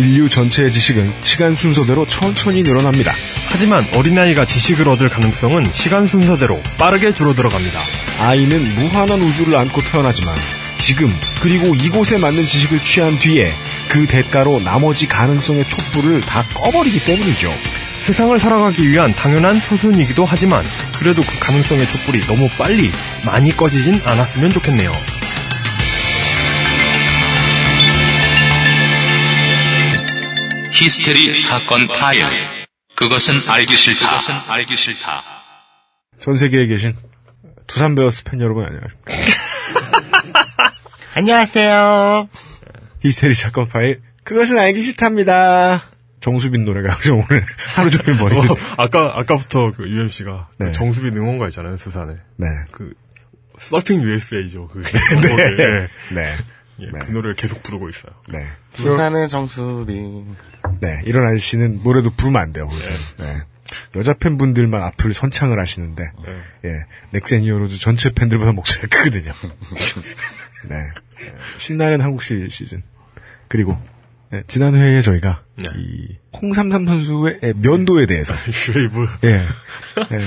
인류 전체의 지식은 시간 순서대로 천천히 늘어납니다. 하지만 어린아이가 지식을 얻을 가능성은 시간 순서대로 빠르게 줄어들어갑니다. 아이는 무한한 우주를 안고 태어나지만 지금 그리고 이곳에 맞는 지식을 취한 뒤에 그 대가로 나머지 가능성의 촛불을 다 꺼버리기 때문이죠. 세상을 살아가기 위한 당연한 수순이기도 하지만 그래도 그 가능성의 촛불이 너무 빨리 많이 꺼지진 않았으면 좋겠네요. 히스테리 사건 파일. 그것은 알기 싫다. 그것은 알기 싫다. 전 세계에 계신 두산 베어스 팬 여러분 안녕하십니까. 안녕하세요. 히스테리 사건 파일 그것은 알기 싫답니다. 정수빈 노래가 오늘 하루 종일 머리를 어, 아까 아까부터 그 UMC가 네. 정수빈 응원가 있잖아요 수산에 네. 그 서핑 USA죠 그 네. 노래. 네. 예, 네. 그 노래를 계속 부르고 있어요. 네. 부산의 정수빈. 네. 이런 아저씨는 노래도 부르면 안 돼요. 거기서. 네. 여자 팬분들만 앞을 선창을 하시는데 네. 예. 넥센 히어로즈 전체 팬들보다 목소리가 크거든요. 네. 신나는 한국시 시즌. 그리고 네, 지난 회에 저희가 네. 이 홍삼삼 선수의 면도에 대해서 shave 예, 예,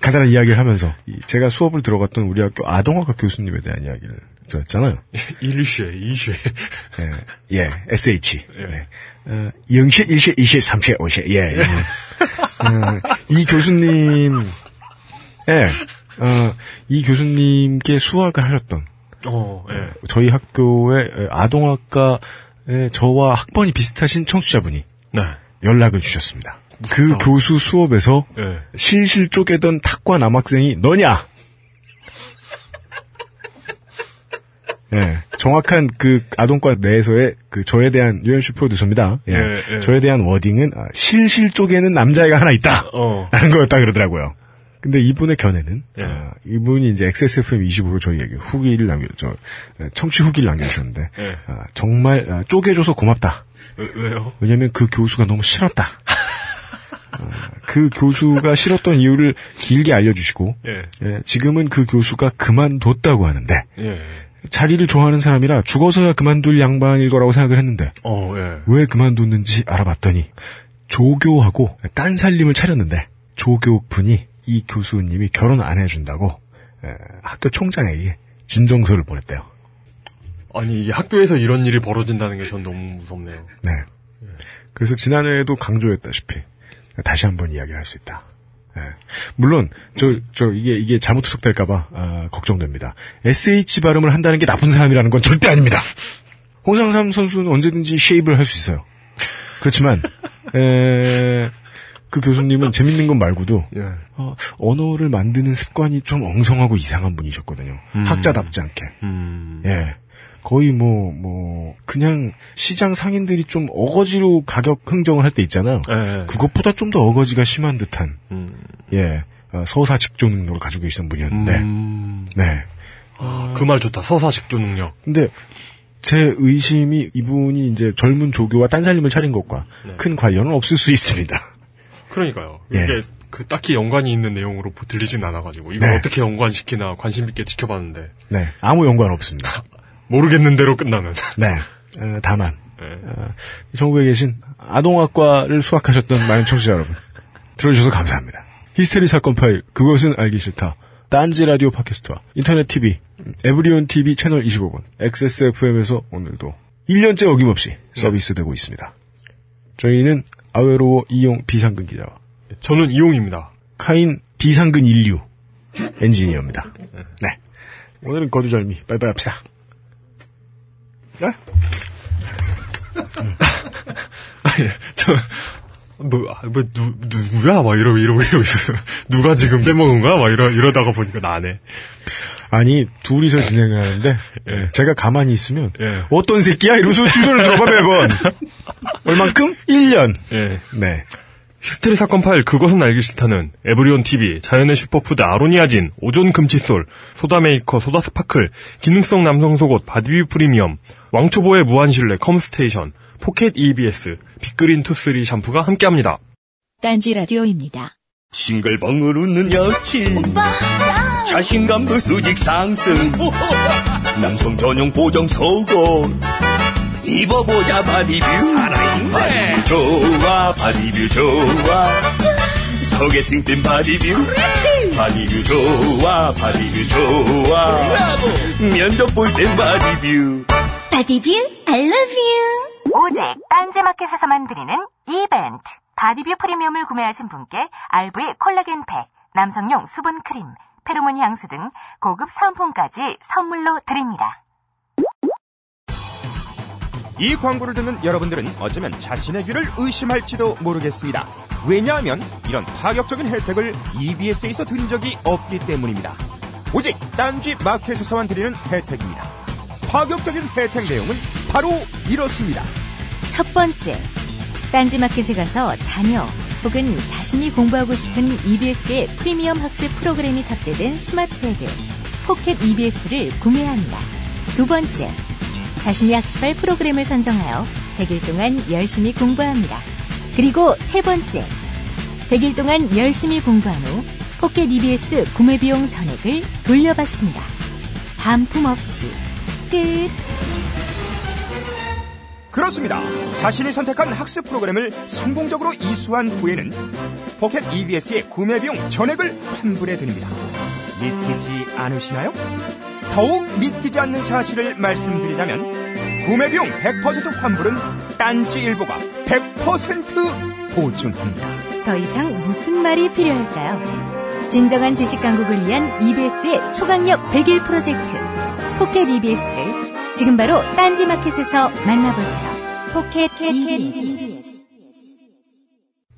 간단한 이야기를 하면서 이 제가 수업을 들어갔던 우리 학교 아동학과 교수님에 대한 이야기를 들었잖아요. 1쉐 2쉐 예, 예, SH. 예. 네. 어, 0시, 1시, 2시, 3시, 5시. 예. 예. 어, 이 교수님, 예, 어, 이 교수님께 수학을 하셨던 어, 예. 저희 학교의 아동학과에 저와 학번이 비슷하신 청취자분이 네. 연락을 주셨습니다. 그 교수 수업에서 예. 실실 쪼개던 탁과 남학생이 너냐? 예, 정확한 그 아동과 내에서의 그 저에 대한 UMC 프로듀서입니다. 예, 예, 예. 저에 대한 워딩은 아, 실실 쪼개는 남자애가 하나 있다. 어. 라는 거였다 그러더라고요. 근데 이분의 견해는 예. 아, 이분이 이제 XSFM 25로 저희에게 후기를 남겨 저 예, 청취 후기를 남겨주셨는데 예. 아, 정말 아, 쪼개줘서 고맙다. 왜, 왜요? 왜냐면 그 교수가 너무 싫었다. 어, 그 교수가 싫었던 이유를 길게 알려주시고 예. 예, 지금은 그 교수가 그만뒀다고 하는데 예. 자리를 좋아하는 사람이라 죽어서야 그만둘 양반일 거라고 생각을 했는데 어, 예. 왜 그만뒀는지 알아봤더니 조교하고 딴 살림을 차렸는데 조교분이 이 교수님이 결혼 안 해준다고 에, 학교 총장에게 진정서를 보냈대요. 아니, 이게 학교에서 이런 일이 벌어진다는 게 전 너무 무섭네요. 네. 그래서 지난해에도 강조했다시피 다시 한번 이야기를 할 수 있다. 예. 물론 저 저 이게 이게 잘못 해석될까봐 아, 걱정됩니다. SH 발음을 한다는 게 나쁜 사람이라는 건 절대 아닙니다. 홍상삼 선수는 언제든지 쉐입을 할 수 있어요. 그렇지만 에, 그 교수님은 재밌는 건 말고도 예. 어, 언어를 만드는 습관이 좀 엉성하고 이상한 분이셨거든요. 음. 학자답지 않게. 음. 예. 거의 뭐, 뭐, 그냥 시장 상인들이 좀 어거지로 가격 흥정을 할 때 있잖아요. 예. 그것보다 좀 더 어거지가 심한 듯한, 음. 예, 어, 서사 직조 능력을 가지고 계시던 분이었는데, 음. 네. 그말 좋다. 서사식조 능력. 근데, 제 의심이 이분이 이제 젊은 조교와 딴살림을 차린 것과 네. 큰 관련은 없을 수 있습니다. 그러니까요. 예. 이게 그 딱히 연관이 있는 내용으로 들리진 않아가지고 이걸 네. 어떻게 연관시키나 관심 있게 지켜봤는데 네. 아무 연관 없습니다. 모르겠는 대로 끝나는. 네. 어, 다만, 예. 어, 전국에 계신 아동학과를 수학하셨던 많은 청취자 여러분 들어주셔서 감사합니다. 히스테리 사건 파일 그것은 알기 싫다. 딴지 라디오 팟캐스트와 인터넷 TV, 에브리온 TV 채널 25번, XSFM에서 오늘도 1년째 어김없이 서비스되고 있습니다. 저희는 아웨로 이용 비상근 기자와 저는 이용입니다. 카인 비상근 인류 엔지니어입니다. 네. 오늘은 거두절미 빨리빨리 합시다. 자, 아니, 저, 뭐, 아, 뭐, 누, 누구야? 막 이러고, 이러고, 이러고 있었어. 누가 지금 빼먹은 거야? 막 이러, 이러다가 보니까 나네. 아니 둘이서 진행을 하는데 예, 제가 가만히 있으면 예. 어떤 새끼야 이러면서 주변을 들어봐 매번 얼만큼 1년 예. 네 히스테리 사건 파일 그것은 알기 싫다는 에브리온 TV, 자연의 슈퍼푸드 아로니아진, 오존 금칫솔, 소다메이커 소다 스파클, 기능성 남성 속옷 바디뷰 프리미엄, 왕초보의 무한실내 컴스테이션, 포켓 EBS, 빅그린 투쓰리 샴푸가 함께합니다. 딴지 라디오입니다. 싱글벙글 웃는 여친. 자신감도 수직 상승. 남성 전용 보정 속옷. 입어보자 바디뷰. 살아있네 좋아 바디뷰 좋아. 소개팅 땐 바디뷰. 바디뷰 좋아 바디뷰 좋아. 면접 볼 땐 바디뷰 바디뷰 I love you. 오직 딴지마켓에서만 드리는 이벤트. 바디뷰 프리미엄을 구매하신 분께 RV 콜라겐 팩, 남성용 수분 크림, 페로몬 향수 등 고급 상품까지 선물로 드립니다. 이 광고를 듣는 여러분들은 어쩌면 자신의 귀를 의심할지도 모르겠습니다. 왜냐하면 이런 파격적인 혜택을 EBS에서 드린 적이 없기 때문입니다. 오직 딴지 마켓에서만 드리는 혜택입니다. 파격적인 혜택 내용은 바로 이렇습니다. 첫 번째, 딴지마켓에 가서 자녀 혹은 자신이 공부하고 싶은 EBS의 프리미엄 학습 프로그램이 탑재된 스마트 패드, 포켓 EBS를 구매합니다. 두 번째, 자신이 학습할 프로그램을 선정하여 100일 동안 열심히 공부합니다. 그리고 세 번째, 100일 동안 열심히 공부한 후 포켓 EBS 구매 비용 전액을 돌려받습니다. 반품 없이 끝. 그렇습니다. 자신이 선택한 학습 프로그램을 성공적으로 이수한 후에는 포켓 EBS의 구매 비용 전액을 환불해 드립니다. 믿기지 않으시나요? 더욱 믿기지 않는 사실을 말씀드리자면 구매 비용 100% 환불은 딴지 일보가 100% 보증합니다. 더 이상 무슨 말이 필요할까요? 진정한 지식 강국을 위한 EBS의 초강력 100일 프로젝트 포켓 EBS를 지금 바로 딴지 마켓에서 만나보세요. 포켓 EBS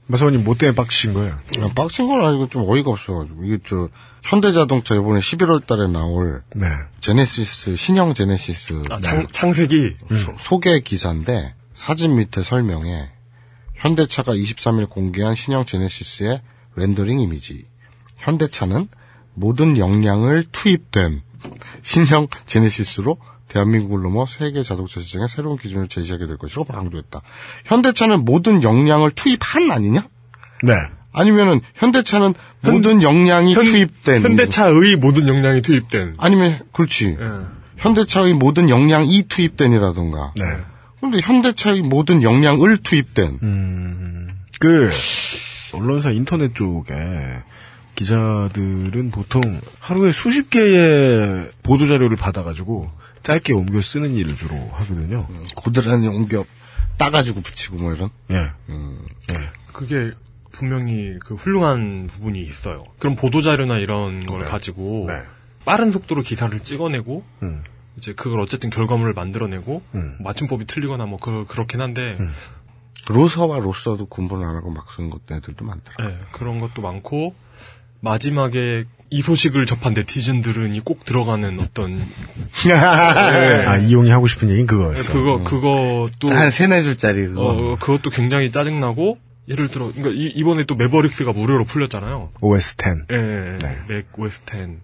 마사오님 뭐 때문에 빡치신 거예요? 아, 빡친 건 아니고 좀 어이가 없어가지고 이게 저 현대자동차 이번에 11월 달에 나올 네. 제네시스 신형 제네시스 아, 창, 창색이 소, 소개 기사인데 사진 밑에 설명에 현대차가 23일 공개한 신형 제네시스의 렌더링 이미지. 현대차는 모든 역량을 투입된 신형 제네시스로 대한민국을 넘어 세계 자동차 시장의 새로운 기준을 제시하게 될 것이라고 방조했다. 현대차는 모든 역량을 투입한 아니냐? 네. 아니면은 현대차는 모든 역량이 현- 투입된 현대차의 모든 역량이 투입된. 아니면 그렇지. 예. 현대차의 모든 역량이 투입된이라던가. 네. 근데 현대차의 모든 역량을 투입된. 음, 그, 언론사 인터넷 쪽에 기자들은 보통 하루에 수십 개의 보도 자료를 받아가지고 짧게 옮겨 쓰는 일을 주로 하거든요. 고드란히 옮겨 따가지고 붙이고 뭐 이런. 예. 예. 그게 분명히 그 훌륭한 부분이 있어요. 그런 보도 자료나 이런 걸 가지고 네. 빠른 속도로 기사를 찍어내고 음. 이제 그걸 어쨌든 결과물을 만들어내고 음. 맞춤법이 틀리거나 뭐 그, 그렇긴 한데 로서와 로서도 군분 안 하고 막 쓰는 것 애들도 많더라. 예, 그런 것도 많고 마지막에 이 소식을 접한 네티즌들은 이 꼭 들어가는 어떤 아, 이용이 하고 싶은 얘기는 그거였어. 그거 그것도 한 세네 줄짜리 그거. 어, 그것도 굉장히 짜증 나고 예를 들어 그러니까 이, 이번에 또 매버릭스가 무료로 풀렸잖아요. OS 10. 예, 예, 네. 맥 OS 10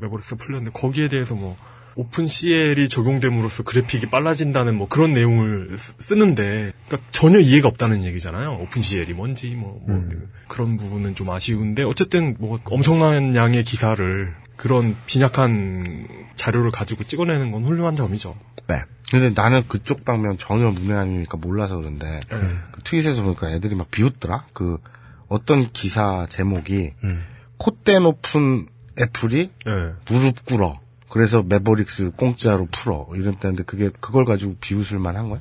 매버릭스 풀렸는데 거기에 대해서 뭐 Open CL이 적용됨으로써 그래픽이 빨라진다는 뭐 그런 내용을 쓰, 는데 그러니까 전혀 이해가 없다는 얘기잖아요. Open CL이 뭔지 뭐, 뭐 음. 그런 부분은 좀 아쉬운데 어쨌든 뭐 엄청난 양의 기사를 그런 빈약한 자료를 가지고 찍어내는 건 훌륭한 점이죠. 네. 근데 나는 그쪽 방면 전혀 문외한이니까 몰라서 그런데 예. 그 트윗에서 보니까 애들이 막 비웃더라. 그 어떤 기사 제목이 음. 콧대 높은 애플이 예. 무릎 꿇어. 그래서 매버릭스 공짜로 풀어. 이런 때인데 그게 그걸 가지고 비웃을 만한 거야?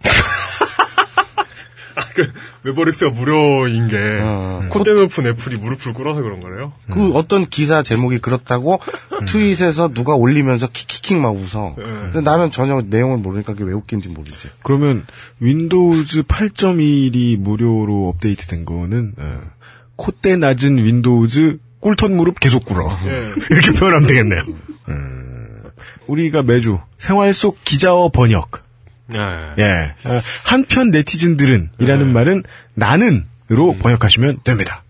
그 매버릭스가 무료인 게 어, 어. 콧대 높은 애플이 무릎을 꿇어서 그런 거래요. 그 어떤 기사 제목이 그렇다고 트윗에서 누가 올리면서 킥킥킥 막 웃어. 예. 근데 나는 전혀 내용을 모르니까 그게 왜 웃긴지 모르지. 그러면 윈도우즈 8.1이 무료로 업데이트 된 거는 어, 콧대 낮은 윈도우즈 꿇던 무릎 계속 꿇어. 예. 이렇게 표현하면 되겠네요. 음, 우리가 매주 생활 속 기자어 번역. 예. 예. 어, 한편 네티즌들은 이라는 네. 말은 나는으로 번역하시면 됩니다.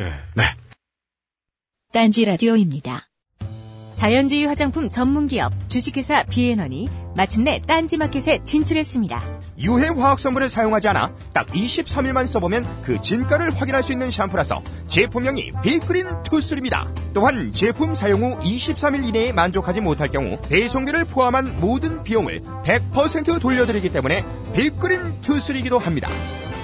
예. 네. 딴지 라디오입니다. 자연주의 화장품 전문 기업 주식회사 비앤원이 마침내 딴지 마켓에 진출했습니다. 유해 화학 성분을 사용하지 않아 딱 23일만 써보면 그 진가를 확인할 수 있는 샴푸라서 제품명이 빅그린 투슬입니다. 또한 제품 사용 후 23일 이내에 만족하지 못할 경우 배송비를 포함한 모든 비용을 100% 돌려드리기 때문에 빅그린 투슬이기도 합니다.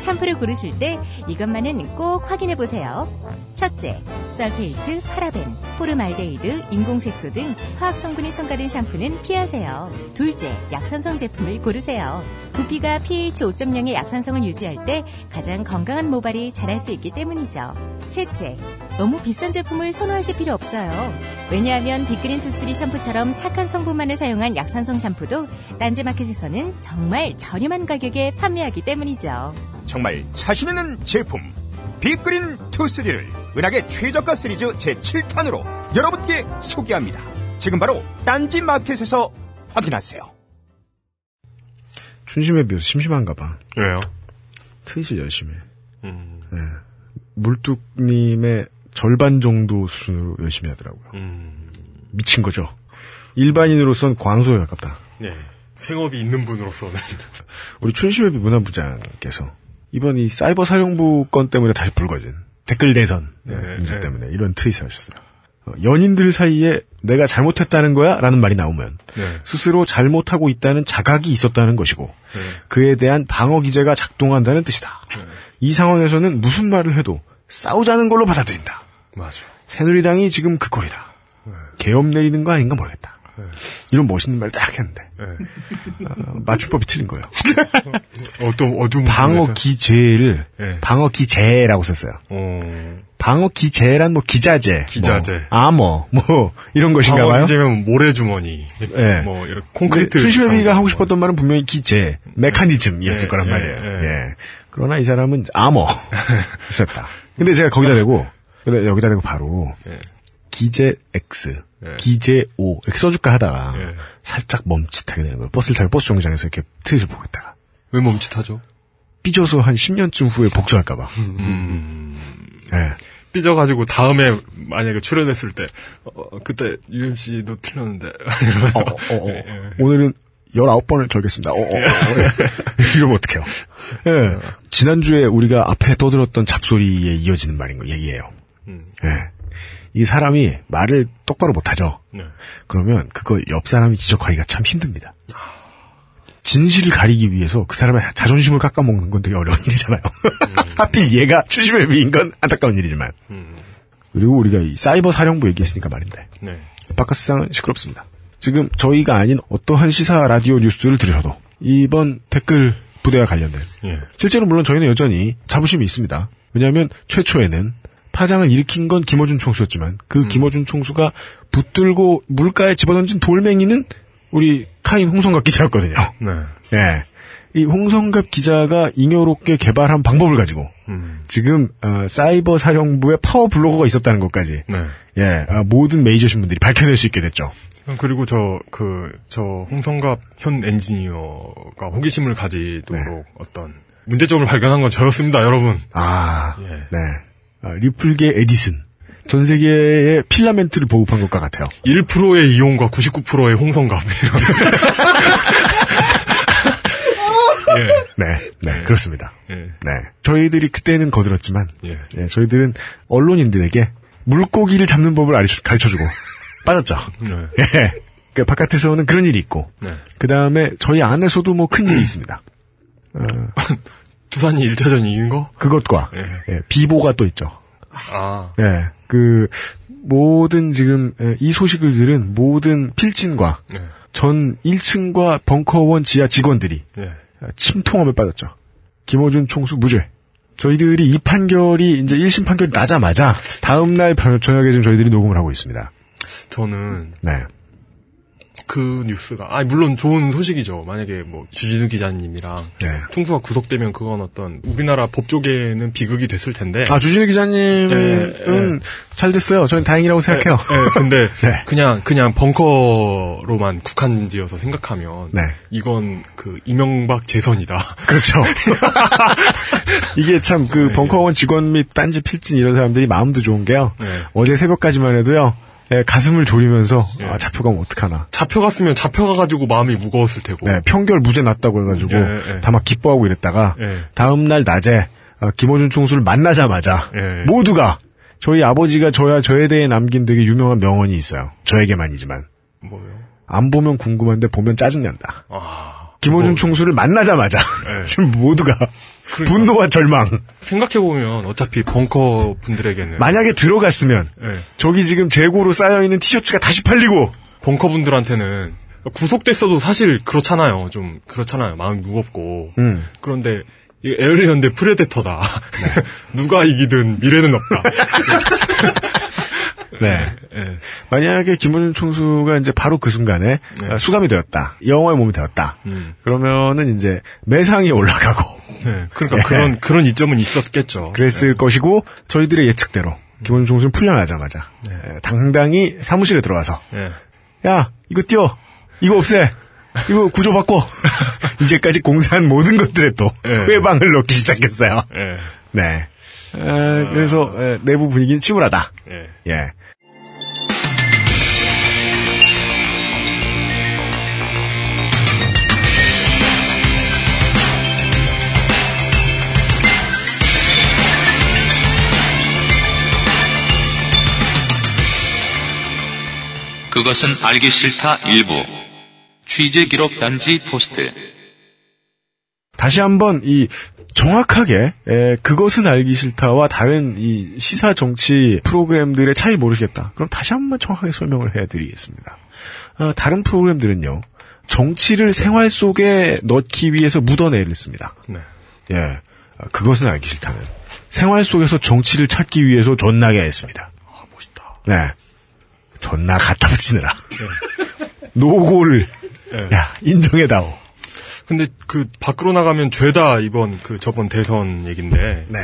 샴푸를 고르실 때 이것만은 꼭 확인해 보세요. 첫째, 설페이트, 파라벤, 포름알데히드, 인공색소 등 화학 성분이 첨가된 샴푸는 피하세요. 둘째, 약산성 제품을 고르세요. 두피가 pH 5.0의 약산성을 유지할 때 가장 건강한 모발이 자랄 수 있기 때문이죠. 셋째, 너무 비싼 제품을 선호하실 필요 없어요. 왜냐하면 빅그린 투쓰리 샴푸처럼 착한 성분만을 사용한 약산성 샴푸도 딴지마켓에서는 정말 저렴한 가격에 판매하기 때문이죠. 정말 자신 있는 제품 빅그린 투쓰리를 은하계 최저가 시리즈 제7탄으로 여러분께 소개합니다. 지금 바로 딴지 마켓에서 확인하세요. 춘심에 비해서 심심한가 봐. 왜요? 트윗을 열심히 해. 음, 예. 물뚝님의 절반 정도 수준으로 열심히 하더라고요. 음, 미친 거죠. 일반인으로선 광소에 가깝다. 네. 생업이 있는 분으로서는. 우리 춘심회비 문화부장께서 이번 이 사이버 사령부 건 때문에 다시 불거진 댓글 대선 네, 문제 네. 때문에 이런 트윗을 하셨어요. 어, 연인들 사이에 내가 잘못했다는 거야? 라는 말이 나오면 네. 스스로 잘못하고 있다는 자각이 있었다는 것이고 네. 그에 대한 방어 기제가 작동한다는 뜻이다. 이 상황에서는 무슨 말을 해도 싸우자는 걸로 받아들인다. 맞아. 새누리당이 지금 그 꼴이다. 개엄 내리는 거 아닌가 모르겠다. 이런 멋있는 말 딱 했는데 네. 어, 맞춤법이 틀린 거예요. 어떤 어두운 방어? 기제를 네. 방어 기제라고 썼어요. 어, 방어 기제란 뭐 기자재, 기자재. 뭐 아머, 뭐 이런 것인가 봐요. 이제면 모래주머니. 예. 뭐 이렇게 콘크리트. 수시회비가 하고 싶었던 말은 분명히 기제, 메커니즘이었을 예, 거란 예, 말이에요. 예. 예. 그러나 이 사람은 아머 썼다. 근데 제가 거기다 대고 여기다 대고 바로 예. 기제 X, 예. 기제 O 이렇게 써줄까 하다가 예. 살짝 멈칫하게 되는 거예요. 버스를 타고 버스 정류장에서 이렇게 트윗을 보고 있다가 왜 멈칫하죠? 삐져서 한 10년쯤 후에 복수할까봐. 음. 예. 삐져가지고 다음에 만약에 출연했을 때 어, 그때 UMC도 틀렸는데 어, 어, 어, 어. 오늘은 19번을 절겠습니다. 어, 어, 어, 예. 이러면 어떡해요. 예. 지난주에 우리가 앞에 떠들었던 잡소리에 이어지는 말인 거, 얘기예요. 음. 예. 이 사람이 말을 똑바로 못하죠. 네. 그러면 그걸 옆 사람이 지적하기가 참 힘듭니다. 진실을 가리기 위해서 그 사람의 자존심을 깎아먹는 건 되게 어려운 일이잖아요. 하필 얘가 추심의 비인 건 안타까운 일이지만. 그리고 우리가 이 사이버 사령부 얘기했으니까 말인데. 네. 바깥 세상은 시끄럽습니다. 지금 저희가 아닌 어떠한 시사 라디오 뉴스를 들으셔도 이번 댓글 부대와 관련된 예. 실제로 물론 저희는 여전히 자부심이 있습니다. 왜냐하면 최초에는 파장을 일으킨 건 김어준 총수였지만 그 김어준 총수가 붙들고 물가에 집어던진 돌멩이는 우리 카인 홍성갑 기자였거든요. 네. 예. 이 홍성갑 기자가 잉여롭게 개발한 방법을 가지고 음. 지금 어, 사이버 사령부에 파워 블로거가 있었다는 것까지 네. 예 아, 모든 메이저 신문들이 밝혀낼 수 있게 됐죠. 그리고 저, 그, 저, 홍성갑 현 엔지니어가 호기심을 가지도록 어떤 문제점을 발견한 건 저였습니다, 여러분. 아, 예. 네. 아, 리플계 에디슨. 전 세계에 필라멘트를 보급한 것과 같아요. 1%의 이용과 99%의 홍성갑. 예. 네, 네, 그렇습니다. 예. 네. 저희들이 그때는 거들었지만, 예. 예, 저희들은 언론인들에게 물고기를 잡는 법을 가르쳐 주고 빠졌죠. 네. 예. 그 바깥에서는 그런 일이 있고, 네. 그 다음에 저희 안에서도 뭐 큰 일이 있습니다. 어, 두산이 1차전 이긴 거? 그것과 예. 예, 비보가 또 있죠. 아. 예, 그 모든 지금 예, 이 소식을 들은 모든 필진과 네. 전 1층과 벙커원 지하 직원들이 예. 침통함에 빠졌죠. 김호준 총수 무죄. 저희들이 이 판결이 이제 1심 판결이 나자마자 다음 날 저- 저녁에 지금 저희들이 녹음을 하고 있습니다. 저는 네. 그 뉴스가, 아, 물론 좋은 소식이죠. 만약에 뭐, 주진우 기자님이랑 네. 총수가 구속되면 그건 어떤 우리나라 법 쪽에는 비극이 됐을 텐데. 아 주진우 기자님은 예, 잘 됐어요. 저는 다행이라고 생각해요. 예, 예, 근데 네. 그냥 그냥 벙커로만 국한지어서 생각하면 네. 이건 그 이명박 재선이다. 그렇죠. 이게 참 네. 그 벙커원 직원 및 딴지 필진 이런 사람들이 마음도 좋은 게요. 네. 어제 새벽까지만 해도요. 예, 가슴을 졸이면서 아, 잡혀가면 어떡하나. 잡혀갔으면 잡혀가가지고 마음이 무거웠을 테고. 네, 평결 무죄 났다고 해가지고 예, 예. 다막 기뻐하고 이랬다가 예. 다음 날 낮에 어, 김어준 총수를 만나자마자 예. 모두가 저희 아버지가 저야 저에 대해 남긴 되게 유명한 명언이 있어요. 저에게만이지만 뭐요? 안 보면 궁금한데 보면 짜증난다. 아, 김어준 총수를 만나자마자 예. 지금 모두가 그러니까. 분노와 절망. 생각해 보면 어차피 벙커 분들에게는. 만약에 들어갔으면 예. 저기 지금 재고로 쌓여 있는 티셔츠가 다시 팔리고 벙커 분들한테는 구속됐어도 사실 그렇잖아요. 좀 그렇잖아요. 마음이 무겁고. 음. 그런데 이 에어리언데 프레데터다. 네. 누가 이기든 미래는 없다. 네. 예. 만약에 김원준 총수가 이제 바로 그 순간에 네. 어, 수감이 되었다. 영화의 몸이 되었다. 음. 그러면은 이제 매상이 올라가고 네. 그러니까 예. 그런 그런 이점은 있었겠죠. 그랬을 것이고 저희들의 예측대로 김원준 총수는 풀려나자마자 네. 에, 당당히 사무실에 들어와서 예. 야 이거 띄워 이거 없애 이거 구조 바꿔 이제까지 공사한 모든 것들에 또 예. 회방을 넣기 시작했어요. 예. 네. 에, 그래서 에, 내부 분위기는 침울하다. 예. 예. 그것은 알기 싫다 일부. 취재 기록 단지 포스트. 다시 한번 이 정확하게 에, 그것은 알기 싫다와 다른 이 시사 정치 프로그램들의 차이 모르시겠다. 그럼 다시 한번 정확하게 설명을 해드리겠습니다. 아, 다른 프로그램들은요 정치를 생활 속에 넣기 위해서 묻어내를 씁니다. 네. 예, 아, 그것은 알기 싫다는 생활 속에서 정치를 찾기 위해서 존나게 했습니다. 아 멋있다. 네, 존나 갖다 붙이느라 노고를 예. 야 인정해다오. 근데 그 밖으로 나가면 죄다 이번 그 저번 대선 얘긴데 네.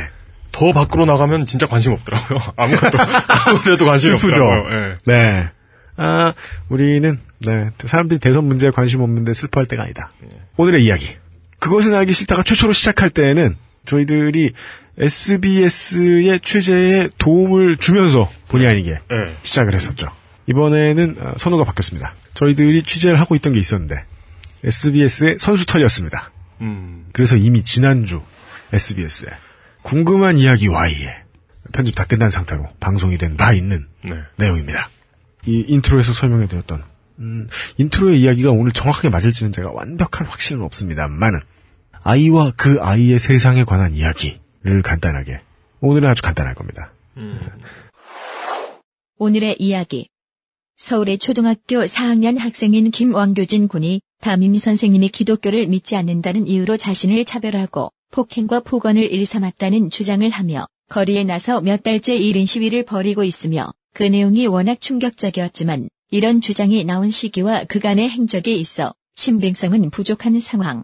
더 밖으로 나가면 진짜 관심 없더라고요. 아무것도 아무데도 관심 슬프죠. 없더라고요. 예. 네. 아, 우리는, 네, 사람들이 대선 문제에 관심 없는데 슬퍼할 때가 아니다. 오늘의 이야기. 그것은 알기 싫다가 최초로 시작할 때에는 저희들이 SBS의 취재에 도움을 주면서 본의 아니게 예. 시작을 했었죠. 이번에는 어, 선후가 바뀌었습니다. 저희들이 취재를 하고 있던 게 있었는데 SBS의 선수털이었습니다. 음. 그래서 이미 지난주 SBS에 궁금한 이야기 Y에 편집 다 끝난 상태로 방송이 된 바 있는 네. 내용입니다. 이 인트로에서 설명해드렸던 음, 인트로의 이야기가 오늘 정확하게 맞을지는 제가 완벽한 확신은 없습니다만은 아이와 그 아이의 세상에 관한 이야기를 간단하게 오늘은 아주 간단할 겁니다. 오늘의 이야기. 서울의 초등학교 4학년 학생인 김왕교진 군이 담임 선생님이 기독교를 믿지 않는다는 이유로 자신을 차별하고 폭행과 폭언을 일삼았다는 주장을 하며 거리에 나서 몇 달째 이른 시위를 벌이고 있으며 그 내용이 워낙 충격적이었지만 이런 주장이 나온 시기와 그간의 행적이 있어 신빙성은 부족한 상황.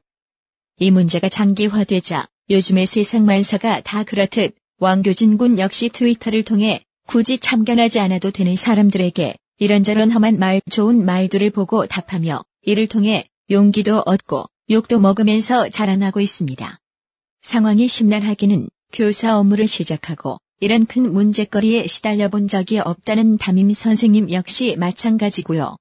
이 문제가 장기화되자 요즘의 세상 만사가 다 그렇듯 왕교진 군 역시 트위터를 통해 굳이 참견하지 않아도 되는 사람들에게 이런저런 험한 말 좋은 말들을 보고 답하며 이를 통해 용기도 얻고 욕도 먹으면서 자라나고 있습니다. 상황이 심란하기는 교사 업무를 시작하고 이런 큰 문제거리에 시달려 본 적이 없다는 담임 선생님 역시 마찬가지고요.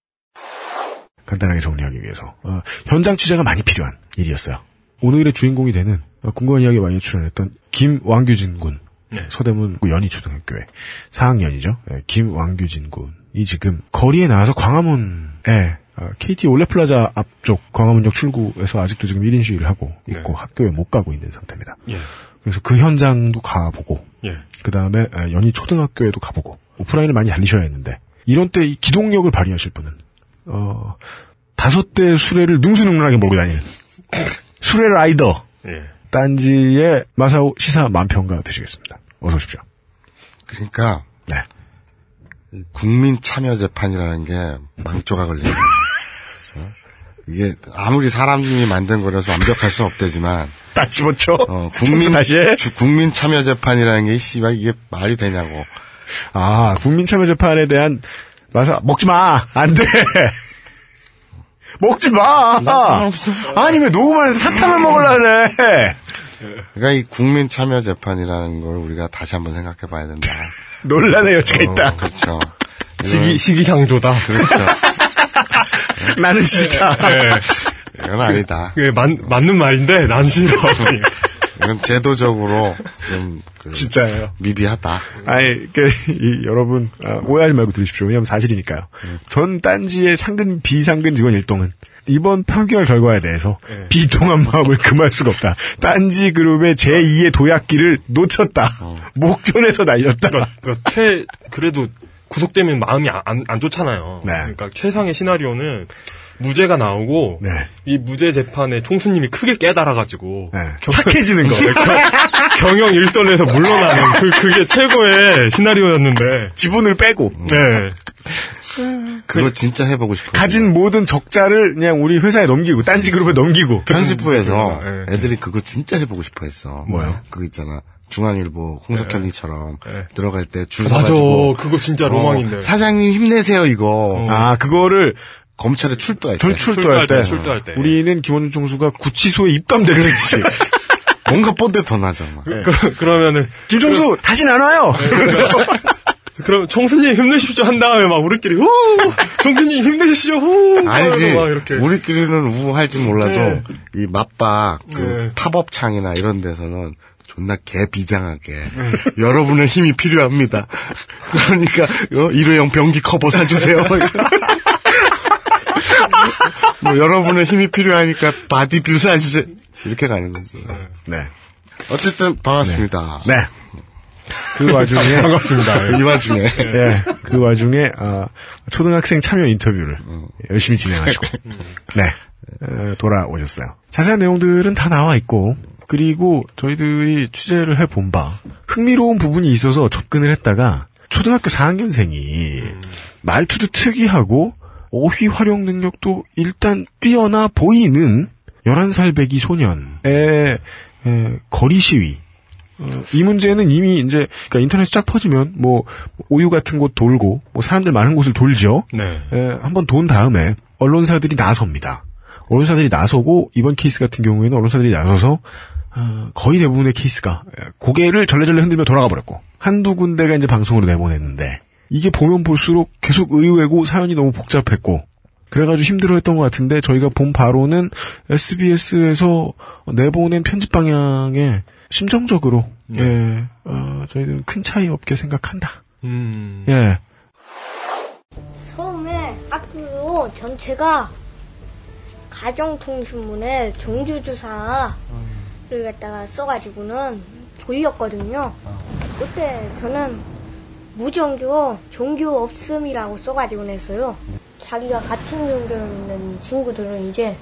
간단하게 정리하기 위해서 어, 현장 취재가 많이 필요한 일이었어요. 오늘의 주인공이 되는 어, 궁금한 이야기 많이 출연했던 김왕규진 군 네. 서대문 연희 초등학교의 4학년이죠. 예, 김왕규진 군이 지금 거리에 나와서 광화문에 어, KT 올레플라자 앞쪽 광화문역 출구에서 아직도 지금 1인 시위를 하고 있고 학교에 못 가고 있는 상태입니다. 예. 그래서 그 현장도 가보고 예. 그 다음에 연희 초등학교에도 가보고 오프라인을 많이 달리셔야 했는데 이런 때 이 기동력을 발휘하실 분은 어 다섯 대 수레를 능수능란하게 몰고 다니는 수레 라이더 예. 딴지의 마사오 시사 만평가 되시겠습니다. 어서 오십시오. 그러니까 네. 이 국민 참여 재판이라는 게 망조가 걸리는 거예요. 어? 이게 아무리 사람이 만든 거라서 완벽할 수는 없대지만 딱 집어쳐. 어, 국민 다시 해? 주- 국민 참여 재판이라는 게 씨발 이게 말이 되냐고. 아 국민 참여 재판에 대한 마사 먹지 마. 안 돼. 먹지 마. 아니 왜 녹음하는데 사탕을 먹으려 그래. 그러니까 이 국민 참여 재판이라는 걸 우리가 다시 한번 생각해 봐야 된다. 논란의 여지가 어, 있다. 그렇죠. 시기, 시기상조다. 그렇죠. 나는 싫다. 네. 이건 아니다. 그게 맞, 맞는 말인데, 난 싫어. 이건 제도적으로 좀 그, 진짜예요. 미비하다. 아니, 그, 이, 여러분, 아, 오해하지 말고 들으십시오. 왜냐면 사실이니까요. 전 딴지의 상근, 비상근 직원 일동은 이번 판결 결과에 대해서 비통한 마음을 금할 수가 없다. 딴지 그룹의 제2의 도약기를 놓쳤다. 목전에서 날렸다. 그러니까 최, 그래도 구속되면 마음이 안, 안, 안 좋잖아요. 네. 그러니까 최상의 시나리오는 무죄가 나오고 네. 이 무죄 재판에 총수님이 크게 깨달아가지고 네. 착해지는 거. 경영 일선에서 물러나는 그 그게 최고의 시나리오였는데 지분을 빼고. 네. 그거 진짜 해보고 싶어요. 가진 모든 적자를 그냥 우리 회사에 넘기고, 딴지 그룹에 넘기고. 편집부에서 네. 애들이 그거 진짜 해보고 싶어 했어. 뭐요? 그거 있잖아. 중앙일보 홍석현이처럼 네. 들어갈 때줄 맞아. 서가지고 그거 진짜 어, 로망인데. 사장님 힘내세요 이거. 아, 그거를 검찰에 출두할 때. 전 출두할 때, 출두할 때. 우리는 김원준 총수가 구치소에 입감될 때. 그렇지. 뭔가 뻔데 더 나잖아. 그, 그러면은 김총수 다시는 안 와요. 그래서 그럼 총수님 힘내십시오 한 다음에 막 우리끼리 후 총수님 힘내십시오 후 아니지. 막 이렇게 우리끼리는 우 할지 몰라도 네. 이 맛박 그 네. 팝업창이나 이런 데서는 존나 개비장하게 여러분의 힘이 필요합니다. 그러니까 어, 일회용 변기 커버 사주세요. 뭐 여러분의 힘이 필요하니까 바디뷰 사주세요. 이렇게 가는 거죠. 네. 어쨌든 반갑습니다. 네. 그 와중에 반갑습니다. 이 와중에 예, 그 와중에 아, 초등학생 참여 인터뷰를 열심히 진행하시고 네 어, 돌아오셨어요. 자세한 내용들은 다 나와 있고 그리고 저희들이 취재를 해본 바 흥미로운 부분이 있어서 접근을 했다가 초등학교 4학년생이 말투도 특이하고 어휘 활용 능력도 일단 뛰어나 보이는 11살 배기 소년의 에, 거리 시위 어, 이 문제는 이미 이제 그러니까 인터넷에 쫙 퍼지면 뭐 오유 같은 곳 돌고 뭐 사람들 많은 곳을 돌죠. 네. 한번 돈 다음에 언론사들이 나섭니다. 언론사들이 나서고 이번 케이스 같은 경우에는 언론사들이 나서서 어, 거의 대부분의 케이스가 고개를 절레절레 흔들며 돌아가 버렸고 한두 군데가 이제 방송으로 내보냈는데 이게 보면 볼수록 계속 의외고 사연이 너무 복잡했고 그래가지고 힘들어했던 것 같은데 저희가 본 바로는 SBS에서 내보낸 편집 방향에 심정적으로 예 어, 저희들은 큰 차이 없게 생각한다. 음. 예. 처음에 학교 전체가 가정통신문에 종주조사를 갖다가 써가지고는 돌렸거든요. 그때 저는 무종교, 종교 없음이라고 써가지고 냈어요. 자기가 같은 종교 있는 친구들은 이제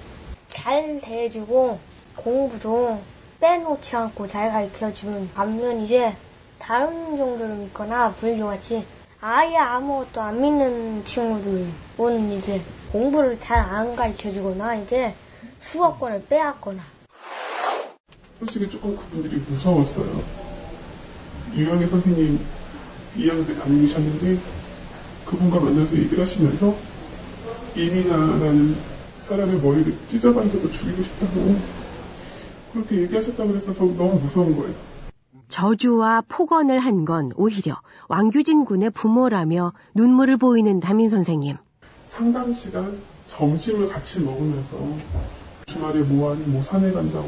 잘 대해주고 공부도 빼놓지 않고 잘 가르쳐주는 반면 이제 다른 종교를 믿거나 불교같이 아예 아무것도 안 믿는 친구들은 이제 공부를 잘 안 가르쳐주거나 이제 수업권을 빼앗거나 솔직히 조금 그분들이 무서웠어요. 유영애 선생님 2학년 때 담임이셨는데 그분과 만나서 얘기를 하시면서 이민아라는 사람의 머리를 찢어당겨서 죽이고 싶다고 그렇게 얘기하셨다고 그래서 저 너무 무서운 거예요. 저주와 폭언을 한 건 오히려 왕규진 군의 부모라며 눈물을 보이는 담임 선생님. 상담 시간 점심을 같이 먹으면서 주말에 뭐하니 뭐 산에 간다고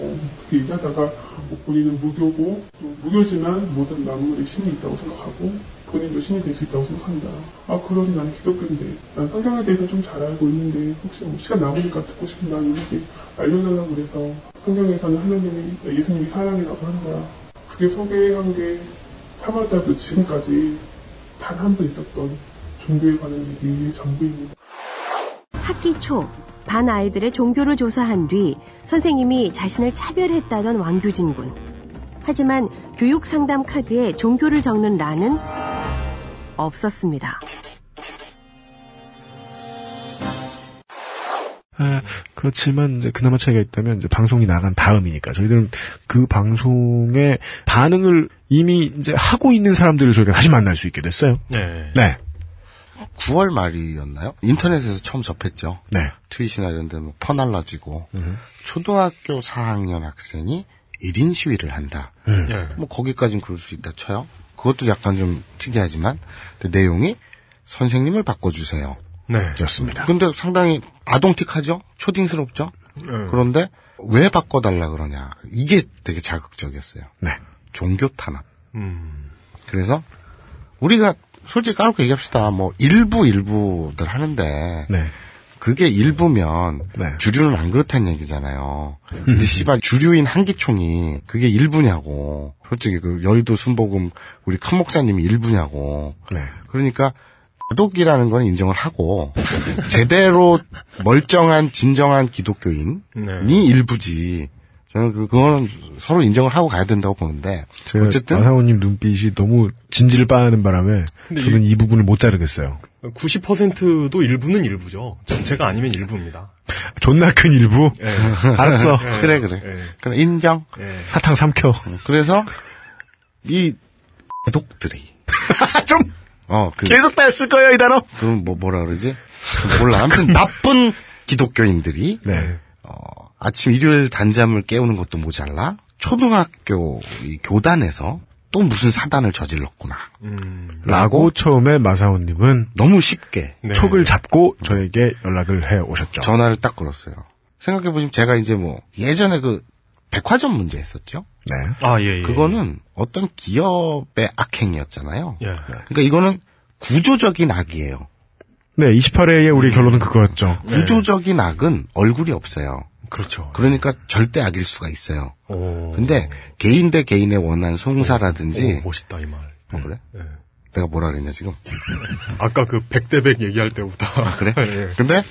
그렇게 얘기하다가 뭐 본인은 무교고 또 무교지만 모든 나무에 신이 있다고 생각하고 본인도 신이 될 수 있다고 생각한다. 아 그러니 나는 기독교인데 난 성경에 대해서 좀 잘 알고 있는데 혹시 뭐 시간 남으니까 듣고 싶은 나는 이렇게 알려달라고 그래서 성경에서는 하나님이 예수님이 사랑이라고 하는 거야. 그게 소개한 게 3월 달부터 지금까지 단 한 번 있었던 종교에 관한 얘기의 전부입니다. 학기 초 반 아이들의 종교를 조사한 뒤 선생님이 자신을 차별했다던 왕규진 군. 하지만 교육 상담 카드에 종교를 적는 란은 없었습니다. 아, 그렇지만 이제 그나마 차이가 있다면 이제 방송이 나간 다음이니까 저희들은 그 방송의 반응을 이미 이제 하고 있는 사람들을 저희가 다시 만날 수 있게 됐어요. 네. 네. 9월 말이었나요? 인터넷에서 처음 접했죠. 네. 트윗이나 이런 데뭐 퍼날라지고 초등학교 4학년 학생이 1인 시위를 한다. 네. 뭐 거기까지는 그럴 수 있다 쳐요. 그것도 약간 좀 특이하지만 근데 내용이 선생님을 바꿔주세요. 네. 였습니다. 근데 상당히 아동틱하죠? 초딩스럽죠? 그런데 왜 바꿔달라 그러냐. 이게 되게 자극적이었어요. 네. 종교 탄압. 음. 그래서 우리가 솔직히 까놓고 얘기합시다. 뭐 일부 일부들 하는데 네. 그게 일부면 네. 주류는 안 그렇다는 얘기잖아요. 근데 씨발 주류인 한기총이 그게 일부냐고. 솔직히 그 여의도 순복음 우리 큰 목사님이 일부냐고. 네. 그러니까 도덕이라는 건 인정을 하고 제대로 멀쩡한 진정한 기독교인이 네. 일부지. 저는 그 그거는 서로 인정을 하고 가야 된다고 보는데 제가 어쨌든 마사오님 눈빛이 너무 진지를 빠하는 바람에 저는 이 부분을 못 자르겠어요. 90%도 일부는 일부죠. 전체가 아니면 일부입니다. 존나 큰 일부. 예. 알았어. 예. 그래 그래. 예. 그래 인정. 예. 사탕 삼켜. 그래서 이 독들이 좀 어, 그, 계속 다쓸 거예요 이 단어. 그럼 뭐 뭐라 그러지? 몰라. 아무튼 나쁜 기독교인들이 네. 어, 아침 일요일 단잠을 깨우는 것도 모자라 초등학교 이 교단에서 또 무슨 사단을 저질렀구나. 음. 라고 처음에 마사오님은 너무 쉽게 네. 촉을 잡고 저에게 연락을 해 오셨죠. 전화를 딱 걸었어요. 생각해 보시면 제가 이제 뭐 예전에 그 백화점 문제 했었죠. 네. 아, 예, 예. 그거는 어떤 기업의 악행이었잖아요. 예. 그러니까 이거는 구조적인 악이에요. 네, 28회의 우리 결론은 그거였죠. 구조적인 악은 얼굴이 없어요. 그렇죠. 그러니까 절대 악일 수가 있어요. 오. 근데 개인 대 개인의 원한 송사라든지 오, 멋있다, 이 말. 어, 그래? 예. 내가 뭐라 그랬냐 지금? 아까 그 100대 100 얘기할 때보다. 아, 그래? 예. 근데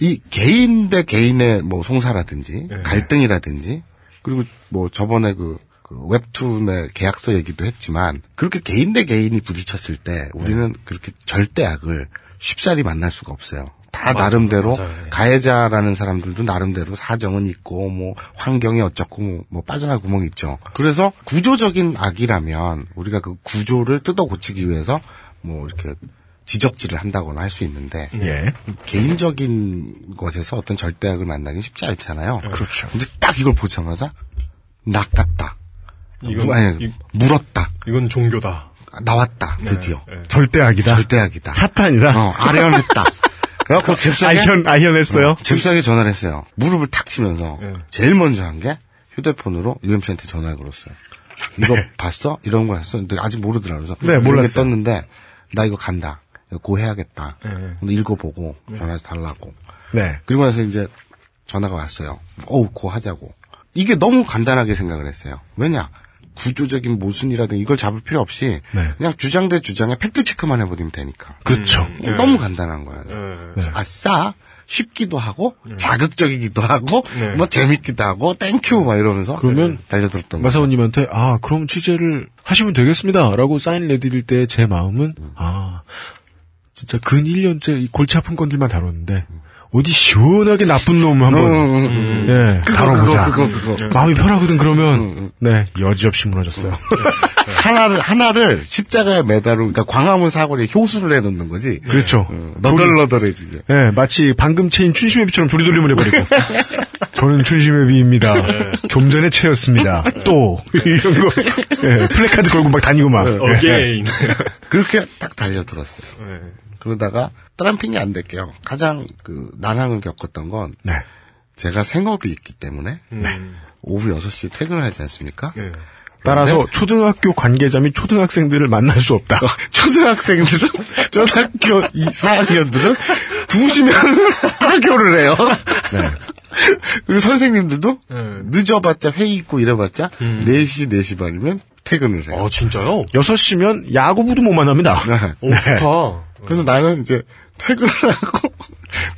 이 개인 대 개인의 뭐 송사라든지 예. 갈등이라든지 그리고 뭐 저번에 그, 그 웹툰의 계약서 얘기도 했지만 그렇게 개인 대 개인이 부딪혔을 때 우리는 그렇게 절대 악을 쉽사리 만날 수가 없어요. 다 맞아요, 나름대로 맞아요. 예. 가해자라는 사람들도 나름대로 사정은 있고 뭐 환경이 어쩌고 뭐, 뭐 빠져나갈 구멍이 있죠. 그래서 구조적인 악이라면 우리가 그 구조를 뜯어 고치기 위해서 뭐 이렇게 지적질을 한다거나 할 수 있는데 예. 개인적인 것에서 어떤 절대악을 만나기 쉽지 않잖아요. 그렇죠. 근데 딱 이걸 보자마자 낚았다. 이건- 무- 아니, 이- 물었다. 이건 종교다. 나왔다. 드디어. 예. 절대악이다. 절대악이다. 사탄이다. 어, 아련했다. 그래갖고 잽싸게 아현, 아현했어요. 어, 잽싸게 전화를 했어요. 무릎을 탁 치면서 예. 제일 먼저 한 게 휴대폰으로 UMC한테 전화를 걸었어요. 이거 네. 봤어? 이런 거 했어? 근데 아직 모르더라. 그래서 네, 몰랐어요. 떴는데 나 이거 간다. 이거 고해야겠다. 예. 근데 읽어보고 전화 달라고. 네. 그리고 나서 이제 전화가 왔어요. 어우, 고 하자고. 이게 너무 간단하게 생각을 했어요. 왜냐? 구조적인 모순이라든 이걸 잡을 필요 없이 네. 그냥 주장 대 주장에 팩트 체크만 해버리면 되니까. 그렇죠. 예. 너무 간단한 거예요. 예. 그래서 아싸 쉽기도 하고 자극적이기도 하고 네. 뭐 재밌기도 하고 thank you 막 이러면서 그러면 달려들었던 거예요. 마사오님한테 아 그럼 취재를 하시면 되겠습니다라고 사인을 내드릴 때 제 마음은 아 진짜 근 1년째 이 골치 아픈 건들만 다뤘는데 어디 시원하게 나쁜 놈 한번. 음, 예 그거, 다뤄보자. 그거, 그거, 그거. 마음이 편하거든 그러면. 네 여지없이 무너졌어요. 하나를 하나를 십자가에 매달고 그러니까 광화문 사거리에 효수를 해놓는 거지. 그렇죠. 어, 너덜너덜해지게. 예 마치 방금 채인 춘심회비처럼 도리돌림을 해버리고. 저는 춘심회비입니다. 좀 전에 채였습니다. 또. 이런 거. 예, 플래카드 걸고 막 다니고 막. 예. again. 그렇게 딱 달려들었어요. 예. 그러다가 트럼핑이 안 될게요. 가장 그 난항을 겪었던 건 네. 제가 생업이 있기 때문에 음. 오후 6시에 퇴근을 하지 않습니까? 예. 따라서 초등학교 관계자 및 초등학생들을 만날 수 없다. 초등학생들은 초등학교 2, 4학년들은 2시면 하교를 해요. 네. 그리고 선생님들도 예. 늦어봤자 회의 있고 이래봤자 음. 4시, 4시 반이면 퇴근을 해요. 아, 진짜요? 6시면 야구부도 못 만납니다. 네. 오, 좋다. 그래서 나는 이제 퇴근을 하고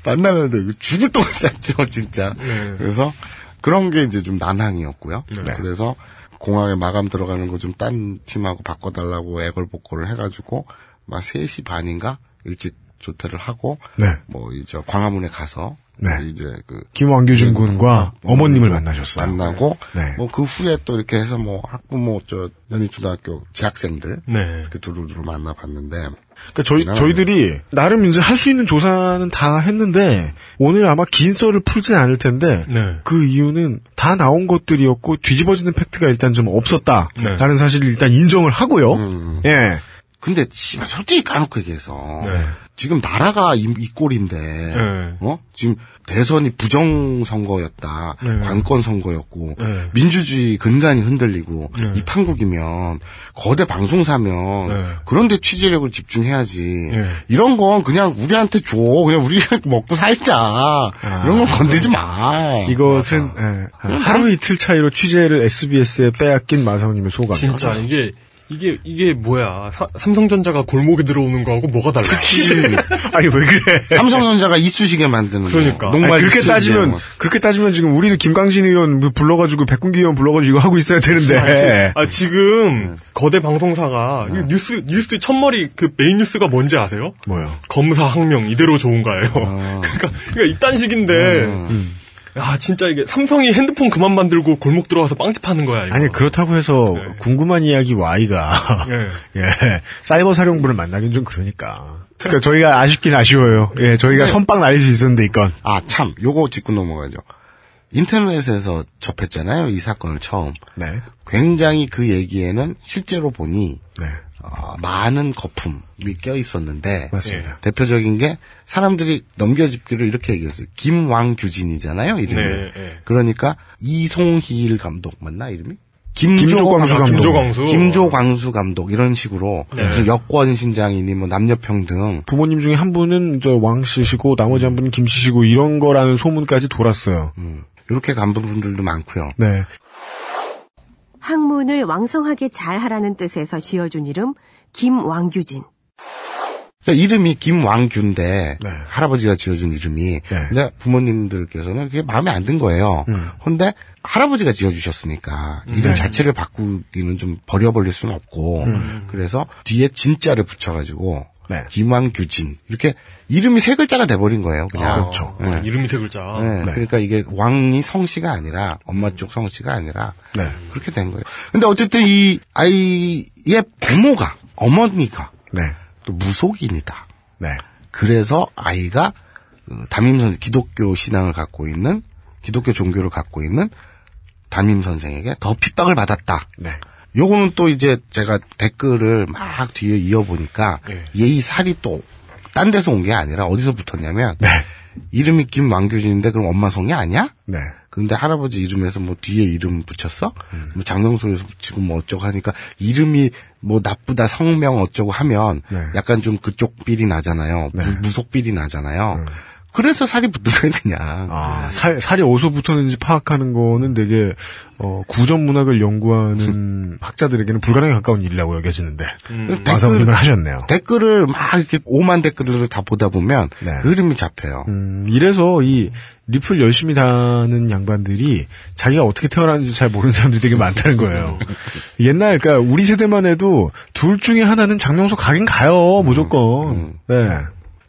만나면 죽을 똥을 쌌죠, 진짜. 네. 그래서 그런 게 이제 좀 난항이었고요. 네. 그래서 공항에 마감 들어가는 거 좀 딴 팀하고 바꿔달라고 애걸복걸을 해가지고 막 3시 반인가 일찍 조퇴를 하고 네. 뭐 이제 광화문에 가서 네. 이제 그 김왕규진 군과 어머님을 만나셨어요. 만나고 네. 뭐그 후에 또 이렇게 해서 뭐 학부모 저 연희초등학교 재학생들 네. 이렇게 두루두루 만나봤는데 그러니까 저희 네. 저희들이 나름 이제 할 수 있는 조사는 다 했는데 오늘 아마 긴 썰을 풀진 않을 텐데 네. 그 이유는 다 나온 것들이었고 뒤집어지는 팩트가 일단 좀 없었다라는 네. 사실을 일단 인정을 하고요. 음. 예. 근데 씨발 솔직히 까놓고 얘기해서 네. 지금 나라가 이, 이 꼴인데 네. 어 지금 대선이 부정 선거였다 네. 관건 선거였고 네. 민주주의 근간이 흔들리고 네. 이 판국이면 거대 방송사면 네. 그런데 취재력을 집중해야지 네. 이런 건 그냥 우리한테 줘 그냥 우리가 먹고 살자 이런 건 건들지 마 이것은 예, 하루 이틀 차이로 취재를 SBS에 빼앗긴 마사오님의 소감. 진짜 이게 이게 이게 뭐야? 사- 삼성전자가 골목에 들어오는 거하고 뭐가 달라? 아니 왜 그래? 삼성전자가 이쑤시개 만드는 그러니까. 거. 녹말 아니, 그렇게 따지면 뭐. 그렇게 따지면 지금 우리도 김광진 의원 뭐 불러가지고 백군기 의원 불러가지고 이거 하고 있어야 되는데. 아, 지금 거대 방송사가 이거 뉴스 뉴스 첫머리 그 메인 뉴스가 뭔지 아세요? 뭐요? 검사 항명 이대로 좋은가요? 그러니까 그러니까 이딴 식인데 아 진짜 이게 삼성이 핸드폰 그만 만들고 골목 들어와서 빵집 파는 거야 이거. 아니 그렇다고 해서 궁금한 이야기 Y가 네. 예 사이버 사령부를 만나긴 좀 그러니까. 그러니까 저희가 아쉽긴 아쉬워요. 예 저희가 네. 선빵 날릴 수 있었는데 이건. 아, 참, 요거 짚고 넘어가죠. 인터넷에서 접했잖아요, 이 사건을 처음. 네. 굉장히 그 얘기에는 실제로 보니, 네. 어, 많은 거품이 껴 있었는데, 맞습니다. 대표적인 게 사람들이 넘겨짚기를 이렇게 얘기했어요. 김왕규진이잖아요, 이름이. 네, 네. 그러니까 이송희일 감독 맞나 이름이? 김조광수 감독. 김조광수. 김조광수 감독 이런 식으로 네. 여권 신장이니 뭐 남녀평 등 부모님 중에 한 분은 저 왕 씨시고 나머지 한 분은 김 씨시고 이런 거라는 소문까지 돌았어요. 이렇게 간 분들도 많고요. 네. 학문을 왕성하게 잘 하라는 뜻에서 지어준 이름 김왕규진. 그러니까 이름이 김왕규인데 네. 할아버지가 지어준 이름이 근데 부모님들께서는 그게 마음에 안 든 거예요. 음. 근데 할아버지가 지어주셨으니까 이름 네. 자체를 바꾸기는 좀 버려버릴 수는 없고 음. 그래서 뒤에 진자를 붙여가지고 네. 김왕규진 이렇게 이름이 세 글자가 돼버린 거예요. 그냥 아, 그렇죠. 네. 이름이 세 글자. 네, 네. 그러니까 이게 왕이 성씨가 아니라 엄마 쪽 성씨가 아니라 네. 그렇게 된 거예요. 근데 어쨌든 이 아이의 부모가 어머니가 네. 또 무속인이다. 네. 그래서 아이가 그 담임 선 기독교 신앙을 갖고 있는 기독교 종교를 갖고 있는 담임 선생에게 더 핍박을 받았다. 네. 요거는 또 이제 제가 댓글을 막 뒤에 이어보니까 네. 예의 살이 또 딴 데서 온 게 아니라 어디서 붙었냐면 네. 이름이 김왕규진인데 그럼 엄마 성이 아니야? 네. 그런데 할아버지 이름에서 뭐 뒤에 이름 붙였어? 뭐 장명소에서 붙이고 뭐 어쩌고 하니까 이름이 뭐 나쁘다 성명 어쩌고 하면 네. 약간 좀 그쪽 삘이 나잖아요. 네. 무, 속 삘이 나잖아요. 그래서 살이 거예요 그냥. 아, 살, 살이 어디서 붙었는지 파악하는 거는 되게, 어, 구전 문학을 연구하는 학자들에게는 불가능에 가까운 일이라고 여겨지는데. 음. 마사오님은 하셨네요. 댓글을 막 이렇게 오만 댓글을 다 보다 보면 네. 그 이름이 잡혀요. 음, 이래서 이 리플 열심히 다는 양반들이 자기가 어떻게 태어났는지 잘 모르는 사람들이 되게 많다는 거예요. 옛날, 그러니까 우리 세대만 해도 둘 중에 하나는 장명소 가긴 가요, 무조건. 네.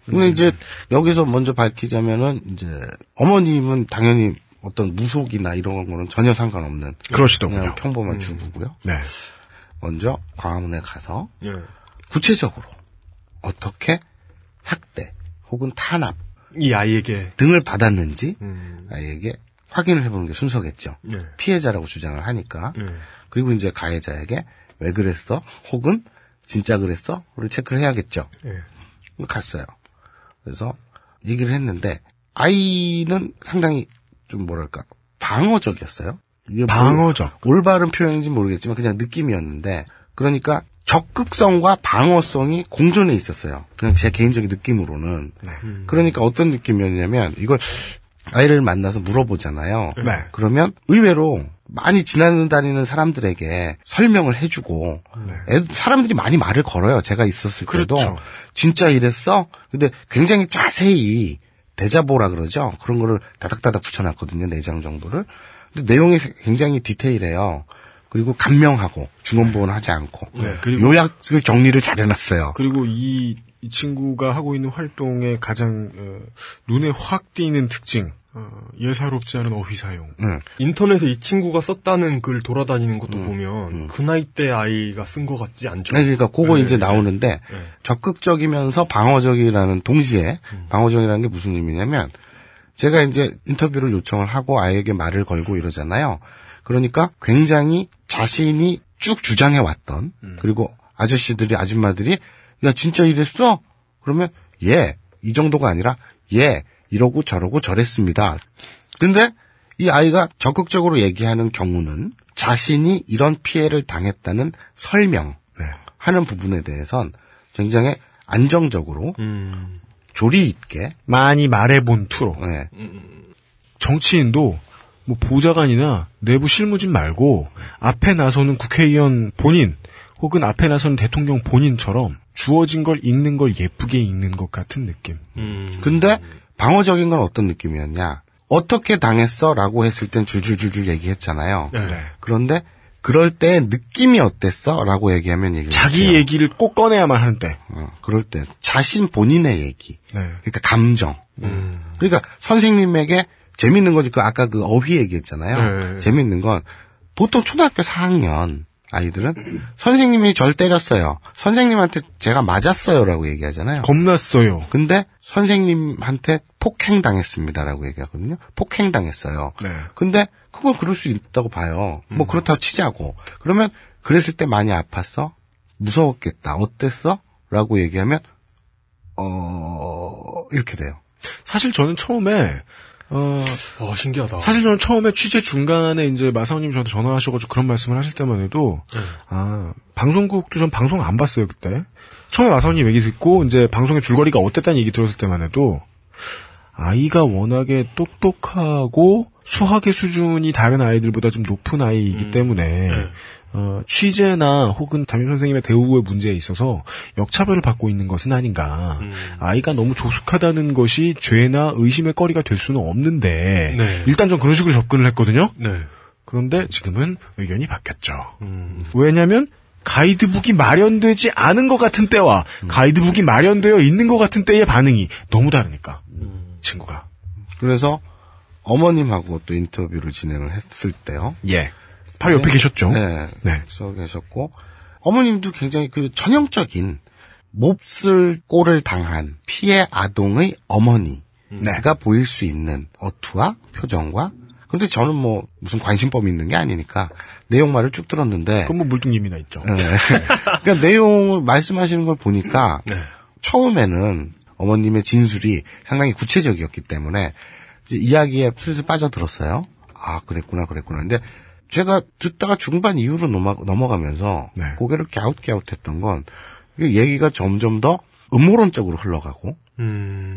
근데 이제 여기서 먼저 밝히자면은 이제 어머님은 당연히 어떤 무속이나 이런 거는 전혀 상관없는 그러시더군요. 그냥 평범한 주부고요. 네. 먼저 광화문에 가서 예. 구체적으로 어떻게 학대 혹은 탄압 이 아이에게 등을 받았는지 음. 아이에게 확인을 해보는 게 순서겠죠. 네. 피해자라고 주장을 하니까. 네. 그리고 이제 가해자에게 왜 그랬어? 혹은 진짜 그랬어?를 체크를 해야겠죠. 예. 갔어요. 그래서 얘기를 했는데 아이는 상당히 좀 뭐랄까 방어적이었어요. 이게 뭐 방어적. 올바른 표현인지 모르겠지만 그냥 느낌이었는데 그러니까 적극성과 방어성이 공존해 있었어요. 그냥 제 개인적인 느낌으로는. 그러니까 어떤 느낌이었냐면 이걸 아이를 만나서 물어보잖아요. 네. 그러면 의외로 많이 지나다니는 사람들에게 설명을 해주고 애- 사람들이 많이 말을 걸어요. 제가 있었을 때도 그렇죠. 진짜 이랬어. 근데 굉장히 자세히 대자보라 그러죠. 그런 거를 다닥다닥 붙여놨거든요. 내장 정도를. 근데 내용이 굉장히 디테일해요. 그리고 감명하고 중원부원 하지 않고 네, 그리고- 요약을 정리를 잘 해놨어요. 그리고 이, 이 친구가 하고 있는 활동의 가장 어, 눈에 확 띄는 특징 어, 예사롭지 않은 어휘 사용. 응. 인터넷에 이 친구가 썼다는 글 돌아다니는 것도 음, 보면 그 나이 때 아이가 쓴 것 같지 않죠. 네, 그러니까 그거 네, 이제 네. 나오는데 네. 적극적이면서 방어적이라는 동시에 방어적이라는 게 무슨 의미냐면 제가 이제 인터뷰를 요청을 하고 아이에게 말을 걸고 이러잖아요. 그러니까 굉장히 자신이 쭉 주장해 왔던 그리고 아저씨들이 아줌마들이 야 진짜 이랬어? 그러면 예 이 정도가 아니라 예 이러고 저러고 저랬습니다. 근데 이 아이가 적극적으로 얘기하는 경우는 자신이 이런 피해를 당했다는 설명 하는 부분에 대해선 굉장히 안정적으로 조리 있게 많이 말해본 투로. 네. 정치인도 뭐 보좌관이나 내부 실무진 말고 앞에 나서는 국회의원 본인 혹은 앞에 나서는 대통령 본인처럼 주어진 걸 읽는 걸 예쁘게 읽는 것 같은 느낌. 근데 방어적인 건 어떤 느낌이었냐? 어떻게 당했어?라고 했을 땐 줄줄줄줄 얘기했잖아요. 네. 그런데 그럴 때 느낌이 어땠어?라고 얘기하면 얘기 자기 얘기를 꼭 꺼내야만 하는 때. 어, 그럴 때 자신 본인의 얘기. 네. 그러니까 감정. 음. 그러니까 선생님에게 재밌는 거지. 그 아까 그 어휘 얘기했잖아요. 네. 재밌는 건 보통 초등학교 4학년 아이들은 선생님이 절 때렸어요. 선생님한테 제가 맞았어요라고 얘기하잖아요. 겁났어요. 근데 선생님한테 폭행당했습니다라고 얘기하거든요. 폭행당했어요. 네. 근데 그걸 그럴 수 있다고 봐요. 뭐 그렇다고 치자고. 그러면 그랬을 때 많이 아팠어? 무서웠겠다. 어땠어? 라고 얘기하면 어 이렇게 돼요. 사실 저는 처음에 어. 와, 신기하다. 사실 저는 처음에 취재 중간에 이제 마사오님 저한테 전화하셔가지고 그런 말씀을 하실 때만 해도 아 방송국도 전 방송 안 봤어요 그때. 처음에 마사오님 얘기 듣고 이제 방송의 줄거리가 어땠다는 얘기 들었을 때만 해도 아이가 워낙에 똑똑하고 수학의 수준이 다른 아이들보다 좀 높은 아이이기 때문에 어, 취재나 혹은 담임 선생님의 대우의 문제에 있어서 역차별을 받고 있는 것은 아닌가. 아이가 너무 조숙하다는 것이 죄나 의심의 거리가 될 수는 없는데 네. 일단 좀 그런 식으로 접근을 했거든요. 네. 그런데 지금은 의견이 바뀌었죠. 왜냐하면 가이드북이 마련되지 않은 것 같은 때와 가이드북이 마련되어 있는 것 같은 때의 반응이 너무 다르니까 친구가. 그래서 어머님하고 또 인터뷰를 진행을 했을 때요. 예. 바로 옆에 계셨죠? 네. 네. 서 계셨고 어머님도 굉장히 그 전형적인 몹쓸 꼴을 당한 피해 아동의 어머니가 보일 수 있는 어투와 표정과 근데 저는 뭐 무슨 관심법이 있는 게 아니니까 내용말을 쭉 들었는데 그건 뭐 물뚱님이나 있죠. 네. 그러니까 내용을 말씀하시는 걸 보니까 처음에는 어머님의 진술이 상당히 구체적이었기 때문에 이야기에 슬슬 빠져들었어요. 아 그랬구나 그랬구나. 근데 제가 듣다가 중반 이후로 넘어, 넘어가면서 고개를 갸웃갸웃했던 건 얘기가 점점 더 음모론적으로 흘러가고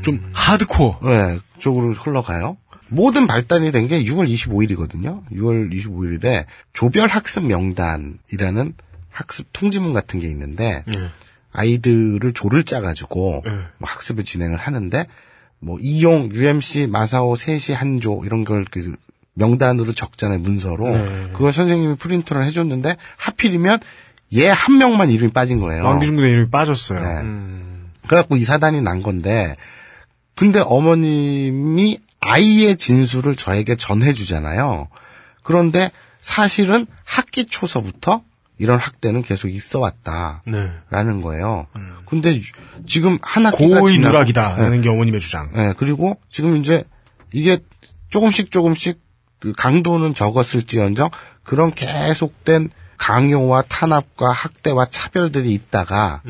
좀 하드코어 네, 쪽으로 흘러가요. 모든 발단이 된 게 6월 25일이거든요. 6월 25일에 조별 학습 명단이라는 학습 통지문 같은 게 있는데 아이들을 조를 짜가지고 뭐 학습을 진행을 하는데 뭐 이용, UMC, 마사오, 셋이 한조 이런 걸 그 명단으로 적잖아요 문서로 네. 그걸 선생님이 프린터를 해줬는데 하필이면 얘 한 명만 이름이 빠진 거예요. 왕기중 군의 이름이 빠졌어요. 네. 그래갖고 이 사단이 난 건데, 근데 어머님이 아이의 진술을 저에게 전해주잖아요. 그런데 사실은 학기 초서부터 이런 학대는 계속 있어 왔다라는 거예요. 근데 유- 지금 한 학기가 고의 누락이다라는 네. 게 어머님의 주장. 네, 그리고 지금 이제 이게 조금씩 조금씩 그 강도는 적었을지언정 그런 계속된 강요와 탄압과 학대와 차별들이 있다가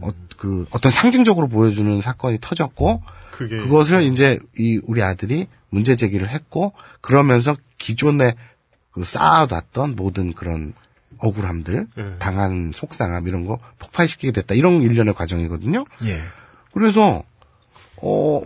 어, 그 어떤 상징적으로 보여주는 사건이 터졌고 그게 그것을 이제 이 우리 아들이 문제 제기를 했고 그러면서 기존에 그 쌓아놨던 모든 그런 억울함들, 네. 당한 속상함 이런 거 폭발시키게 됐다. 이런 일련의 과정이거든요. 예. 그래서 어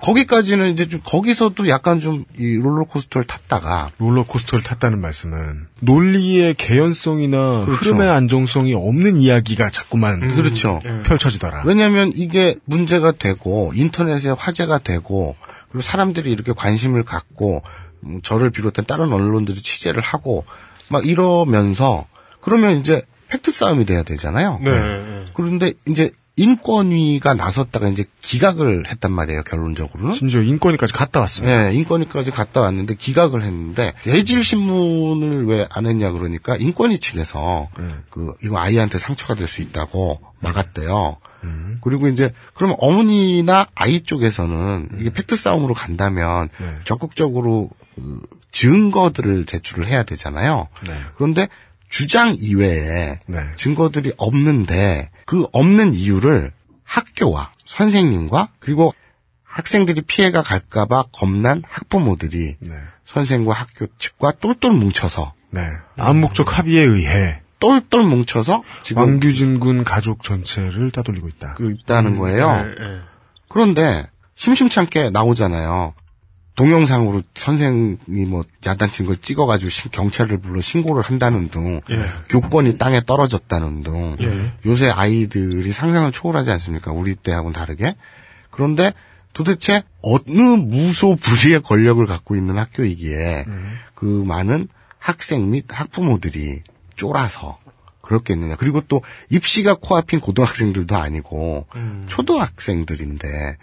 거기까지는 이제 좀 거기서도 약간 좀 이 롤러코스터를 탔다가 롤러코스터를 탔다는 말씀은 논리의 개연성이나 그렇죠. 흐름의 안정성이 없는 이야기가 자꾸만 그렇죠. 펼쳐지더라. 왜냐하면 이게 문제가 되고 인터넷에 화제가 되고 그리고 사람들이 이렇게 관심을 갖고 음, 저를 비롯한 다른 언론들이 취재를 하고 막 이러면서 그러면 이제 팩트 싸움이 돼야 되잖아요. 네. 그런데 이제 인권위가 나섰다가 이제 기각을 했단 말이에요, 결론적으로는. 심지어 인권위까지 갔다 왔습니다. 네, 인권위까지 갔다 왔는데 기각을 했는데 대질 신문을 왜 안 했냐 그러니까 인권위 측에서 그 이거 아이한테 상처가 될 수 있다고 막았대요. 그리고 이제 그럼 어머니나 아이 쪽에서는 이게 팩트 싸움으로 간다면 적극적으로 그 증거들을 제출을 해야 되잖아요. 그런데 주장 이외에 네. 증거들이 없는데 그 없는 이유를 학교와 선생님과 그리고 학생들이 피해가 갈까봐 겁난 학부모들이 네. 선생과 학교 측과 똘똘 뭉쳐서 네. 암묵적 합의에 의해 똘똘 뭉쳐서 지금 왕규진 군 가족 전체를 따돌리고 있다. 그 있다는 거예요. 네, 네. 그런데 심심찮게 나오잖아요. 동영상으로 선생이 뭐 야단친 걸 찍어가지고 신- 경찰을 불러 신고를 한다는 등 예. 교권이 땅에 떨어졌다는 등 예. 요새 아이들이 상상을 초월하지 않습니까? 우리 때하고는 다르게. 그런데 도대체 어느 무소불위의 권력을 갖고 있는 학교이기에 그 많은 학생 및 학부모들이 쫄아서 그렇겠느냐. 그리고 또 입시가 코앞인 고등학생들도 아니고 음. 초등학생들인데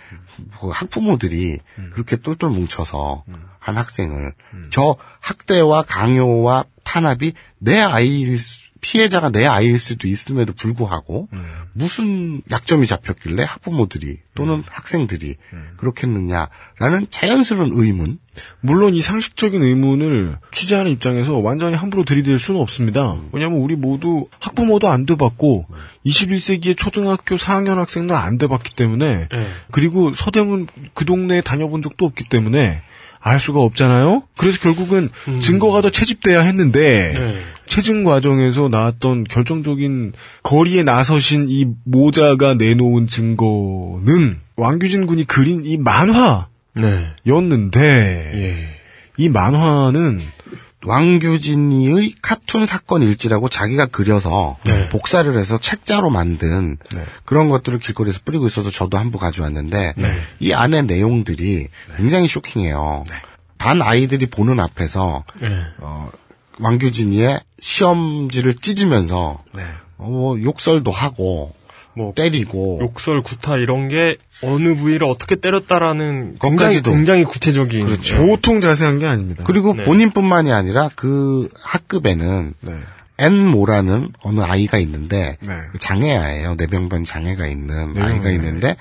그 학부모들이 그렇게 똘똘 뭉쳐서 한 학생을 저 학대와 강요와 탄압이 내 아이일 수- 피해자가 내 아이일 수도 있음에도 불구하고 무슨 약점이 잡혔길래 학부모들이 또는 학생들이 그렇겠느냐라는 자연스러운 의문. 물론 이 상식적인 의문을 취재하는 입장에서 완전히 함부로 들이댈 수는 없습니다. 왜냐하면 우리 모두 학부모도 안 돼봤고 21세기의 초등학교 4학년 학생도 안 돼봤기 때문에 네. 그리고 서대문 그 동네에 다녀본 적도 없기 때문에 알 수가 없잖아요. 그래서 결국은 증거가 더 채집돼야 했는데 네. 채증 과정에서 나왔던 결정적인 거리에 나서신 이 모자가 내놓은 증거는 왕규진 군이 그린 이 만화 네. 였는데 예. 이 만화는 왕규진이의 카툰 사건 일지라고 자기가 그려서 네. 복사를 해서 책자로 만든 그런 것들을 길거리에서 뿌리고 있어서 저도 한 부 가져왔는데 네. 이 안에 내용들이 굉장히 쇼킹해요. 반 아이들이 보는 앞에서 예. 어, 왕규진이의 시험지를 찢으면서 어, 뭐 욕설도 하고 뭐 때리고 욕설, 구타 이런 게 어느 부위를 어떻게 때렸다라는 굉장히 것까지도. 굉장히 구체적인 그렇죠. 보통 자세한 게 아닙니다. 그리고 네. 본인뿐만이 아니라 그 학급에는 앤모라는 어느 아이가 있는데 네. 그 장애아예요. 뇌병변 장애가 있는 네, 아이가 네, 있는데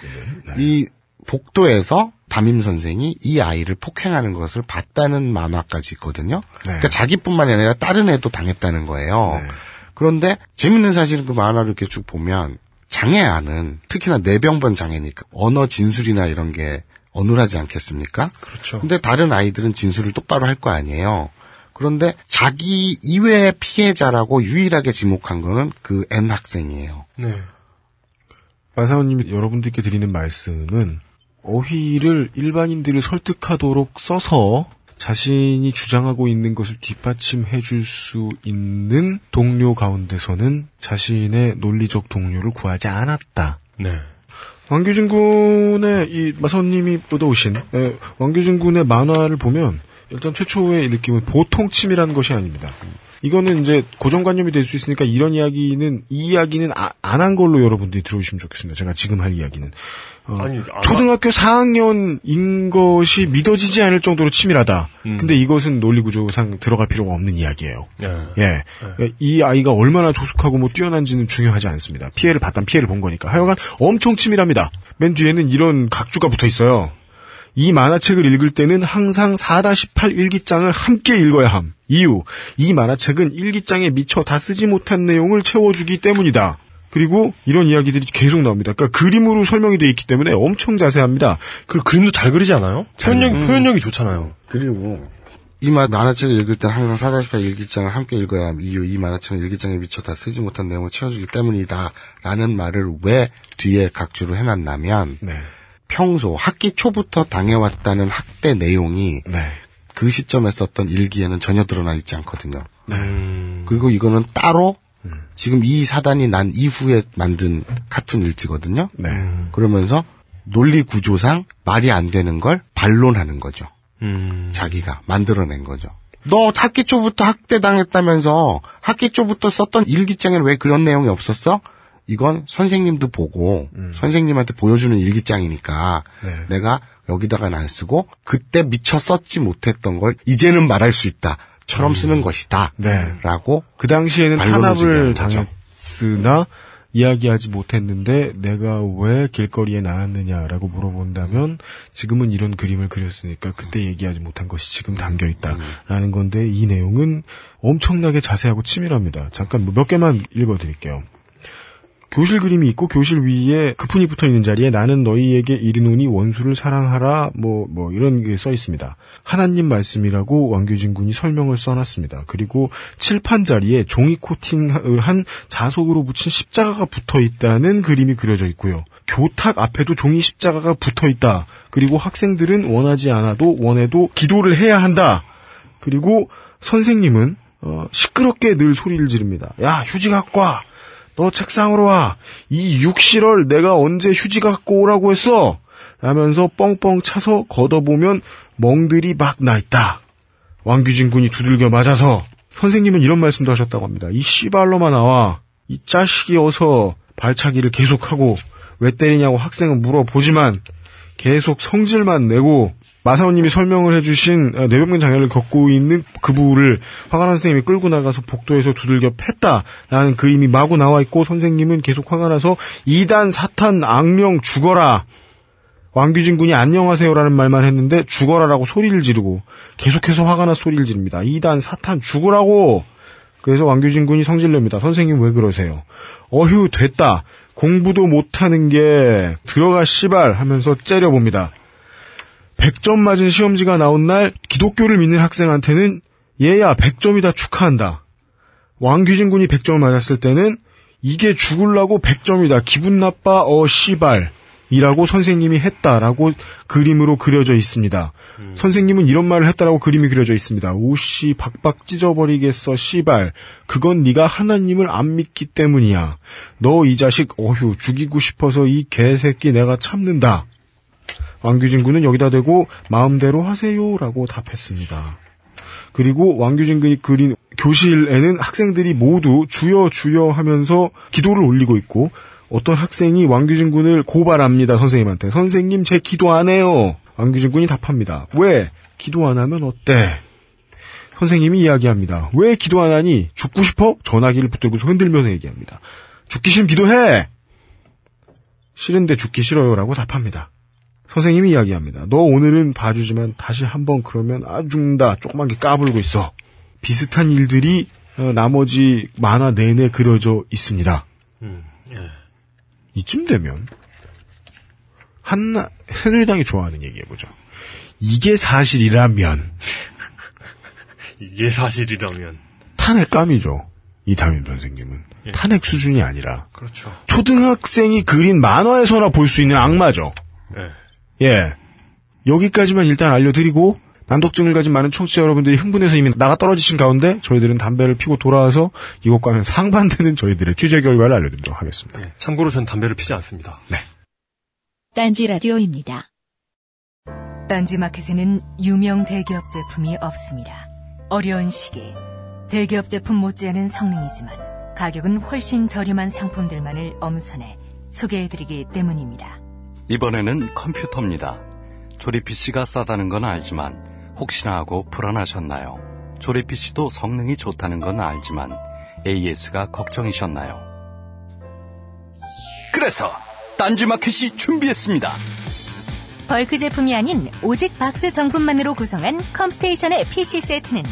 이 복도에서 담임 선생이 이 아이를 폭행하는 것을 봤다는 만화까지 있거든요. 그러니까 자기뿐만이 아니라 다른 애도 당했다는 거예요. 그런데 재밌는 사실은 그 만화를 이렇게 쭉 보면 장애아는 특히나 뇌병변 장애니까 언어 진술이나 이런 게 어눌하지 않겠습니까? 그렇죠. 근데 다른 아이들은 진술을 똑바로 할 거 아니에요. 그런데 자기 이외의 피해자라고 유일하게 지목한 거는 그 N 학생이에요. 네. 마사오님이 여러분들께 드리는 말씀은 어휘를 일반인들을 설득하도록 써서 자신이 주장하고 있는 것을 뒷받침해 줄 수 있는 동료 가운데서는 자신의 논리적 동료를 구하지 않았다. 네. 왕규진 군의 이 마사오님이 뻗어오신 에, 왕규진 군의 만화를 보면 일단 최초의 느낌은 보통 침이라는 것이 아닙니다. 이거는 이제 고정관념이 될 수 있으니까 이런 이야기는 이 이야기는 안한 걸로 여러분들이 들어주시면 좋겠습니다. 제가 지금 할 이야기는 어, 아니, 초등학교 4학년인 것이 믿어지지 않을 정도로 치밀하다. 음. 근데 이것은 논리구조상 들어갈 필요가 없는 이야기예요. 예. 예. 이 아이가 얼마나 조숙하고 뭐 뛰어난지는 중요하지 않습니다. 피해를 봤단 피해를 본 거니까. 하여간 엄청 치밀합니다. 맨 뒤에는 이런 각주가 붙어 있어요. 이 만화책을 읽을 때는 항상 4-8 일기장을 함께 읽어야 함. 이유. 이 만화책은 일기장에 미처 다 쓰지 못한 내용을 채워주기 때문이다. 그리고 이런 이야기들이 계속 나옵니다. 그러니까 그림으로 설명이 되어 있기 때문에 엄청 자세합니다. 그 그림도 잘 그리지 않아요? 표현력, 표현력이 좋잖아요. 그리고 이 마- 만화책을 읽을 때는 항상 4-8 일기장을 함께 읽어야 함. 이유 이 만화책은 일기장에 미처 다 쓰지 못한 내용을 채워주기 때문이다. 라는 말을 왜 뒤에 각주로 해놨냐면 네. 평소 학기 초부터 당해왔다는 학대 내용이 네. 그 시점에 썼던 일기에는 전혀 드러나 있지 않거든요. 네. 그리고 이거는 따로 지금 이 사단이 난 이후에 만든 카툰 일지거든요. 네. 그러면서 논리 구조상 말이 안 되는 걸 반론하는 거죠. 음. 자기가 만들어낸 거죠. 너 학기 초부터 학대당했다면서 학기 초부터 썼던 일기장에는 왜 그런 내용이 없었어? 이건 선생님도 보고 선생님한테 보여주는 일기장이니까 내가 여기다가 안 쓰고 그때 미처 썼지 못했던 걸 이제는 말할 수 있다. 처럼 쓰는 것이다. 네. 라고 그 당시에는 탄압을. 당했으나 이야기하지 못했는데 내가 왜 길거리에 나왔느냐라고 물어본다면 지금은 이런 그림을 그렸으니까 그때 얘기하지 못한 것이 지금 담겨 있다라는 건데 이 내용은 엄청나게 자세하고 치밀합니다. 잠깐 몇 개만 읽어드릴게요. 교실 그림이 있고 교실 위에 그푼이 붙어 있는 자리에 나는 너희에게 이르노니 원수를 사랑하라 뭐뭐 이런 게 써 있습니다. 하나님 말씀이라고 왕규진 군이 설명을 써놨습니다. 그리고 칠판 자리에 종이 코팅을 한 자석으로 붙인 십자가가 붙어 있다는 그림이 그려져 있고요. 교탁 앞에도 종이 십자가가 붙어 있다. 그리고 학생들은 원하지 않아도 원해도 기도를 해야 한다. 그리고 선생님은 어, 시끄럽게 늘 소리를 지릅니다. 야 휴지 갖고 와. 너 책상으로 와. 이 육실을 내가 언제 휴지 갖고 오라고 했어? 라면서 뻥뻥 차서 걷어보면 멍들이 막 나 있다. 왕규진 군이 두들겨 맞아서 선생님은 이런 말씀도 하셨다고 합니다. 이 씨발로만 나와. 이 자식이 어서 발차기를 계속하고 왜 때리냐고 학생은 물어보지만 계속 성질만 내고 마사오님이 설명을 해주신 어, 뇌병변 장애를 겪고 있는 그부를 화가 난 선생님이 끌고 나가서 복도에서 두들겨 팼다라는 그림이 마구 나와 있고 선생님은 계속 화가 나서 이단 사탄 악령 죽어라 왕규진 군이 안녕하세요라는 말만 했는데 죽어라라고 소리를 지르고 계속해서 화가 나 소리를 지릅니다. 이단 사탄 죽으라고 그래서 왕규진 군이 성질냅니다. 선생님 왜 그러세요? 어휴 됐다 공부도 못하는 게 들어가 씨발 하면서 째려봅니다. 100점 맞은 시험지가 나온 날 기독교를 믿는 학생한테는 얘야 100점이다 축하한다. 왕규진 군이 100점을 맞았을 때는 이게 죽을라고 100점이다. 기분 나빠 어 씨발. 이라고 선생님이 했다라고 그림으로 그려져 있습니다. 선생님은 이런 말을 했다라고 그림이 그려져 있습니다. 우씨 박박 찢어버리겠어 씨발. 그건 네가 하나님을 안 믿기 때문이야. 너 이 자식 어휴 죽이고 싶어서 이 개새끼 내가 참는다. 왕규진 군은 여기다 대고 마음대로 하세요라고 답했습니다. 그리고 왕규진 군이 그린 교실에는 학생들이 모두 주여 주여 하면서 기도를 올리고 있고 어떤 학생이 왕규진 군을 고발합니다 선생님한테 선생님 제 기도 안 해요. 왕규진 군이 답합니다. 왜 기도 안 하면 어때? 선생님이 이야기합니다. 왜 기도 안 하니? 죽고 싶어? 전화기를 붙들고서 흔들면서 얘기합니다. 죽기 싫으면 기도해! 싫은데 죽기 싫어요라고 답합니다. 선생님이 이야기합니다. 너 오늘은 봐주지만 다시 한번 그러면 아 죽는다. 조그만 게 까불고 있어. 비슷한 일들이 어, 나머지 만화 내내 그려져 있습니다. 음, 예. 이쯤 되면 한나 새누리당이 좋아하는 얘기해보죠. 이게 사실이라면 이게 사실이라면. 탄핵감이죠. 이 담임 선생님은 예. 탄핵 수준이 아니라 그렇죠. 초등학생이 그린 만화에서나 볼 수 있는 악마죠. 예. 예. 여기까지만 일단 알려드리고 난독증을 가진 많은 청취자 여러분들이 흥분해서 이미 나가 떨어지신 가운데 저희들은 담배를 피고 돌아와서 이것과는 상반되는 저희들의 취재 결과를 알려드리도록 하겠습니다. 예. 참고로 전 담배를 피지 않습니다. 네. 딴지 라디오입니다. 딴지 마켓에는 유명 대기업 제품이 없습니다. 어려운 시기 대기업 제품 못지않은 성능이지만 가격은 훨씬 저렴한 상품들만을 엄선해 소개해드리기 때문입니다. 이번에는 컴퓨터입니다. 조립 PC가 싸다는 건 알지만 혹시나 하고 불안하셨나요? 조립 PC도 성능이 좋다는 건 알지만 AS가 걱정이셨나요? 그래서 딴지마켓이 준비했습니다. bulk 제품이 아닌 오직 박스 정품만으로 구성한 컴스테이션의 PC 세트는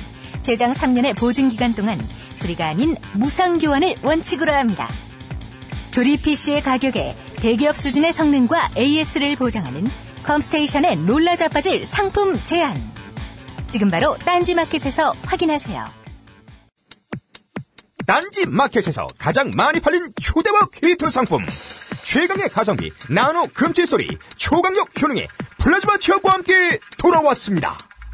최장 3년의 보증 기간 동안 수리가 아닌 무상 교환을 원칙으로 합니다. 조립 PC의 가격에 대기업 수준의 성능과 AS를 보장하는 컴스테이션의 놀라 자빠질 상품 제안. 지금 바로 딴지마켓에서 확인하세요. 딴지 마켓에서 가장 많이 팔린 휴대와 퀴트 상품 최강의 가성비 나노 금치 소리 초강력 효능의 플라즈마 치약과 함께 돌아왔습니다.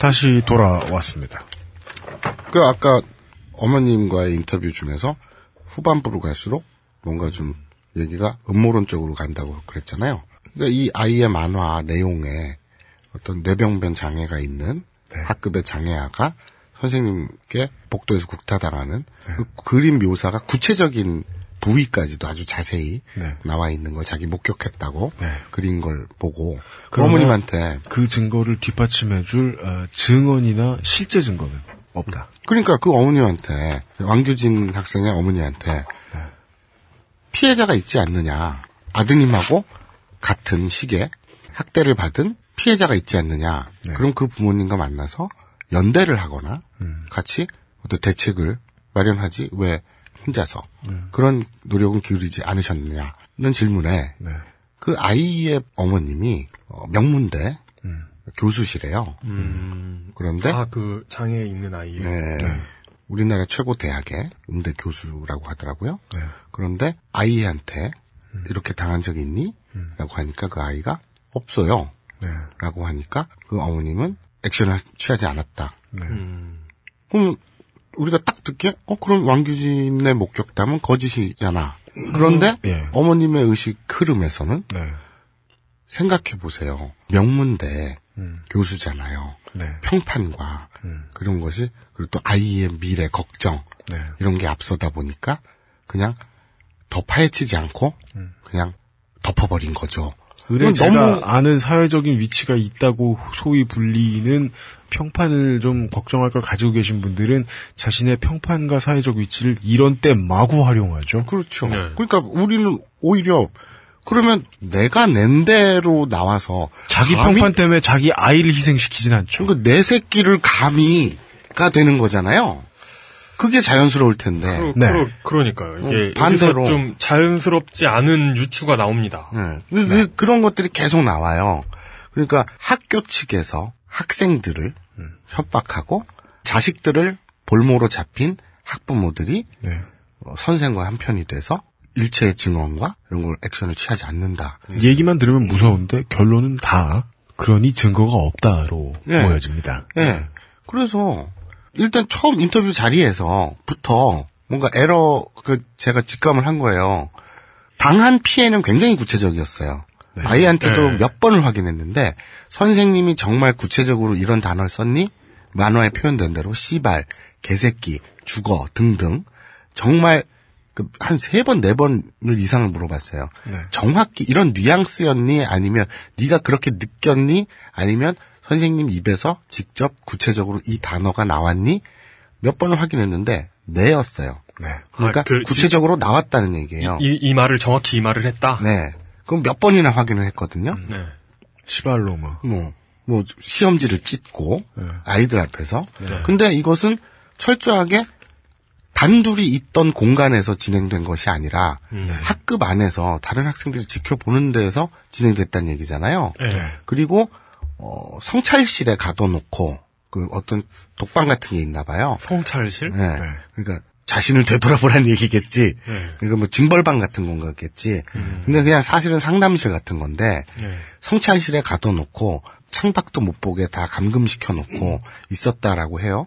다시 돌아왔습니다. 그 아까 어머님과의 인터뷰 중에서 후반부로 갈수록 뭔가 좀 얘기가 음모론 쪽으로 간다고 그랬잖아요. 그러니까 이 아이의 만화 내용에 어떤 뇌병변 장애가 있는 학급의 장애아가 선생님께 복도에서 국타당하는 그 그림 묘사가 구체적인 부위까지도 아주 자세히 나와 있는 걸 자기 목격했다고 그린 걸 보고 그러나 어머님한테 그 증거를 뒷받침해줄 어, 증언이나 실제 증거는 없다. 그러니까 그 어머님한테 왕규진 학생의 어머니한테 피해자가 있지 않느냐. 아드님하고 같은 시기에 학대를 받은 피해자가 있지 않느냐. 그럼 그 부모님과 만나서 연대를 하거나 같이 어떤 대책을 마련하지 왜 혼자서 그런 노력은 기울이지 않으셨느냐는 질문에 그 아이의 어머님이 어, 명문대 교수시래요. 그런데 아, 그 장애 있는 아이. 네. 우리나라 최고 대학의 음대 교수라고 하더라고요. 그런데 아이한테 이렇게 당한 적이 있니? 라고 하니까 그 아이가 없어요. 라고 하니까 그 어머님은 액션을 취하지 않았다. 그럼 우리가 딱 듣기에 어 그럼 왕규진의 목격담은 거짓이잖아. 그런데 예. 어머님의 의식 흐름에서는 생각해 보세요. 명문대 교수잖아요. 평판과 그런 것이 그리고 또 아이의 미래 걱정 이런 게 앞서다 보니까 그냥 더 파헤치지 않고 그냥 덮어버린 거죠. 의뢰 그건 제가 아는 사회적인 위치가 있다고 소위 불리는 평판을 좀 걱정할 걸 가지고 계신 분들은 자신의 평판과 사회적 위치를 이런 때 마구 활용하죠. 그렇죠. 그러니까 우리는 오히려 그러면 내가 낸 대로 나와서 자기 감히- 평판 때문에 자기 아이를 희생시키진 않죠. 그러니까 내 새끼를 감히가 되는 거잖아요. 그게 자연스러울 텐데. 그러, 그러, 그러 니까요. 이게 어, 반대로. 좀 자연스럽지 않은 유추가 나옵니다. 네. 왜- 왜 그런 것들이 계속 나와요. 그러니까 학교 측에서 학생들을 협박하고 자식들을 볼모로 잡힌 학부모들이 어, 선생과 한편이 돼서 일체의 증언과 이런 걸 액션을 취하지 않는다. 얘기만 들으면 무서운데 결론은 다 그러니 증거가 없다로 예. 보여집니다. 예. 그래서 일단 처음 인터뷰 자리에서부터 뭔가 에러 그 제가 직감을 한 거예요. 당한 피해는 굉장히 구체적이었어요. 아이한테도 네. 몇 번을 확인했는데 선생님이 정말 구체적으로 이런 단어를 썼니? 만화에 표현된 대로 씨발, 개새끼, 죽어 등등 정말 그한세 번 네 번을 이상을 물어봤어요. 정확히 이런 뉘앙스였니? 아니면 네가 그렇게 느꼈니? 아니면 선생님 입에서 직접 구체적으로 이 단어가 나왔니? 몇 번을 확인했는데 네였어요. 그러니까 아, 그 구체적으로 나왔다는 얘기예요. 이, 이 말을 정확히 이 말을 했다. 네. 그럼 몇 번이나 확인을 했거든요. 네. 시발로 뭐. 뭐, 뭐, 시험지를 찢고, 네. 아이들 앞에서. 네. 근데 이것은 철저하게 단둘이 있던 공간에서 진행된 것이 아니라 음. 네. 학급 안에서 다른 학생들이 지켜보는 데에서 진행됐다는 얘기잖아요. 네. 그리고, 어, 성찰실에 가둬놓고, 그 어떤 독방 같은 게 있나 봐요. 성찰실? 네. 그러니까 자신을 되돌아보라는 얘기겠지. 네. 그러니까 뭐 징벌방 같은 건가겠지. 근데 그냥 사실은 상담실 같은 건데 네. 성찰실에 가둬놓고 창밖도 못 보게 다 감금시켜 놓고 있었다라고 해요.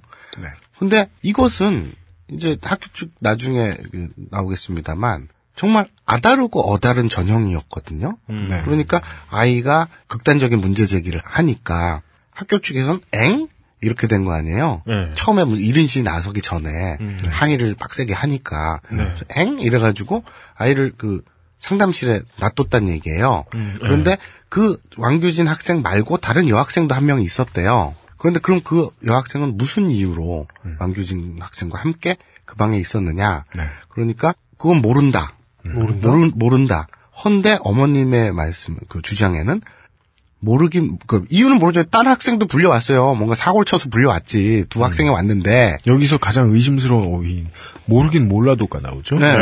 근데 이것은 이제 학교 측 나중에 그 나오겠습니다만 정말 아다르고 어다른 전형이었거든요. 네. 그러니까 아이가 극단적인 문제 제기를 하니까 학교 측에서는 엥? 이렇게 된 거 아니에요? 네. 처음에 뭐 이른 씨 나서기 전에 음. 항의를 빡세게 하니까 네. 엥? 이래가지고 아이를 그 상담실에 놔뒀단 얘기예요. 음, 그런데 그 왕규진 학생 말고 다른 여학생도 한 명이 있었대요. 그런데 그럼 그 여학생은 무슨 이유로 음. 왕규진 학생과 함께 그 방에 있었느냐? 그러니까 그건 모른다. 모른다? 모른, 모른다. 헌데 어머님의 말씀, 그 주장에는 모르긴, 그, 이유는 모르죠. 다른 학생도 불려왔어요. 뭔가 사고를 쳐서 불려왔지. 두 학생이 왔는데. 여기서 가장 의심스러운 오인 모르긴 몰라도가 나오죠. 네.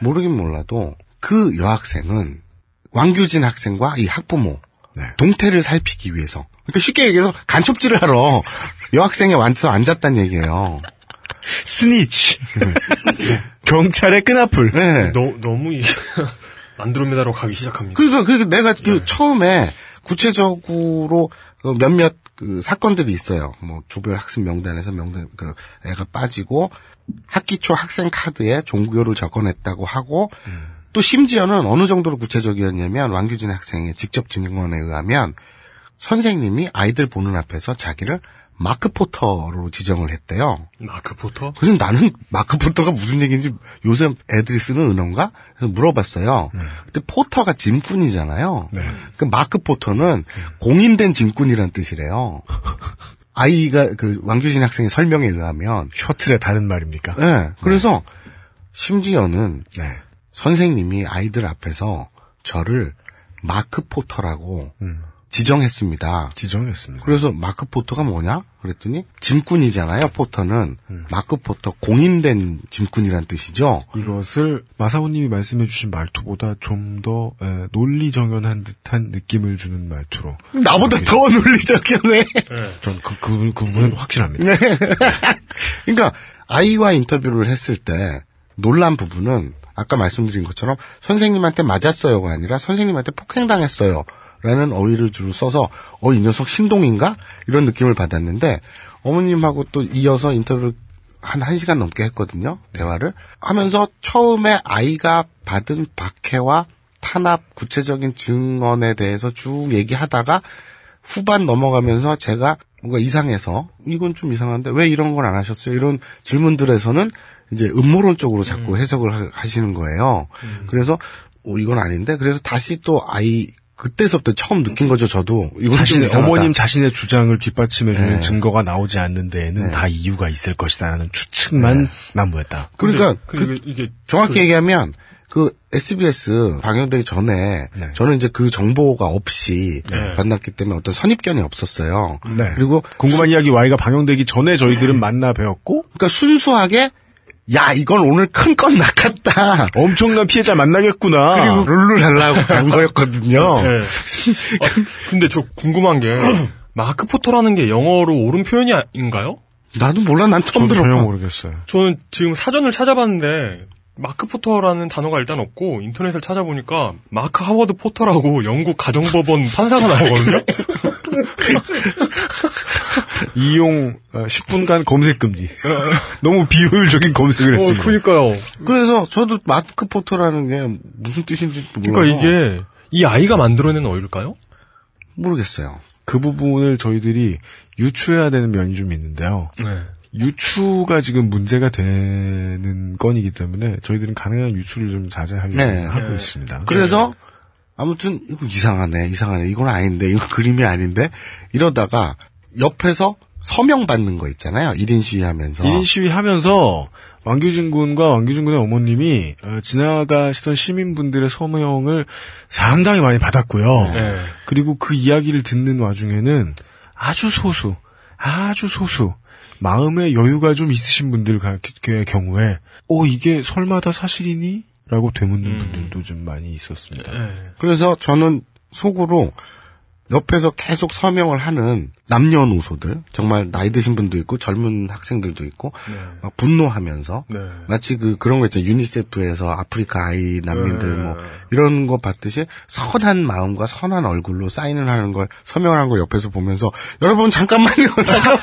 모르긴 몰라도 그 여학생은 왕규진 학생과 이 학부모 동태를 살피기 위해서 그러니까 쉽게 얘기해서 간첩질을 하러 여학생이 와서 앉았단 얘기예요. 스니치. 경찰의 끈앞을. 네. 너, 너무 이 안드로메다로 가기 시작합니다. 그러니까 그 내가 그 처음에 구체적으로 그 몇몇 그 사건들이 있어요. 뭐 조별 학습 명단에서 명단 그 애가 빠지고 학기 초 학생 카드에 종교를 적어냈다고 하고 또 심지어는 어느 정도로 구체적이었냐면 왕규진 학생의 직접 증언에 의하면 선생님이 아이들 보는 앞에서 자기를 mark porter로 지정을 했대요. mark porter? 그래서 나는 mark porter가 무슨 얘기인지 요새 애들이 쓰는 은어인가? 그래서 물어봤어요. 근데 porter가 짐꾼이잖아요. 그 mark porter는 공인된 짐꾼이란 뜻이래요. 아이가 그 왕규진 학생의 설명에 의하면 셔틀의 다른 말입니까? 네. 그래서 심지어는 네. 선생님이 아이들 앞에서 저를 mark porter라고 지정했습니다. 지정했습니다. 그래서 mark porter가 뭐냐? 그랬더니 짐꾼이잖아요. 포터는 마크 포터 공인된 짐꾼이란 뜻이죠. 이것을 마사오님이 말씀해주신 말투보다 좀 더 논리정연한 듯한 느낌을 주는 말투로. 나보다 더 논리적이네. 전 그 그, 그 부분은 확실합니다. 그러니까 아이와 인터뷰를 했을 때 놀란 부분은 아까 말씀드린 것처럼 선생님한테 맞았어요가 아니라 선생님한테 폭행당했어요. 라는 어휘를 주로 써서 어 이 녀석 신동인가 이런 느낌을 받았는데 어머님하고 또 이어서 인터뷰를 한 1시간 넘게 했거든요. 대화를 하면서 처음에 아이가 받은 박해와 탄압 구체적인 증언에 대해서 쭉 얘기하다가 후반 넘어가면서 제가 뭔가 이상해서 이건 좀 이상한데 왜 이런 건안 하셨어요? 이런 질문들에서는 이제 음모론적으로 자꾸 해석을 하- 하시는 거예요. 그래서 어, 이건 아닌데 그래서 다시 또 아이 그때서부터 처음 느낀 거죠. 저도 이상하다. 어머님 자신의 주장을 뒷받침해주는 네. 증거가 나오지 않는 데에는 다 이유가 있을 것이다라는 추측만 난무했다. 그러니까 근데 그- 이게- 정확히 그- 얘기하면 그 SBS 방영되기 전에 저는 이제 그 정보가 없이 만났기 때문에 어떤 선입견이 없었어요. 네. 그리고 궁금한 이야기 Y가 방영되기 전에 저희들은 만나 배웠고, 그러니까 순수하게 야 이건 오늘 큰건 낚았다. 엄청난 피해자 만나겠구나. 그리고 룰루랄라하고 간 거였거든요. 네. 아, 근데 저 궁금한 게 mark porter라는 게 영어로 옳은 표현인가요? 나도 몰라. 난 처음 저도 전혀. 모르겠어요. 저는 지금 사전을 찾아봤는데 mark porter라는 단어가 일단 없고 인터넷을 찾아보니까 마크 하워드 포터라고 영국 가정법원 판사가 나오거든요. 이용 어, 10분간 검색 금지. 너무 비효율적인 검색을 했습니다. 그러니까요. 그래서 저도 마크 포터라는 게 무슨 뜻인지 몰라서 그러니까 이게 이 아이가 만들어낸 어일까요? 모르겠어요. 그 부분을 저희들이 유추해야 되는 면이 좀 있는데요. 네. 유추가 지금 문제가 되는 건이기 때문에 저희들은 가능한 유추를 좀 자제하려고 네. 하고 네. 있습니다. 그래서 아무튼 이거 이상하네, 이상하네. 이건 아닌데, 이거 그림이 아닌데 이러다가 옆에서 서명 받는 거 있잖아요. 1인 시위하면서. 1인 시위하면서 왕규진 군과 왕규진 군의 어머님이 어, 지나가시던 시민분들의 서명을 상당히 많이 받았고요. 네. 그리고 그 이야기를 듣는 와중에는 아주 소수, 아주 소수 마음의 여유가 좀 있으신 분들의 경우에 어 이게 설마 다 사실이니? 라고 되묻는 분들도 좀 많이 있었습니다. 그래서 저는 속으로 옆에서 계속 서명을 하는 남녀노소들 정말 나이 드신 분도 있고 젊은 학생들도 있고 막 분노하면서 네. 마치 그 그런 거 있죠. 유니세프에서 아프리카 아이 난민들 네. 뭐 이런 거 봤듯이 선한 마음과 선한 얼굴로 사인을 하는 걸 서명을 한 걸 옆에서 보면서 여러분 잠깐만요. 잠깐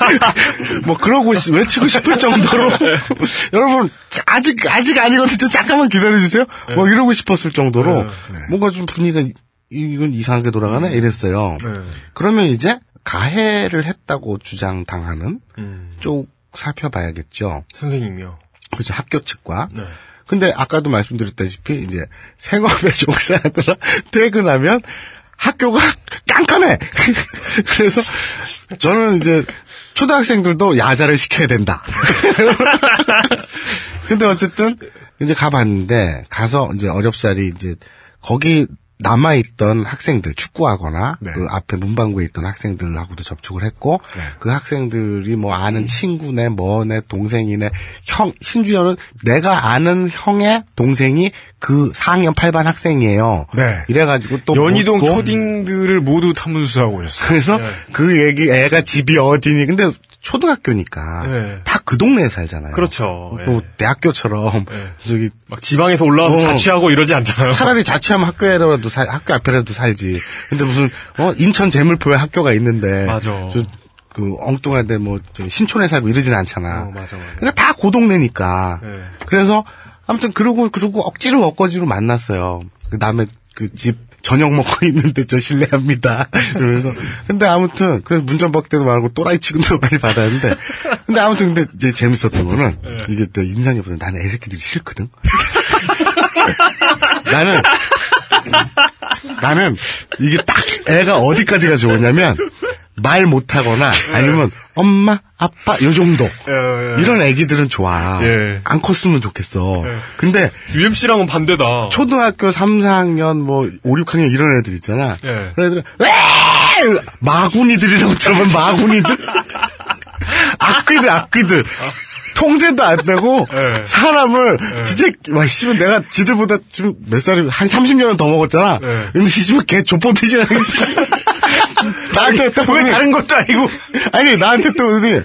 뭐 그러고 싶- 외치고 싶을 정도로. 여러분 아직 아직 아니거든요. 잠깐만 기다려 주세요. 뭐 이러고 싶었을 정도로 네. 뭔가 좀 분위기가 이- 이건 이상하게 돌아가네 이랬어요. 네. 그러면 이제 가해를 했다고 주장당하는 음. 쪽 살펴봐야겠죠. 선생님이요. 그렇죠. 학교 측과. 네. 근데 아까도 말씀드렸다시피 이제 생업에 종사하더라 퇴근하면 학교가 깜깜해. 그래서 저는 이제 초등학생들도 야자를 시켜야 된다. 근데 어쨌든 이제 가봤는데 가서 이제 어렵사리 이제 거기 남아있던 학생들 축구하거나 그 앞에 문방구에 있던 학생들하고도 접촉을 했고 그 학생들이 뭐 아는 친구네 뭐네 동생이네 형 심지어는 내가 아는 형의 동생이 그 4학년 8반 학생이에요. 네. 이래가지고 또 연희동 묻고 초딩들을 모두 탐문수하고 오셨어요. 그래서 그 얘기 애가 집이 어디니 근데 초등학교니까 네. 다그 동네에 살잖아요. 그렇죠. 뭐 대학교처럼 저기 막 지방에서 올라와서 어. 자취하고 이러지 않잖아요. 차라리 자취하면 학교에라도 살 학교 앞에라도 살지. 근데 무슨 어 인천 재물포에 학교가 있는데 맞아. 저 그 엉뚱한데 뭐 신촌에 살고 이러진 않잖아. 어, 맞아, 맞아. 그러니까 다 고동네니까. 네. 그래서 아무튼 그러고 그러고 억지로 엇거지로 만났어요. 그 남의 그 집 저녁 먹고 있는데 저 실례합니다. 그러면서 근데 아무튼 그래서 문전박 때도 많고 또라이 취급도 많이 받았는데 근데 아무튼 근데 이제 재밌었던 거는 이게 내 인상이 없어. 나는 애새끼들이 싫거든. 나는 나는 이게 딱 애가 어디까지가 좋으냐면 말 못하거나 아니면 엄마 아빠 요 정도 이런 애기들은 좋아 예. 안 컸으면 좋겠어 예. 근데 UMC랑은 반대다. 초등학교 3, 4학년 뭐 5, 6학년 이런 애들 있잖아 예. 그런 애들은 왜 마구니들이라고 들으면 마구니들 악귀들 악귀들 통제도 안 되고 예. 사람을 진짜 와 씨발 내가 지들보다 지금 몇 살이 한 30년은 더 먹었잖아. 예. 근데 씨발 걔 족보듯이 나한테 또 보더니 다른 것도 아니고 아니 나한테 또 보더니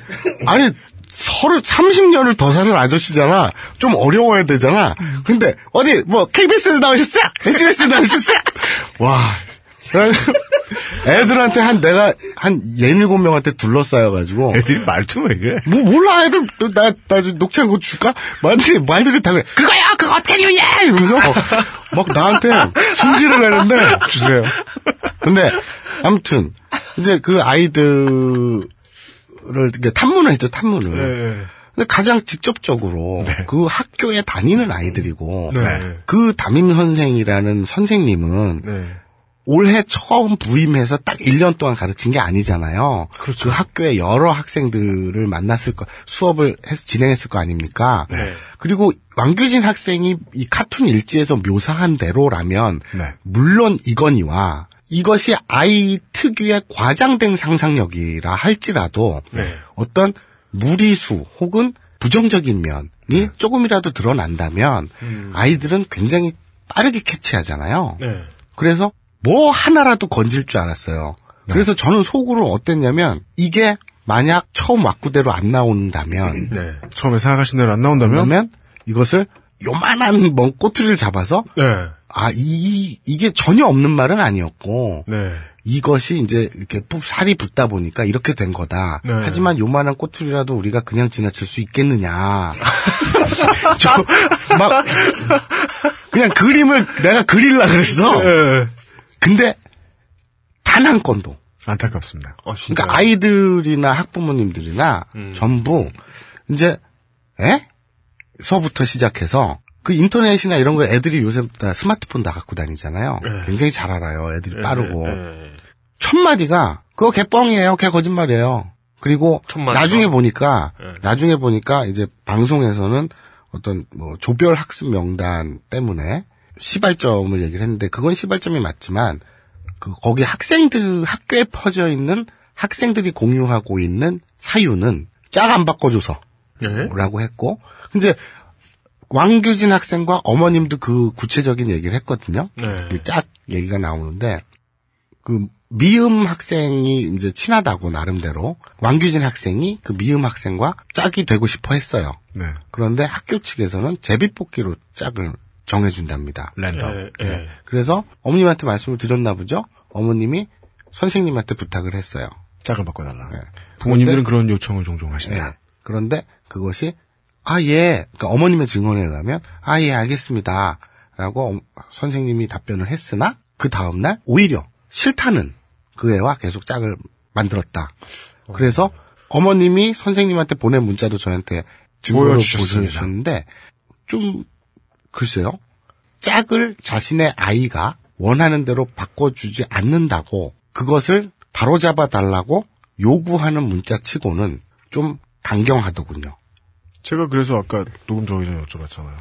아니 서른 30년을 더 사는 아저씨잖아. 좀 어려워야 되잖아. 근데 어디 뭐 KBS에 나오셨어? SBS에 나오셨어? 와. 그래가지고 애들한테 한 내가 한 예닐곱 명한테 둘러싸여가지고 애들이 말투 왜 그래? 뭐 몰라 애들 나나 녹차한 거 줄까? 말들이 말들이 다 그래 그거야 그거 어떻게 주냐 이러면서 막 나한테 승질을 내는데 주세요. 근데 아무튼 이제 그 아이들을 탐문을 했죠 탐문을. 네. 근데 가장 직접적으로 그 학교에 다니는 아이들이고 네. 그 담임 선생이라는 선생님은 네. 올해 처음 부임해서 딱 1년 동안 가르친 게 아니잖아요. 그 학교에 여러 학생들을 만났을 거, 수업을 해서 진행했을 거 아닙니까? 네. 그리고 왕규진 학생이 이 카툰 일지에서 묘사한 대로라면, 네. 물론 이건희와 이것이 아이 특유의 과장된 상상력이라 할지라도, 네. 어떤 무리수 혹은 부정적인 면이 조금이라도 드러난다면, 음. 아이들은 굉장히 빠르게 캐치하잖아요. 네. 그래서 뭐 하나라도 건질 줄 알았어요. 그래서 저는 속으로 어땠냐면 이게 만약 처음 왁구대로 안 나온다면 네. 처음에 생각하신 대로 안 나온다면 그러면 이것을 요만한 먼 꼬투리를 잡아서 네. 아, 이, 이게 전혀 없는 말은 아니었고, 네. 이것이 이제 이렇게 푹 살이 붙다 보니까 이렇게 된 거다. 네. 하지만 요만한 꼬투리라도 우리가 그냥 지나칠 수 있겠느냐. 저, 막, 그냥 그림을 내가 그릴라 그랬어. 근데 단 한 건도. 안타깝습니다. 어, 진짜. 그러니까 아이들이나 학부모님들이나 음. 전부 이제 에? 서부터 시작해서 그 인터넷이나 이런 거 애들이 요새 다 스마트폰 다 갖고 다니잖아요. 네. 굉장히 잘 알아요. 애들이 빠르고. 네, 네. 첫 마디가 그거 개뻥이에요. 개 거짓말이에요. 그리고? 나중에 보니까 네. 나중에 보니까 이제 방송에서는 어떤 뭐 조별 학습 명단 때문에 시발점을 얘기를 했는데 그건 시발점이 맞지만 그 거기 학생들 학교에 퍼져 있는 학생들이 공유하고 있는 사유는 짝 안 바꿔줘서 네. 라고 했고 이제 왕규진 학생과 어머님도 그 구체적인 얘기를 했거든요. 네. 그짝 얘기가 나오는데 그 미음 학생이 이제 친하다고 나름대로 왕규진 학생이 그 미음 학생과 짝이 되고 싶어 했어요. 네. 그런데 학교 측에서는 제비뽑기로 짝을 정해준답니다. 랜덤. 네, 네. 그래서 어머님한테 말씀을 드렸나 보죠. 어머님이 선생님한테 부탁을 했어요. 짝을 바꿔달라. 네. 부모님들은 그런 요청을 종종 하신다. 네. 그런데 그것이 아 예, 그러니까 어머님의 증언에 의하면 아 예 알겠습니다. 라고 어- 선생님이 답변을 했으나 그 다음 날 오히려 싫다는 그 애와 계속 짝을 만들었다. 그래서 어머님이 선생님한테 보낸 문자도 저한테 증거로 보여주셨습니다. 보여주셨는데 좀 글쎄요. 짝을 자신의 아이가 원하는 대로 바꿔주지 않는다고 그것을 바로잡아 달라고 요구하는 문자 치고는 좀 강경하더군요. 제가 그래서 아까 녹음 들어오기 전에 여쭤봤잖아요.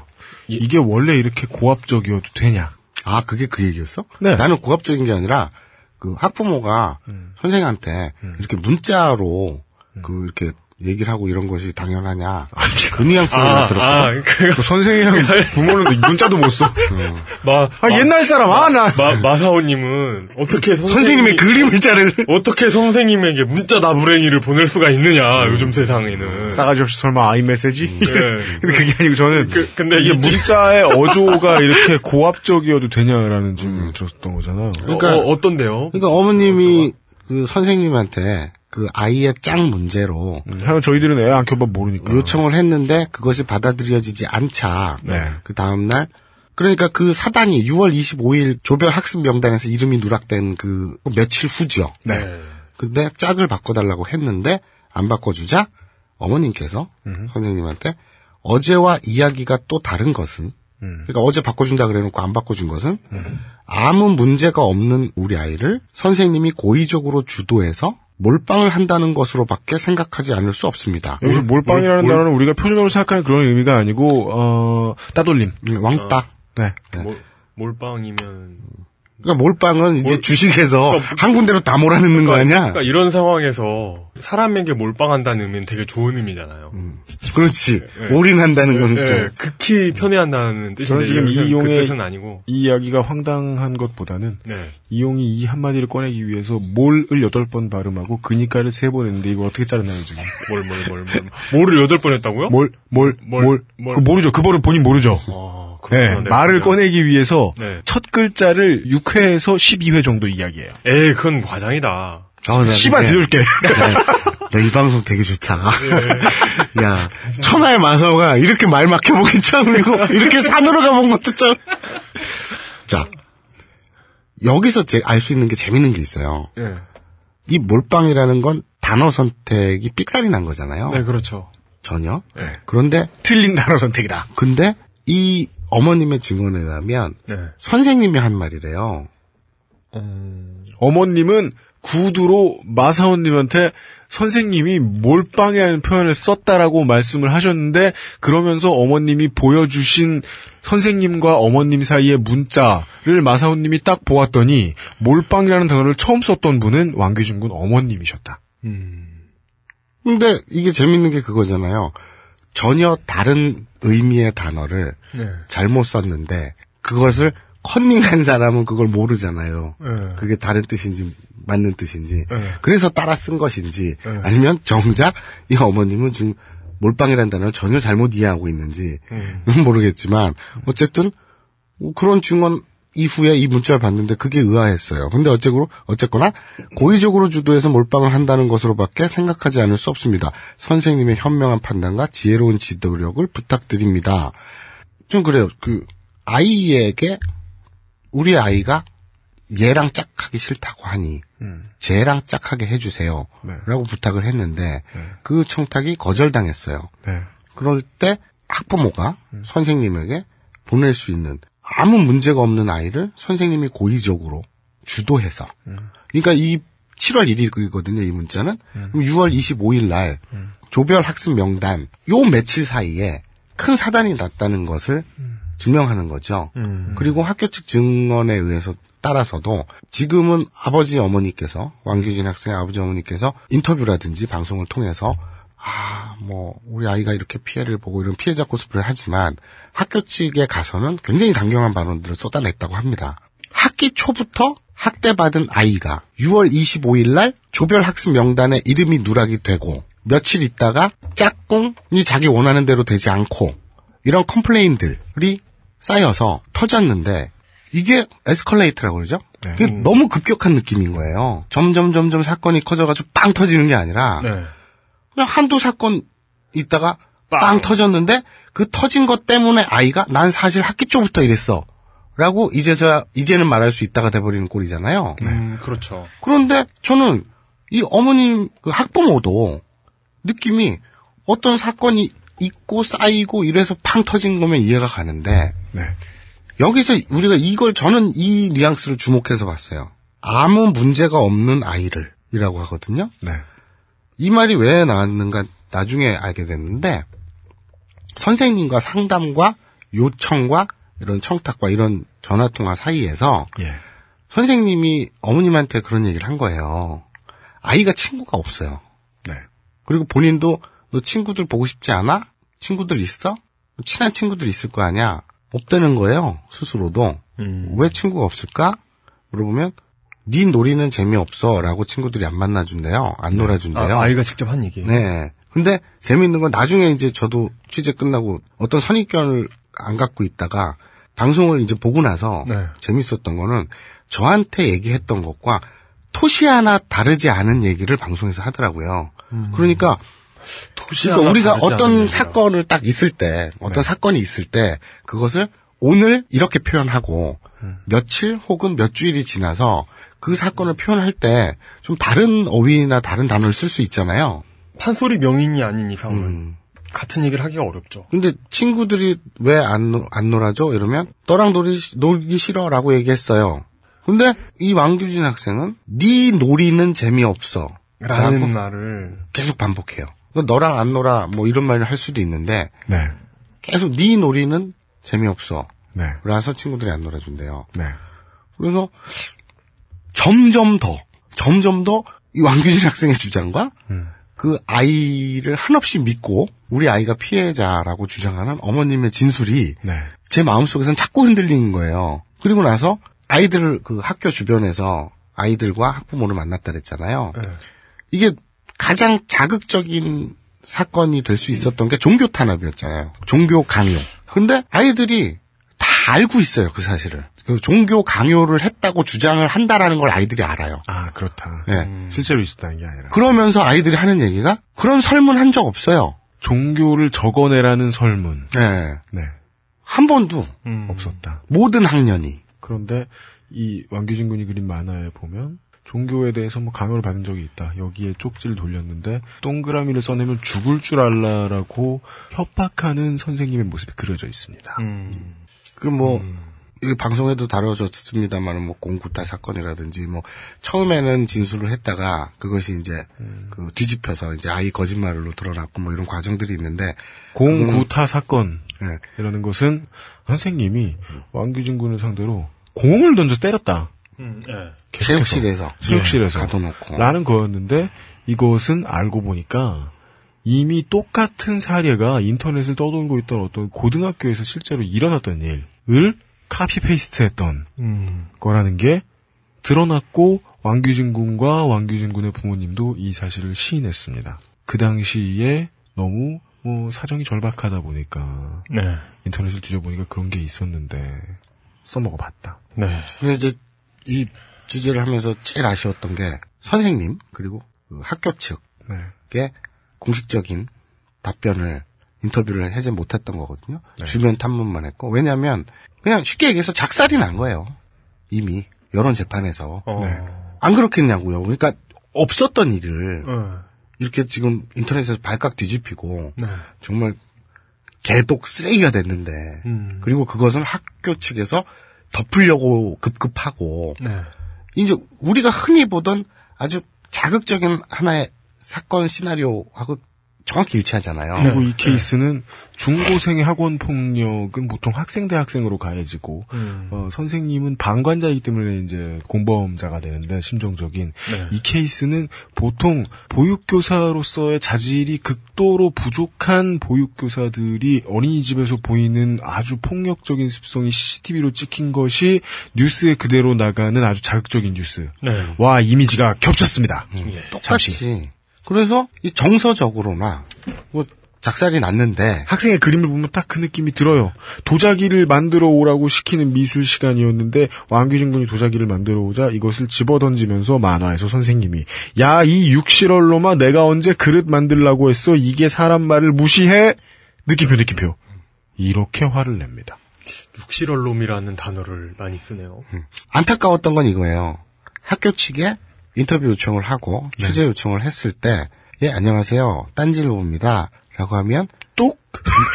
이게 원래 이렇게 고압적이어도 되냐? 아, 그게 그 얘기였어? 네. 나는 고압적인 게 아니라 그 학부모가 음. 선생한테 이렇게 문자로 그 이렇게 얘기를 하고 이런 것이 당연하냐. 그 뉘앙스로 아, 들었거든. 아, 그, 그 선생이랑 부모는 문자도 못 써. 마, 아, 옛날 사람, 아, 나. 마, 마사오님은 어떻게 선생님의 그림을 자를 어떻게 선생님에게 문자 나부랭이를 보낼 수가 있느냐, 요즘 세상에는. 싸가지 없이 설마 아이메시지? 네. 근데 그게 아니고 저는 그, 근데 이게 문자의 어조가 이렇게 고압적이어도 되냐라는 질문을 들었던 거잖아요. 그러니까- 어, 어떤데요? 그러니까 어머님이 그 선생님한테 그 아이의 짱 문제로 하면 저희들은 애 안 켜봐 모르니까. 요청을 했는데 그것이 받아들여지지 않자. 네. 그 다음날 그러니까 그 사단이 6월 25일 조별 학습 명단에서 이름이 누락된 그 며칠 후죠. 네. 근데 짝을 바꿔달라고 했는데 안 바꿔주자 어머님께서 선생님한테 어제와 이야기가 또 다른 것은 그러니까 어제 바꿔준다 그래놓고 안 바꿔준 것은 아무 문제가 없는 우리 아이를 선생님이 고의적으로 주도해서 몰빵을 한다는 것으로밖에 생각하지 않을 수 없습니다. 여기서 몰빵이라는 단어는 우리가 표준어로 생각하는 그런 의미가 아니고 어 따돌림. 왕따. 네. 몰, 몰빵이면 그러니까 몰빵은 이제 주식에서 한 군데로 다 몰아넣는 거 아니야? 그러니까 이런 상황에서 사람에게 몰빵한다는 의미는 되게 좋은 의미잖아요. 그렇지. 네. 올인한다는 건 네, 좀. 극히 편애한다는 뜻인데 저는 지금 이용의 그 뜻은 아니고. 이 이야기가 황당한 것보다는 네. 이용이 이 한마디를 꺼내기 위해서 몰을 여덟 번 발음하고 그니까를 세 번 했는데 이거 어떻게 자르나요 지금? 뭘, 뭘, 뭘, 뭘. 몰을 여덟 번 했다고요? 몰, 몰, 몰, 뭘. 그 모르죠. 그 벌은 본인 모르죠. 네, 네, 말을 그렇군요. 꺼내기 위해서 네. 첫 글자를 6회에서 12회 정도 이야기해요. 에이, 그건 과장이다. 아, 나 씨발 들려줄게. 나 이 방송 되게 좋다. 야, 천하의 마서가 이렇게 말 막혀보기 처음이고, 이렇게 산으로 가본 것도 처음. 자, 여기서 알 수 있는 게 재밌는 게 있어요. 네. 이 몰빵이라는 건 단어 선택이 삑살이 난 거잖아요. 네, 그렇죠. 전혀. 그런데 틀린 단어 선택이다. 근데 이 어머님의 증언에 의하면 네. 선생님이 한 말이래요. 어머님은 구두로 마사오님한테 선생님이 몰빵이라는 표현을 썼다라고 말씀을 하셨는데 그러면서 어머님이 보여주신 선생님과 어머님 사이의 문자를 마사오님이 딱 보았더니 몰빵이라는 단어를 처음 썼던 분은 왕규진 군 어머님이셨다. 근데 이게 재밌는 게 그거잖아요. 전혀 다른 의미의 단어를 네. 잘못 썼는데 그것을 컨닝한 사람은 그걸 모르잖아요. 네. 그게 다른 뜻인지 맞는 뜻인지. 네. 그래서 따라 쓴 것인지 네. 아니면 정작 이 어머님은 지금 몰빵이라는 단어를 전혀 잘못 이해하고 있는지 음. 는 모르겠지만 어쨌든 그런 증언 이후에 이 문자를 봤는데 그게 의아했어요. 근데 어쨌고, 어쨌거나 고의적으로 주도해서 몰빵을 한다는 것으로밖에 생각하지 않을 수 없습니다. 선생님의 현명한 판단과 지혜로운 지도력을 부탁드립니다. 좀 그래요. 그 아이에게 우리 아이가 얘랑 짝하기 싫다고 하니 쟤랑 짝하게 해주세요. 라고 부탁을 했는데 그 청탁이 거절당했어요. 네. 그럴 때 학부모가 선생님에게 보낼 수 있는 아무 문제가 없는 아이를 선생님이 고의적으로 주도해서. 그러니까 이 7월 1일이거든요, 이 문자는. 그럼 6월 25일 날 조별 학습 명단 요 며칠 사이에 큰 사단이 났다는 것을 증명하는 거죠. 그리고 학교 측 증언에 의해서 따라서도 지금은 아버지 어머니께서 왕규진 학생의 아버지 어머니께서 인터뷰라든지 방송을 통해서 아, 뭐 우리 아이가 이렇게 피해를 보고 이런 피해자 코스프레를 하지만 학교 측에 가서는 굉장히 강경한 발언들을 쏟아냈다고 합니다. 학기 초부터 학대받은 아이가 6월 25일 날 조별 학습 명단에 이름이 누락이 되고 며칠 있다가 짝꿍이 자기 원하는 대로 되지 않고 이런 컴플레인들이 쌓여서 터졌는데 이게 에스컬레이트라고 그러죠? 그게 너무 급격한 느낌인 거예요. 점점 점점 사건이 커져가지고 빵 터지는 게 아니라 네. 그냥 한두 사건 있다가 빵. 터졌는데 그 터진 것 때문에 아이가 난 사실 학기 초부터 이랬어. 라고 이제서야 이제는 말할 수 있다가 돼버리는 꼴이잖아요. 음, 그렇죠. 그런데 저는 이 어머님 그 학부모도 느낌이 어떤 사건이 있고 쌓이고 이래서 팡 터진 거면 이해가 가는데 네. 여기서 우리가 이걸 저는 이 뉘앙스를 주목해서 봤어요. 아무 문제가 없는 아이를 이라고 하거든요. 네. 이 말이 왜 나왔는가 나중에 알게 됐는데 선생님과 상담과 요청과 이런 청탁과 이런 전화 통화 사이에서 예. 선생님이 어머님한테 그런 얘기를 한 거예요. 아이가 친구가 없어요. 네. 그리고 본인도 너 친구들 보고 싶지 않아? 친구들 있어? 친한 친구들 있을 거 아니야? 없다는 거예요. 스스로도. 왜 친구가 없을까? 물어보면 네 놀이는 재미없어라고 친구들이 안 만나준대요. 안 놀아준대요. 아, 아이가 직접 한 얘기. 네. 근데 재미있는 건 나중에 이제 저도 취재 끝나고 어떤 선입견을 안 갖고 있다가 방송을 이제 보고 나서 네. 재밌었던 거는 저한테 얘기했던 것과 토시 하나 다르지 않은 얘기를 방송에서 하더라고요. 음. 그러니까 토시 그러니까 우리가 어떤. 사건을 딱 있을 때, 어떤 사건이 있을 때, 그것을 오늘 이렇게 표현하고, 며칠 혹은 몇 주일이 지나서 그 사건을 표현할 때 좀 다른 어휘나 다른 단어를 쓸 수 있잖아요. 판소리 명인이 아닌 이상은 음. 같은 얘기를 하기가 어렵죠. 근데 친구들이 왜 안 안 놀아줘? 이러면 너랑 놀이, 놀기 싫어라고 얘기했어요. 근데 이 왕규진 학생은 네 놀이는 재미없어. 라는 말을 계속 반복해요. 너랑 안 놀아 뭐 이런 말을 할 수도 있는데 네. 계속 네 놀이는 재미없어. 네. 라서 친구들이 안 놀아준대요. 네. 그래서 점점 더 점점 더 이 왕규진 학생의 주장과 음. 그 아이를 한없이 믿고 우리 아이가 피해자라고 주장하는 어머님의 진술이 네. 제 마음속에선 자꾸 흔들리는 거예요. 그리고 나서 아이들을 그 학교 주변에서 아이들과 학부모를 만났다 그랬잖아요. 네. 이게 가장 자극적인 사건이 될 수 있었던 게 종교 탄압이었잖아요. 종교 강요. 근데 아이들이 다 알고 있어요, 그 사실을. 그 종교 강요를 했다고 주장을 한다라는 걸 아이들이 알아요. 아, 그렇다. 예. 실제로 있었다는 게 아니라. 그러면서 아이들이 하는 얘기가 그런 설문 한 적 없어요. 종교를 적어내라는 설문. 네. 네. 한 번도 음. 없었다. 모든 학년이. 그런데 이 왕규진 군이 그린 만화에 보면 종교에 대해서 뭐 강요를 받은 적이 있다. 여기에 쪽지를 돌렸는데 동그라미를 써내면 죽을 줄 알라라고 협박하는 선생님의 모습이 그려져 있습니다. 음. 그 뭐, 이 방송에도 다뤄졌습니다만, 뭐, 공구타 사건이라든지, 뭐, 처음에는 진술을 했다가, 그것이 이제, 그, 뒤집혀서, 이제 아이 거짓말로 드러났고, 뭐, 이런 과정들이 있는데, 공구타 사건. 네. 이라는 것은 선생님이 왕규진 군을 상대로 공을 던져 때렸다. 음, 예. 계속해서. 체육실에서. 체육실에서. 예, 가둬놓고. 라는 거였는데 이것은 알고 보니까 이미 똑같은 사례가 인터넷을 떠돌고 있던 어떤 고등학교에서 실제로 일어났던 일 을 카피페이스트 했던 음. 거라는 게 드러났고 왕규진 군과 왕규진 군의 부모님도 이 사실을 시인했습니다. 그 당시에 너무 뭐 사정이 절박하다 보니까 네. 인터넷을 뒤져보니까 그런 게 있었는데 써먹어 봤다. 네. 그래서 이제, 이 주제를 하면서 제일 아쉬웠던 게, 선생님, 그리고 그 학교 네. 측의 공식적인 답변을, 인터뷰를 하지 못했던 거거든요. 네. 주변 탐문만 했고, 왜냐면, 그냥 쉽게 얘기해서 작살이 난 거예요. 이미, 여론 재판에서. 어. 네. 안 그렇겠냐고요. 그러니까, 없었던 일을, 어. 이렇게 지금 인터넷에서 발칵 뒤집히고, 네. 정말, 개독 쓰레기가 됐는데, 음. 그리고 그것은 학교 측에서 덮으려고 급급하고, 네. 이제 우리가 흔히 보던 아주 자극적인 하나의 사건 시나리오하고 정확히 일치하잖아요. 그리고 이 케이스는 중고생의 학원 폭력은 보통 학생 대학생으로 가해지고 음. 어, 선생님은 방관자이기 때문에 이제 공범자가 되는데 심정적인 네. 이 케이스는 보통 보육교사로서의 자질이 극도로 부족한 보육교사들이 어린이집에서 보이는 아주 폭력적인 습성이 CCTV로 찍힌 것이 뉴스에 그대로 나가는 아주 자극적인 뉴스. 네. 와 이미지가 겹쳤습니다. 똑같이. 그래서 이 정서적으로나 뭐 작살이 났는데 학생의 그림을 보면 딱 그 느낌이 들어요. 도자기를 만들어 오라고 시키는 미술 시간이었는데 왕규진 군이 도자기를 만들어 오자 이것을 집어 던지면서 만화에서 선생님이 야 이 육실얼로마 내가 언제 그릇 만들라고 했어 이게 사람 말을 무시해 느낌표 느낌표 이렇게 화를 냅니다. 육실얼롬이라는 단어를 많이 쓰네요. 안타까웠던 건 이거예요. 학교 측에 인터뷰 요청을 하고 네. 취재 요청을 했을 때, 예, 안녕하세요. 딴지일보입니다. 라고 하면, 뚝?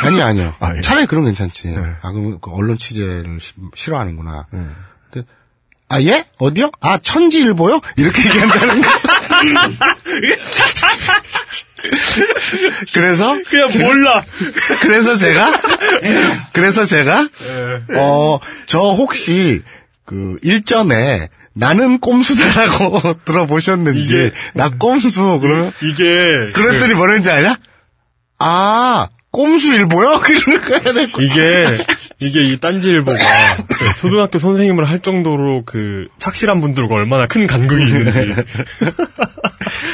아니, 아니요. 아, 예. 차라리 그런 건 괜찮지. 네. 아, 그럼 그 언론 취재를 시- 싫어하는구나. 음. 근데, 아, 예? 어디요? 아, 천지일보요? 이렇게 얘기한다는 거. 그래서 그냥 몰라. 그래서 제가 그래서 제가 어 저 혹시 그 일전에 나는 꼼수다라고 들어보셨는지 이게- 나 꼼수 그러면 이게 그랬더니 뭐랬는지 알냐? 아 꼼수일보요? 그러니까 이게 이게 이 딴지일보가 그 초등학교 선생님을 할 정도로 그 착실한 분들과 얼마나 큰 간극이 있는지.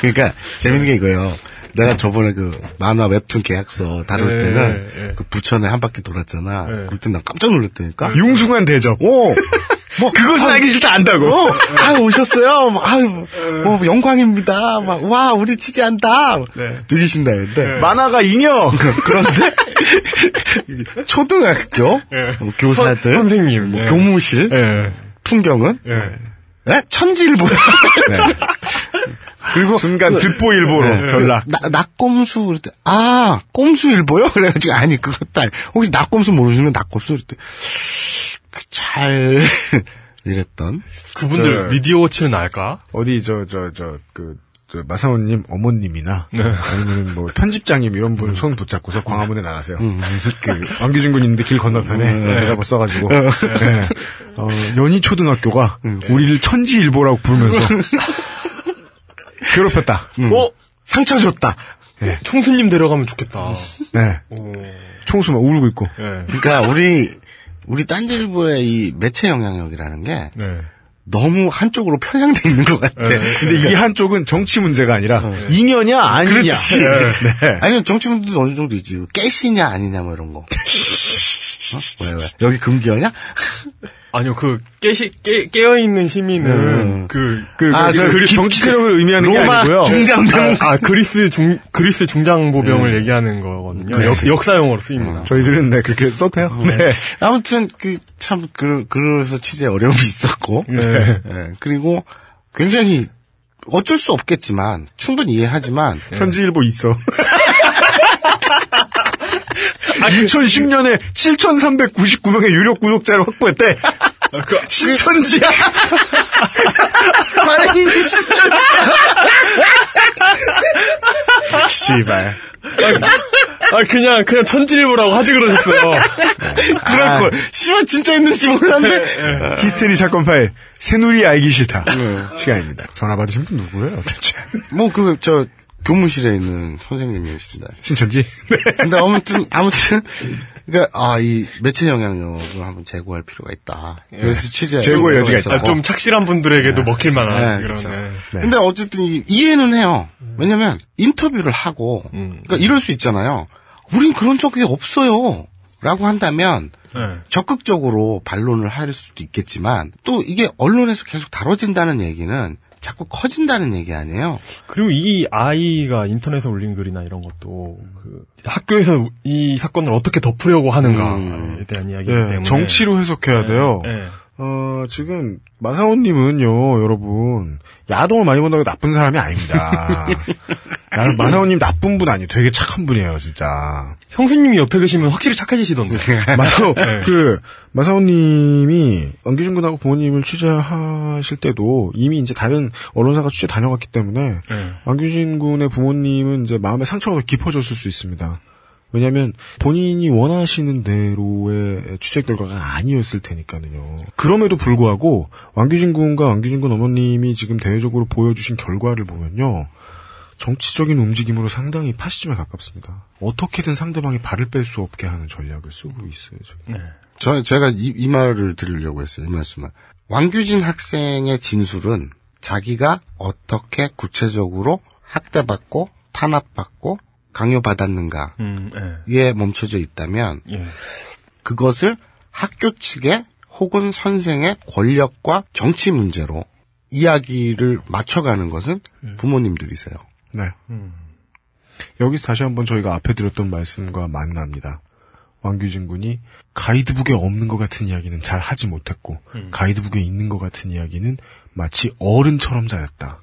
그러니까 재밌는 게 이거예요. 내가 저번에 그 만화 웹툰 계약서 다룰 네, 때는 네. 그 부천에 한 바퀴 돌았잖아. 네. 그럴 때난 깜짝 놀랐다니까. 융숭한 대접. 오! 뭐 그것은 알기 싫다 안다고. 어, 아 오셨어요. 뭐, 아유, 뭐 영광입니다. 막 와 우리 취재한다. 되게 신나는데 만화가 잉여. 그런데 초등학교 뭐 교사들, 선- 선생님, 뭐 예. 교무실 풍경은 네? 천지일보. 네. 그리고 순간 그- 듣보 일보로 네, 전락. 그 나, 때, 아 꼼수 일보요? 그래가지고 아니 그것도 아니 혹시 낙곰수 모르시면 낙곰수 그럴 때 잘 이랬던 그분들 저- 미디어 워치는 알까? 어디 저 저 저그 마사오님 어머님이나 네. 아니면 뭐 편집장님 이런 분 손 붙잡고서 광화문에 나가세요. 그 왕규진 군 있는데 길 건너편에 음. 대답을 써가지고 음. 네. 어, 연희 초등학교가 우리를 천지일보라고 부르면서 괴롭혔다. 어? 상처 줬다. 네. 총수님 데려가면 좋겠다. 네. 총수만 울고 있고. 네. 그러니까 우리 우리 딴지일보의 이 매체 영향력이라는 게 네. 너무 한쪽으로 편향돼 있는 것 같아. 근데 이 한쪽은 정치 문제가 아니라 잉여냐 아니냐. 그렇지. 네. 아니 정치 문제도 어느 정도 있지. 깨시냐 아니냐 뭐 이런 거. 어? 왜 왜? 여기 금기어냐? 아니요, 그, 깨시, 깨, 깨어있는 시민은, 음. 그, 그, 아, 그, 저그 기- 정치 세력을 의미하는 게 로마 아니고요. 중장병. 아, 아, 그리스 중, 그리스 중장보병을 얘기하는 거거든요. 네. 역, 역사용어로 쓰입니다. 저희들은 네 그렇게 써도요. 네. 아무튼 그 참 그 그래서 취재 어려움이 있었고. 네. 예, 그리고 굉장히 어쩔 수 없겠지만 충분히 이해하지만 편지일보 있어. 2010년에 7,399명의 유력 구독자를 확보했대. 신천지야. 말이 신천지야. 씨발. 아, 그냥, 그냥 천지일보라고 하지 그러셨어요. 그럴 걸. 씨발 진짜 있는지 몰랐네. 히스테리 사건 파일 새누리 알기 싫다. 시간입니다. 전화 받으신 분 누구예요, 대체? 뭐 그 저 교무실에 있는 선생님이십니다. 신천지? 근데 아무튼 아무튼 그러니까 아 이 매체 영향력을 한번 제고할 필요가 있다. 그래서 취재 제고의 여지가 있다. 아, 좀 착실한 분들에게도 먹힐 만한 네, 그런. 그렇죠. 네. 근데 어쨌든 이- 이해는 해요. 왜냐면 인터뷰를 하고 그러니까 이럴 수 있잖아요. 우린 그런 적이 없어요. 라고 한다면 네. 적극적으로 반론을 할 수도 있겠지만 또 이게 언론에서 계속 다뤄진다는 얘기는 자꾸 커진다는 얘기 아니에요. 그리고 이 아이가 인터넷에 올린 글이나 이런 것도 그 학교에서 이 사건을 어떻게 덮으려고 하는가에 대한 이야기이기 예, 때문에 정치로 해석해야 돼요. 네. 어, 지금, 마사오님은요, 여러분, 야동을 많이 본다고 나쁜 사람이 아닙니다. 나는 마사오님 나쁜 분 아니에요. 되게 착한 분이에요, 진짜. 형수님이 옆에 계시면 확실히 착해지시던데. 마사오, 네. 그, 마사오님이 안기준 군하고 부모님을 취재하실 때도 이미 이제 다른 언론사가 취재 다녀갔기 때문에 네. 안규진 군의 부모님은 이제 마음의 상처가 더 깊어졌을 수 있습니다. 왜냐하면 본인이 원하시는 대로의 취재 결과가 아니었을 테니까요. 그럼에도 불구하고 왕규진 군과 왕규진 군 어머님이 지금 대외적으로 보여주신 결과를 보면요. 정치적인 움직임으로 상당히 파시즘에 가깝습니다. 어떻게든 상대방이 발을 뺄 수 없게 하는 전략을 쓰고 있어요. 지금. 저 제가 이, 이 말을 드리려고 했어요. 이 말씀을. 왕규진 학생의 진술은 자기가 어떻게 구체적으로 학대받고 탄압받고 강요받았는가에 음, 예. 멈춰져 있다면 예. 그것을 학교 측의 혹은 선생의 권력과 정치 문제로 이야기를 맞춰가는 것은 부모님들이세요. 네. 여기서 다시 한번 저희가 앞에 드렸던 말씀과 만납니다. 왕규진 군이 가이드북에 없는 것 같은 이야기는 잘 하지 못했고 가이드북에 있는 것 같은 이야기는 마치 어른처럼 잘했다.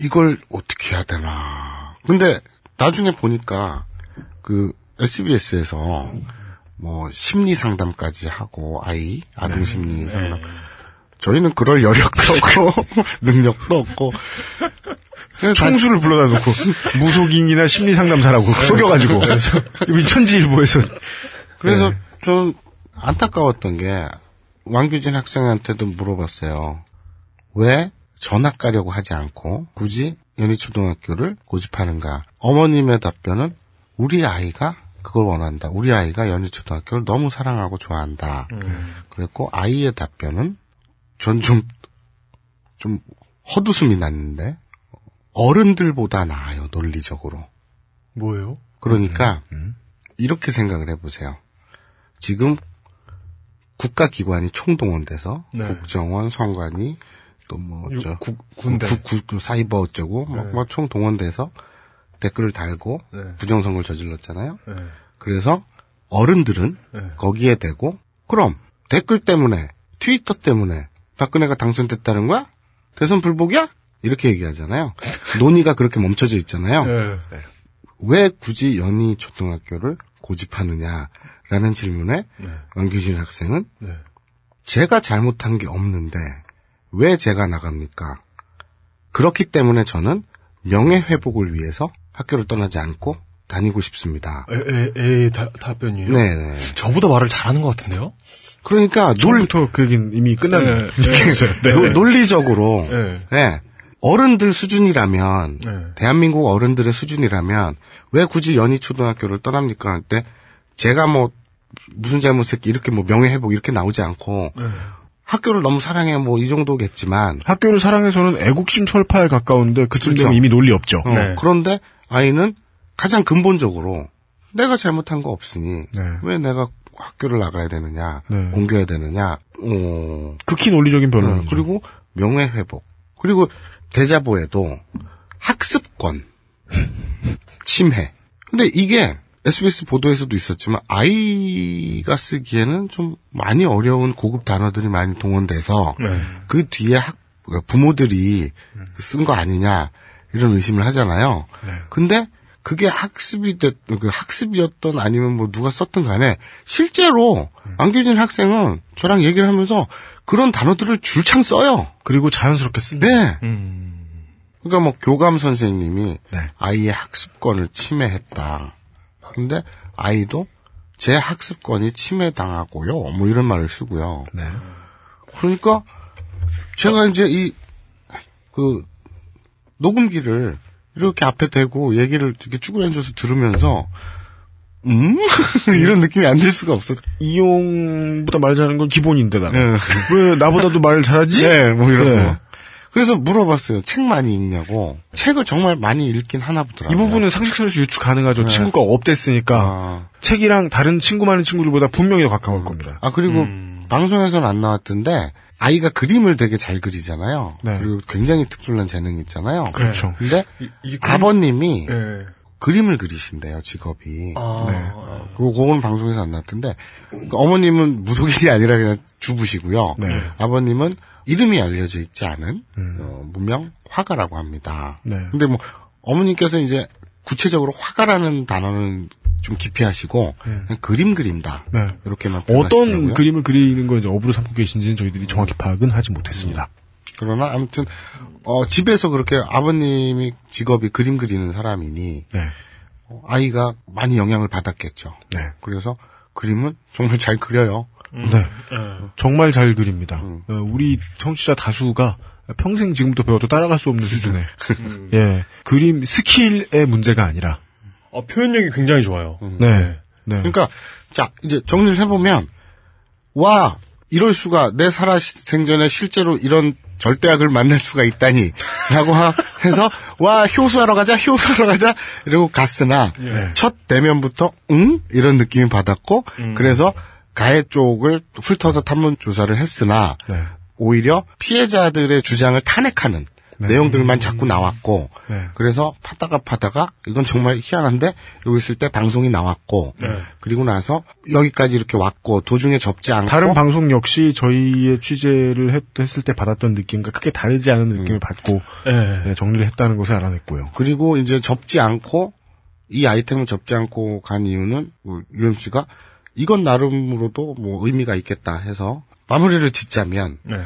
이걸 어떻게 해야 되나. 근데 나중에 보니까 그 SBS에서 뭐 심리 상담까지 하고 아이 아동 심리 상담. 저희는 그럴 여력도 없고 능력도 없고 총수를 불러다 놓고 무속인이나 심리상담사라고 속여가지고 이번 천지일보에서 그래서 네. 좀 안타까웠던 게 왕규진 학생한테도 물어봤어요. 왜 전학 가려고 하지 않고 굳이 연희초등학교를 고집하는가? 어머님의 답변은 우리 아이가 그걸 원한다. 우리 아이가 연희초등학교를 너무 사랑하고 좋아한다. 그랬고 아이의 답변은 전 좀좀 헛웃음이 났는데 어른들보다 나아요 논리적으로. 뭐예요? 그러니까 이렇게 생각을 해보세요. 지금 국가기관이 총동원돼서 네. 국정원, 성관이 또뭐 유- 저 구- 군대. 구- 구- 그 사이버 어쩌고 뭐, 네. 뭐 총동원돼서 댓글을 달고 네. 부정선거를 저질렀잖아요. 네. 그래서 어른들은 네. 거기에 대고 그럼 댓글 때문에 트위터 때문에 박근혜가 당선됐다는 거야? 대선 불복이야? 이렇게 얘기하잖아요. 논의가 그렇게 멈춰져 있잖아요. 네. 왜 굳이 연희 초등학교를 고집하느냐라는 질문에 네. 왕규진 학생은 네. 제가 잘못한 게 없는데 왜 제가 나갑니까? 그렇기 때문에 저는 명예 회복을 위해서 학교를 떠나지 않고 다니고 싶습니다. 에, 에, 에, 다- 답변이에요? 네네. 저보다 말을 잘하는 것 같은데요? 그러니까 처음부터 그 얘기는 이미 끝난 네, 네. 네. 노- 논리적으로 네. 네. 어른들 수준이라면 네. 대한민국 어른들의 수준이라면 왜 굳이 연희 초등학교를 떠납니까 할때 제가 뭐 무슨 잘못했기 이렇게 뭐 명예 회복 이렇게 나오지 않고 네. 학교를 너무 사랑해 뭐 이 정도겠지만 학교를 사랑해서는 애국심 철파에 가까운데 그쯤 되면 그렇죠. 이미 논리 없죠. 어, 네. 그런데 아이는 가장 근본적으로 내가 잘못한 거 없으니 네. 왜 내가 학교를 나가야 되느냐 네. 옮겨야 되느냐 어, 극히 논리적인 어, 변론이죠. 그리고 명예 회복 그리고 대자보에도 학습권 침해 근데 이게 SBS 보도에서도 있었지만 아이가 쓰기에는 좀 많이 어려운 고급 단어들이 많이 동원돼서 네. 그 뒤에 학, 부모들이 쓴 거 아니냐 이런 의심을 하잖아요. 근데 그게 학습이 됐, 그 학습이었던 아니면 뭐 누가 썼던 간에 실제로 안규진 학생은 저랑 얘기를 하면서 그런 단어들을 줄창 써요. 그리고 자연스럽게 씁니다. 네. 음. 그러니까 뭐 교감 선생님이 네. 아이의 학습권을 침해했다. 근데 아이도 제 학습권이 침해당하고요. 뭐 이런 말을 쓰고요. 네. 그러니까 제가 이제 이 그 녹음기를 이렇게 앞에 대고 얘기를 이렇게 쭈그려앉아서 들으면서 음 이런 느낌이 안 들 수가 없어. 이용보다 말 잘하는 건 기본인데다가 네. 왜 나보다도 말을 잘하지? 네, 뭐 이런 네. 거. 그래서 물어봤어요. 책 많이 읽냐고. 책을 정말 많이 읽긴 하나 이 보더라고요. 부분은 상식선에서 유추 가능하죠. 네. 친구가 없댔으니까 아, 책이랑 다른 친구 많은 친구들보다 분명히 더 가까울 겁니다. 아, 그리고 음. 방송에서는 안 나왔던데 아이가 그림을 되게 잘 그리잖아요. 네. 그리고 굉장히 특출난 재능이 있잖아요. 그렇죠. 근데 이, 이 그림- 아버님이 네. 그림을 그리신대요, 직업이. 아, 네. 그리고 그거는 방송에서 안 나왔던데 그러니까 어머님은 무속인이 아니라 그냥 주부시고요. 네. 아버님은 이름이 알려져 있지 않은 음. 어, 무명 화가라고 합니다. 네. 근데 뭐 어머님께서 이제 구체적으로 화가라는 단어는 좀 기피 하시고 그냥 그림 그린다 네. 이렇게만 어떤 표현하시더라고요. 그림을 그리는 걸 이제 업으로 삼고 계신지는 저희들이 정확히 파악은 하지 못했습니다. 그러나 아무튼 어, 집에서 그렇게 아버님이 직업이 그림 그리는 사람이니 네. 어, 아이가 많이 영향을 받았겠죠. 네. 그래서 그림은 정말 잘 그려요. 네. 정말 잘 그립니다. 어, 우리 청취자 다수가 평생 지금부터 배워도 따라갈 수 없는 수준의 예 그림 스킬의 문제가 아니라 어, 표현력이 굉장히 좋아요. 네. 네. 그러니까 자 이제 정리를 해보면 와 이럴 수가 내 살아 생전에 실제로 이런 절대악을 만날 수가 있다니 라고 하- 해서 와 효수하러 가자 효수하러 가자 이러고 갔으나 첫 대면부터 응 이런 느낌이 받았고 그래서 가해 쪽을 훑어서 탐문 조사를 했으나 네. 오히려 피해자들의 주장을 탄핵하는 내용들만 자꾸 나왔고 네. 그래서 파다가 파다가 이건 정말 희한한데 이러고 있을 때 방송이 나왔고 네. 그리고 나서 여기까지 이렇게 왔고 도중에 접지 않고 다른 방송 역시 저희의 취재를 했, 했을 때 받았던 느낌과 크게 다르지 않은 느낌을 받고 네. 네, 정리를 했다는 것을 알아냈고요. 그리고 이제 접지 않고 이 아이템을 접지 않고 간 이유는 뭐 UMC가 이건 나름으로도 뭐 의미가 있겠다 해서 마무리를 짓자면 네.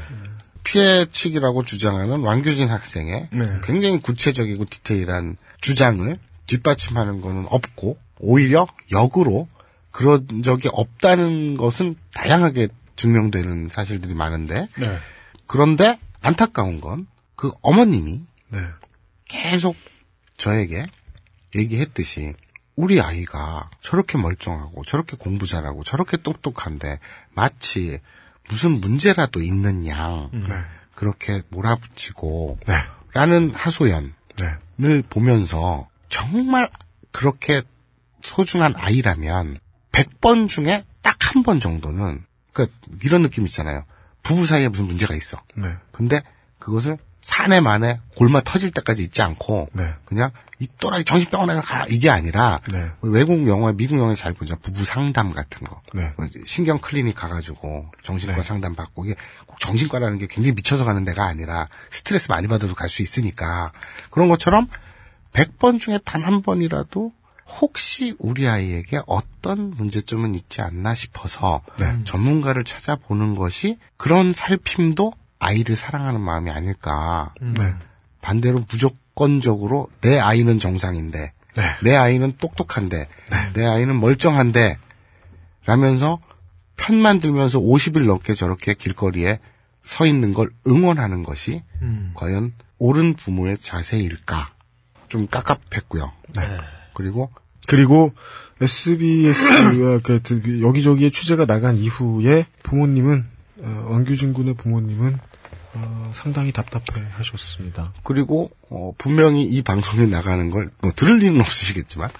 피해 측이라고 주장하는 왕규진 학생의 네. 굉장히 구체적이고 디테일한 주장을 뒷받침하는 거는 없고 오히려 역으로 그런 적이 없다는 것은 다양하게 증명되는 사실들이 많은데 네. 그런데 안타까운 건 그 어머님이 네. 계속 저에게 얘기했듯이 우리 아이가 저렇게 멀쩡하고 저렇게 공부 잘하고 저렇게 똑똑한데 마치 무슨 문제라도 있는 양 그렇게 몰아붙이고 네. 라는 하소연을 네. 보면서 정말 그렇게 소중한 아이라면 100번 중에 딱 한 번 정도는 그러니까 이런 느낌 있잖아요. 부부 사이에 무슨 문제가 있어. 네. 근데 그것을 사내 만에 골마 터질 때까지 있지 않고 네. 그냥 이 또라이 정신병원에 가 이게 아니라 네. 외국 영화, 미국 영화 잘 보죠. 부부 상담 같은 거. 네. 뭐 신경 클리닉 가가지고 정신과 상담 받고 이게 꼭 정신과라는 게 굉장히 미쳐서 가는 데가 아니라 스트레스 많이 받아도 갈 수 있으니까 그런 것처럼 100번 중에 단 한 번이라도 혹시 우리 아이에게 어떤 문제점은 있지 않나 싶어서 전문가를 찾아보는 것이 그런 살핌도 아이를 사랑하는 마음이 아닐까. 네. 반대로 무조건적으로 내 아이는 정상인데 내 아이는 똑똑한데 내 아이는 멀쩡한데 라면서 편만 들면서 50일 넘게 저렇게 길거리에 서 있는 걸 응원하는 것이 과연 옳은 부모의 자세일까? 좀 깝깝했고요. 그리고 그리고 SBS가 그 여기저기에 취재가 나간 이후에 부모님은 어, 왕규진 군의 부모님은 어, 상당히 답답해 하셨습니다. 그리고 어, 분명히 이 방송에 나가는 걸 뭐 들을 리는 없으시겠지만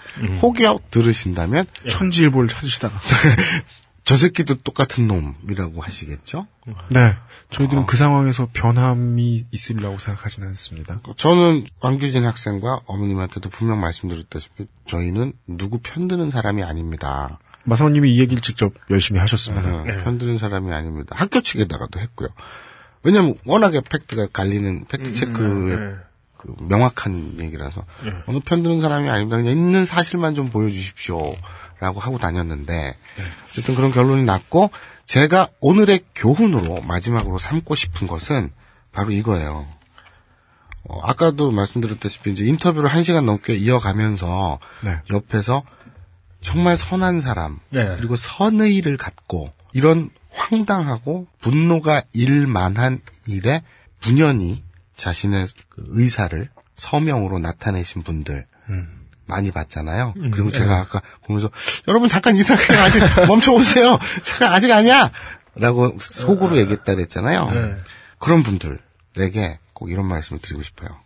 혹여 들으신다면 천지일보를 찾으시다가 저 새끼도 똑같은 놈이라고 하시겠죠? 네. 저희들은 그 상황에서 변함이 있으리라고 생각하지는 않습니다. 저는 왕규진 학생과 어머님한테도 분명 말씀드렸다시피 저희는 누구 편드는 사람이 아닙니다. 마사오님이 이 얘기를 직접 열심히 하셨습니다. 어, 편드는 사람이 아닙니다. 학교 측에다가도 했고요. 왜냐면 워낙에 팩트가 갈리는 팩트 체크의 그 명확한 얘기라서 어느 편 드는 사람이 아닙니다. 그냥 있는 사실만 좀 보여주십시오. 라고 하고 다녔는데 어쨌든 그런 결론이 났고 제가 오늘의 교훈으로 마지막으로 삼고 싶은 것은 바로 이거예요. 어, 아까도 말씀드렸다시피 이제 인터뷰를 한 시간 넘게 이어가면서 네. 옆에서 정말 선한 사람 네. 그리고 선의를 갖고 이런 황당하고 분노가 일만한 일에 분연히 자신의 그 의사를 서명으로 나타내신 분들 많이 봤잖아요. 그리고 네. 제가 아까 보면서 여러분 잠깐 이상 아직 멈춰오세요. 잠깐 아직 아니야. 라고 속으로 얘기했다 그랬잖아요. 네. 그런 분들에게 꼭 이런 말씀을 드리고 싶어요.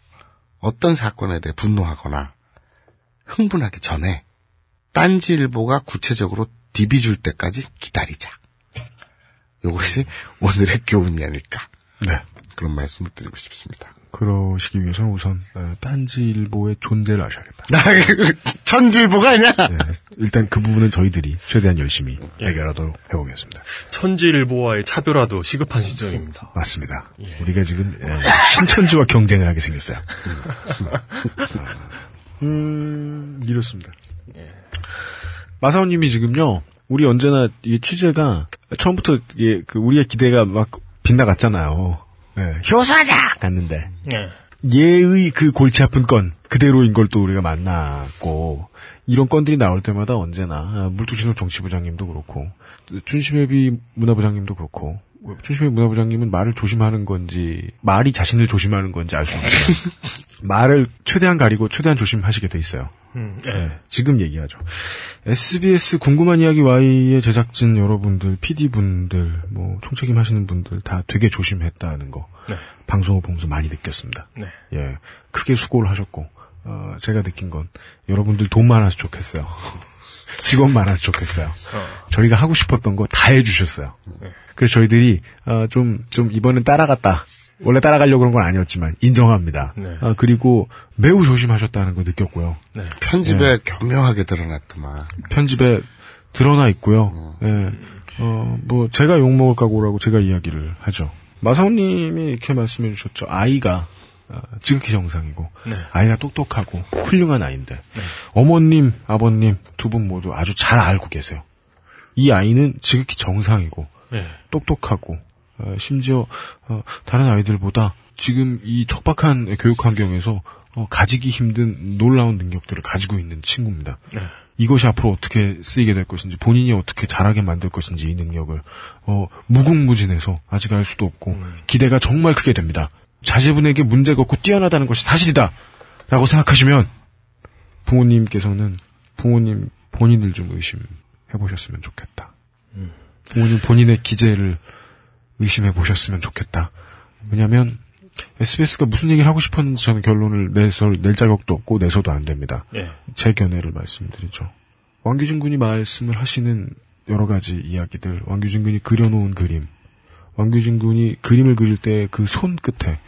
어떤 사건에 대해 분노하거나 흥분하기 전에 딴지일보가 구체적으로 디비 줄 때까지 기다리자. 이것이 오늘의 교훈이 아닐까. 네. 그런 말씀을 드리고 싶습니다. 그러시기 위해서는 우선 어, 딴지일보의 존재를 아셔야겠다. 천지일보가 아니야? 네, 일단 그 부분은 저희들이 최대한 열심히 해결하도록 해보겠습니다. 천지일보와의 차별화도 시급한 시점입니다. 맞습니다. 우리가 지금 예, 신천지와 경쟁을 하게 생겼어요. 음, 이렇습니다. 마사오님이 지금요, 우리 언제나 이 취재가 처음부터 예, 그 우리의 기대가 막 빗나갔잖아요. 예, 효사자! 갔는데. 예의 그 골치 아픈 건 그대로인 걸 또 우리가 만났고 이런 건들이 나올 때마다 언제나 아, 물뚝심송 정치부장님도 그렇고 춘심회비 문화부장님도 그렇고 춘심회 문화부장님은 말을 조심하는 건지 말이 자신을 조심하는 건지 알수 없지만 말을 최대한 가리고 최대한 조심하시게 돼 있어요. 음, 네, 지금 얘기하죠. SBS 궁금한 이야기 Y의 제작진 여러분들, PD분들, 뭐 총책임 하시는 분들 다 되게 조심했다는 거 네. 방송을 보면서 많이 느꼈습니다. 네. 예, 크게 수고를 하셨고 어, 제가 느낀 건 여러분들 돈 많아서 좋겠어요. 직원 많아서 좋겠어요. 저희가 하고 싶었던 거 다 해주셨어요. 그래서 저희들이 어, 좀, 좀 이번엔 따라갔다. 원래 따라가려고 그런 건 아니었지만 인정합니다. 네. 어, 그리고 매우 조심하셨다는 거 느꼈고요. 편집에 예. 교묘하게 드러났더만. 편집에 드러나 있고요. 예. 어, 뭐, 제가 욕 먹을 각오라고 제가 이야기를 하죠. 마사오님이 이렇게 말씀해 주셨죠. 아이가, 어, 지극히 정상이고, 네. 아이가 똑똑하고, 훌륭한 아이인데, 어머님, 아버님 두 분 모두 아주 잘 알고 계세요. 이 아이는 지극히 정상이고, 네. 똑똑하고, 어, 심지어, 어, 다른 아이들보다 지금 이 척박한 교육 환경에서 어, 가지기 힘든 놀라운 능력들을 가지고 있는 친구입니다. 네. 이것이 앞으로 어떻게 쓰이게 될 것인지 본인이 어떻게 잘하게 만들 것인지 이 능력을 어, 무궁무진해서 아직 알 수도 없고 기대가 정말 크게 됩니다. 자제분에게 문제가 없고 뛰어나다는 것이 사실이다 라고 생각하시면 부모님께서는 부모님 본인을 좀 의심해 보셨으면 좋겠다. 부모님 본인의 기재를 의심해 보셨으면 좋겠다. 왜냐하면 SBS가 무슨 얘기를 하고 싶었는지 저는 결론을 내서 낼 자격도 없고 내서도 안 됩니다. 예. 제 견해를 말씀드리죠. 왕규진 군이 말씀을 하시는 여러 가지 이야기들, 왕규진 군이 그려놓은 그림, 왕규진 군이 그림을 그릴 때 그 손 끝에,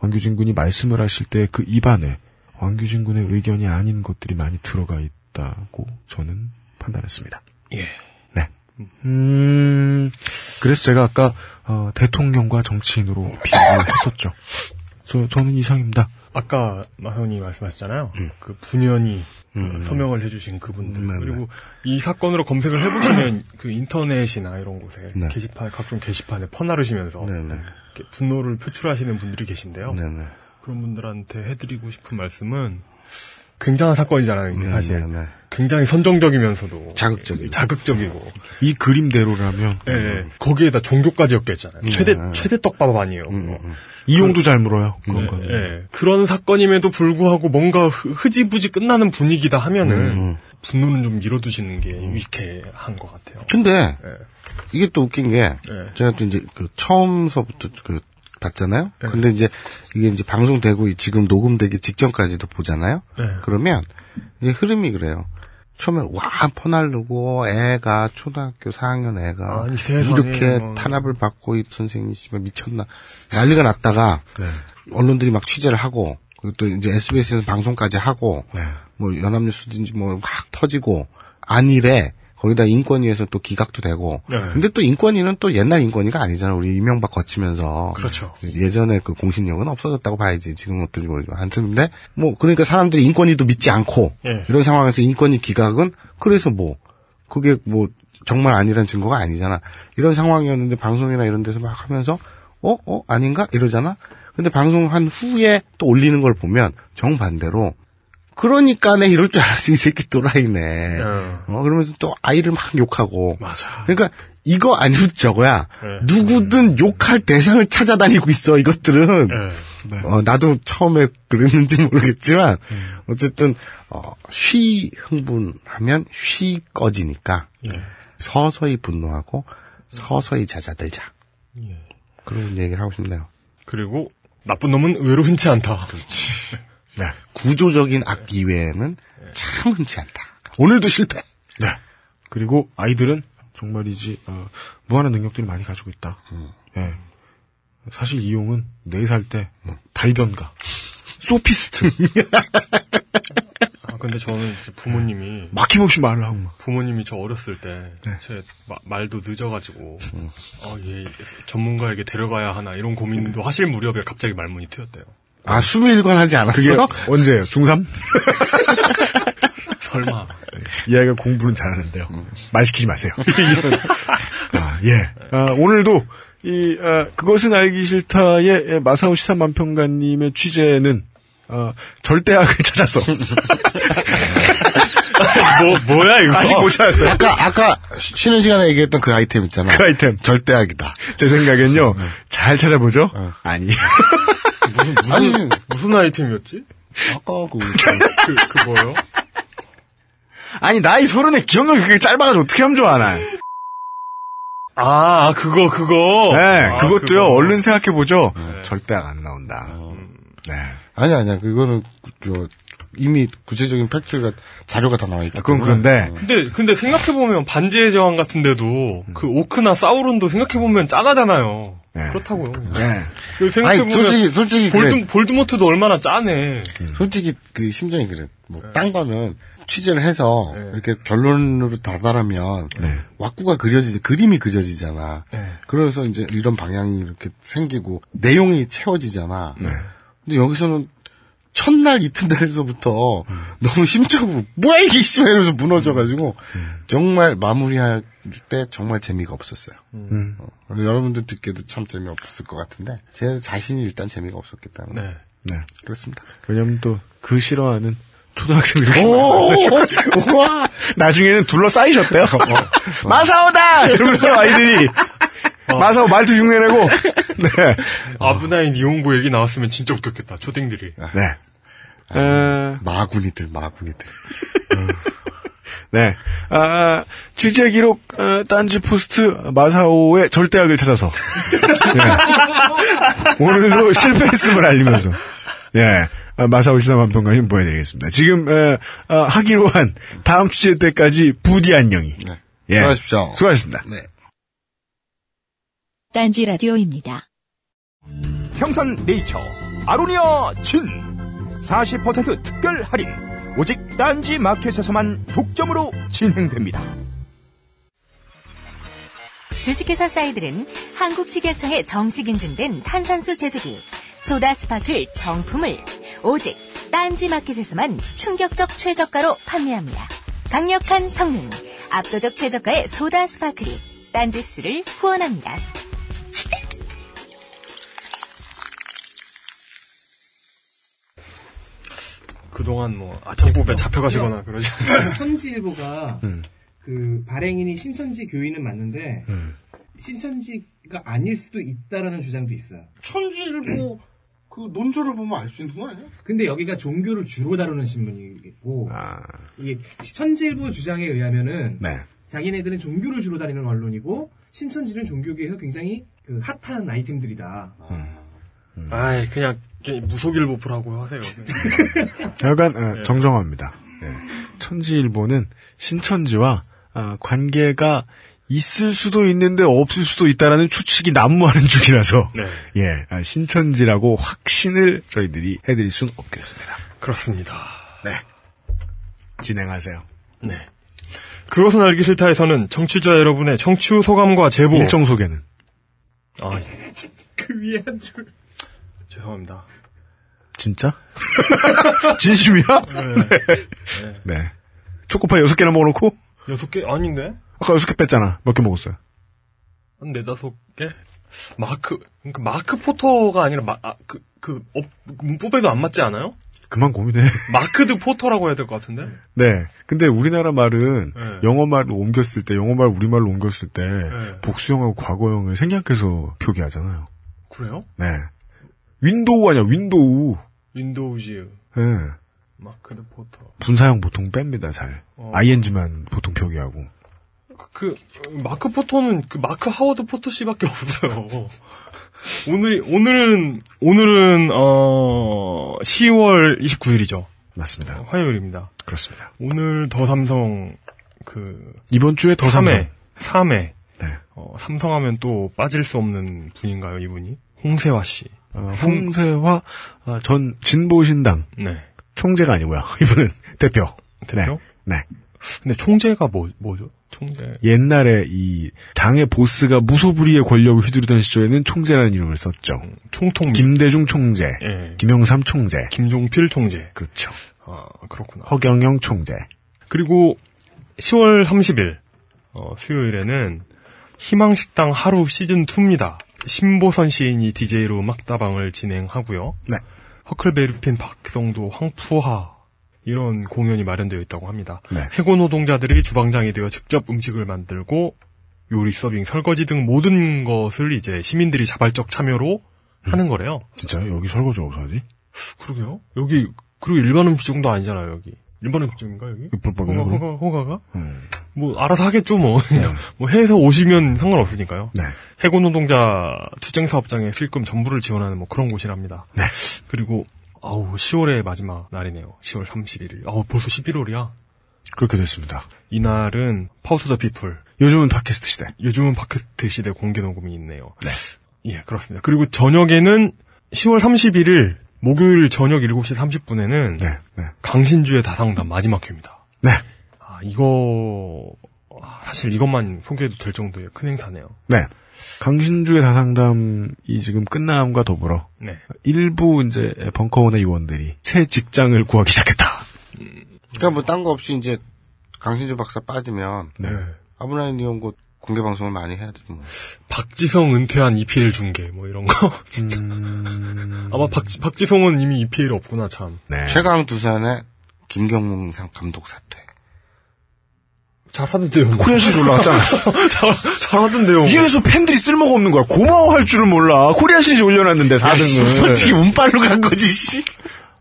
왕규진 군이 말씀을 하실 때 그 입안에 왕규진 군의 의견이 아닌 것들이 많이 들어가 있다고 저는 판단했습니다. 예. 네. 음, 그래서 제가 아까 어, 대통령과 정치인으로 비교를 했었죠. 저, 저는 이상입니다. 아까 마현이 말씀하셨잖아요. 음. 그 분연히 그 서명을 해주신 그분들 그리고 이 사건으로 검색을 해보시면 그 인터넷이나 이런 곳에 네. 게시판 각종 게시판에 퍼나르시면서 이렇게 분노를 표출하시는 분들이 계신데요. 네네. 그런 분들한테 해드리고 싶은 말씀은 굉장한 사건이잖아요. 이게 네, 사실 네, 네. 굉장히 선정적이면서도 자극적이고. 자극적이고 이 그림대로라면 예, 예. 거기에다 종교까지 엮였잖아요. 음, 최대 네. 최대 떡밥 아니에요. 이용도 잘 물어요. 그런 예, 거는. 예. 그런 사건임에도 불구하고 뭔가 흐- 흐지부지 끝나는 분위기다 하면은 음. 분노는 좀 밀어두시는 게 유익한 것 같아요. 근데 예. 이게 또 웃긴 게 네. 제가 또 이제 그 처음서부터 그 봤잖아요. 네. 근데 이제 이게 이제 방송되고 지금 녹음되기 직전까지도 보잖아요. 네. 그러면 이제 흐름이 그래요. 처음에 와 퍼날르고 애가 초등학교 4학년 애가 세상에, 이렇게 뭐. 탄압을 받고 이 선생님이 씨발 미쳤나 난리가 났다가 언론들이 막 취재를 하고 그리고 또 이제 SBS에서 방송까지 하고 뭐 연합뉴스든지 뭐막 터지고 안일에 거기다 인권위에서 또 기각도 되고. 네. 근데 또 인권위는 또 옛날 인권위가 아니잖아. 우리 이명박 거치면서. 그렇죠. 예전에 그 공신력은 없어졌다고 봐야지. 지금 어떨지 모르지만. 하여튼 근데 뭐 그러니까 사람들이 인권위도 믿지 않고 예. 이런 상황에서 인권위 기각은 그래서 뭐 그게 뭐 정말 아니란 증거가 아니잖아. 이런 상황이었는데 방송이나 이런 데서 막 하면서 어? 어? 아닌가? 이러잖아. 근데 방송한 후에 또 올리는 걸 보면 정반대로 그러니까 내 이럴 줄 알았어 이 새끼 또라이네 어 그러면서 또 아이를 막 욕하고 맞아 그러니까 이거 아니면 저거야 네. 누구든 욕할 대상을 찾아다니고 있어 이것들은 네. 어, 나도 처음에 그랬는지 모르겠지만 어쨌든 어, 쉬 흥분하면 쉬 꺼지니까 예. 서서히 분노하고 서서히 잦아들자 예. 그런 얘기를 하고 싶네요. 그리고 나쁜 놈은 의외로 흔치 않다. 네. 구조적인 악 이외에는 참 흔치 않다. 오늘도 실패. 네. 그리고 아이들은 정말이지 어, 무한한 능력들을 많이 가지고 있다. 예. 사실 이용은 4살 때 달변가, 소피스트 아, 근데 저는 부모님이 막힘없이 말을 하고 막. 부모님이 저 어렸을 때제 말도 늦어가지고 어, 얘 전문가에게 데려가야 하나 이런 고민도 하실 무렵에 갑자기 말문이 트였대요. 아 수미일관 하지 않았어? 그게 언제예요? 중3? 설마. 이 아이가 공부는 잘하는데요. 말 시키지 마세요. 아, 예. 아, 오늘도 이 아, 그것은 알기 싫다의 예, 마사오 시사만평가님의 취재는 어, 절대악을 찾아서 뭐 뭐야 이거? 아직 못 찾았어요. 아까 아까 쉬- 쉬는 시간에 얘기했던 그 아이템 있잖아. 그 아이템 절대악이다. 제 생각엔요 잘 찾아보죠. 아니 무슨 무슨 아니. 무슨 아이템이었지? 아까 그 그, 그 뭐요? 아니 나이 서른에 기억력이 그렇게 짧아가지고 어떻게 하면 좋아 나. 아, 아, 그거 그거. 네, 아, 그것도요. 그거. 얼른 생각해 보죠. 절대악 안 나온다. 네. 아니 아니야 그거는 그, 이미 구체적인 팩트가 자료가 다 나와 있기 그건. 그런데 근데 근데 생각해 보면 반지의 제왕 같은데도 그 오크나 사우론도 생각해 보면 짜가잖아요. 그렇다고요. 네. 생각해 아니, 보면 솔직히 솔직히 볼드 그래. 볼드모트도 얼마나 짜네. 솔직히 그 심정이 그래. 뭐딴 거는 취재를 해서 네. 이렇게 결론으로 다다르면 왁구가 그려지지 그림이 그려지잖아. 네. 그래서 이제 이런 방향이 이렇게 생기고 내용이 채워지잖아. 근데 여기서는 첫날 이튿날서부터 너무 심적으로 뭐야 이게 씨발 이러면서 무너져가지고 정말 마무리할 때 정말 재미가 없었어요. 음. 어, 여러분들 듣기에도 참 재미없었을 것 같은데 제 자신이 일단 재미가 없었기 때문에 네. 네. 그렇습니다. 왜냐면 또 그 싫어하는 초등학생들이 오! 와 나중에는 둘러싸이셨대요. 마사오다 이러면서 아이들이 마사오 말투 흉내내고 네. 아브나인 이용고 얘기 나왔으면 진짜 웃겼겠다. 초딩들이. 네. 어, 마구니들 마구니들. 네. 아, 취재 기록, 어, 딴지 포스트, 마사오의 절대악을 찾아서. 네. 오늘도 실패했음을 알리면서. 예. 아, 마사오 시사만평가님 보여드리겠습니다. 지금, 에, 아, 하기로 한 다음 취재 때까지 부디 안녕히. 예. 수고하십시오. 수고하셨습니다. 네. 딴지 라디오입니다. 평산 네이처 아로니아 진 40% 특별 할인 오직 딴지 마켓에서만 독점으로 진행됩니다. 주식회사 사이들은 한국식약청에 정식 인증된 탄산수 제조기 소다 스파클 정품을 오직 딴지 마켓에서만 충격적 최저가로 판매합니다. 강력한 성능, 압도적 최저가의 소다 스파클이 딴지스를 후원합니다. 그동안 뭐 아청법에 잡혀가시거나 그러지 않아요. 천지일보가 음. 그 발행인이 신천지 교인은 맞는데 음. 신천지가 아닐 수도 있다라는 주장도 있어요. 천지일보 그 논조를 보면 알 수 있는 거 아니야? 근데 여기가 종교를 주로 다루는 신문이고 이게 천지일보 주장에 의하면은 네. 자기네들은 종교를 주로 다니는 언론이고 신천지는 종교계에서 굉장히 그 핫한 아이템들이다. 아이 그냥 무속일보프라고 하세요. 약간 어, 네. 정정합니다. 예. 천지일보는 신천지와 아, 관계가 있을 수도 있는데 없을 수도 있다라는 추측이 난무하는 중이라서 네. 예 아, 신천지라고 확신을 저희들이 해드릴 수는 없겠습니다. 그렇습니다. 네 진행하세요. 네. 그것은 알기 싫다에서는 청취자 여러분의 청취 소감과 제보. 일정 소개는 아, 예. 그 위에 한 줄. 죄송합니다. 진짜? 진심이야? 네. 네. 초코파이 여섯 개나 먹어놓고 여섯 개 아닌데? 아까 여섯 개 뺐잖아. 몇 개 먹었어요? 한 네다섯 개? 마크, 그러니까 마크 포터가 아니라 마, 아, 그, 그, 어, 문법에도 안 맞지 않아요? 그만 고민해. marked 포터라고 해야 될 것 같은데? 네. 근데 우리나라 말은 네. 영어 말로 옮겼을 때, 영어 말 우리말로 옮겼을 때, 네. 복수형하고 과거형을 생략해서 표기하잖아요. 그래요? 네. 윈도우 아니야, 윈도우. Windows, 네. marked 포터. 분사형 보통 뺍니다, 잘. 어. ing만 보통 표기하고. 그, 마크 포터는 그 마크 하워드 포터 씨밖에 없어요. 오늘, 오늘은, 오늘은, 어, 10월 29일이죠. 맞습니다. 화요일입니다. 그렇습니다. 오늘 더 삼성, 그. 이번 주에 더 삼성. 3회. 네. 어, 삼성하면 또 빠질 수 없는 분인가요, 이분이? 홍세화 씨. 어, 홍세화 아, 전 진보신당 네. 총재가 아니고요. 이분은 대표. 대표? 네. 근데 총재가 뭐, 뭐죠? 총재. 옛날에 이 당의 보스가 무소불위의 권력을 휘두르던 시절에는 총재라는 이름을 썼죠. 총통. 김대중 총재, 예. 김영삼 총재, 김종필 총재. 그렇죠. 아, 그렇구나. 허경영 총재. 그리고 10월 30일, 어, 수요일에는 희망식당 하루 시즌 2입니다. 신보선 시인이 DJ로 음악다방을 진행하고요. 네. 허클베리핀 박성도 황푸하 이런 공연이 마련되어 있다고 합니다. 네. 해고 노동자들이 주방장이 되어 직접 음식을 만들고 요리 서빙, 설거지 등 모든 것을 이제 시민들이 자발적 참여로 하는 거래요. 진짜 여기 설거지 어디서 하지? 그러게요. 여기 그리고 일반 음식점도 아니잖아요, 여기. 일반 음식점인가 여기? 불법이에요, 호가? 호가, 호가 가? 음. 뭐 알아서 하겠죠, 뭐. 뭐 해서 오시면 상관없으니까요. 네. 해고 노동자 투쟁 사업장의 수익금 전부를 지원하는 뭐 그런 곳이랍니다. 네. 그리고 아우 10월의 마지막 날이네요. 10월 31일. 아우 벌써 11월이야. 그렇게 됐습니다. 이날은 Power to the People. 요즘은 팟캐스트 시대. 요즘은 팟캐스트 시대 공개 녹음이 있네요. 네. 예, 그렇습니다. 그리고 저녁에는 10월 31일 목요일 저녁 7시 30분에는 네, 네. 강신주의 다상담 마지막 회입니다. 네. 아, 이거 아, 사실 이것만 소개해도 될 정도의 큰 행사네요. 네. 강신주의 다상담이 지금 끝남과 더불어 네. 일부 이제 벙커원의 요원들이 새 직장을 구하기 시작했다. 그러니까 뭐 딴 거 없이 이제 강신주 박사 빠지면 네. 아브라인 이용고 공개 방송을 많이 해야 되죠. 뭐. 박지성 은퇴한 EPL 중계 뭐 이런 거. 음. 아마 박, 박지성은 이미 EPL 없구나 참. 네. 최강 두산의 김경문 상 감독 사퇴. 잘하던데요. 뭐. 코리아 시리즈 올라갔잖아. 잘, 잘하던데요. 이래서 팬들이 쓸모가 없는 거야. 고마워할 줄을 몰라. 코리아 시리즈 올려놨는데 4등을. 솔직히 운빨로 간 거지, 씨.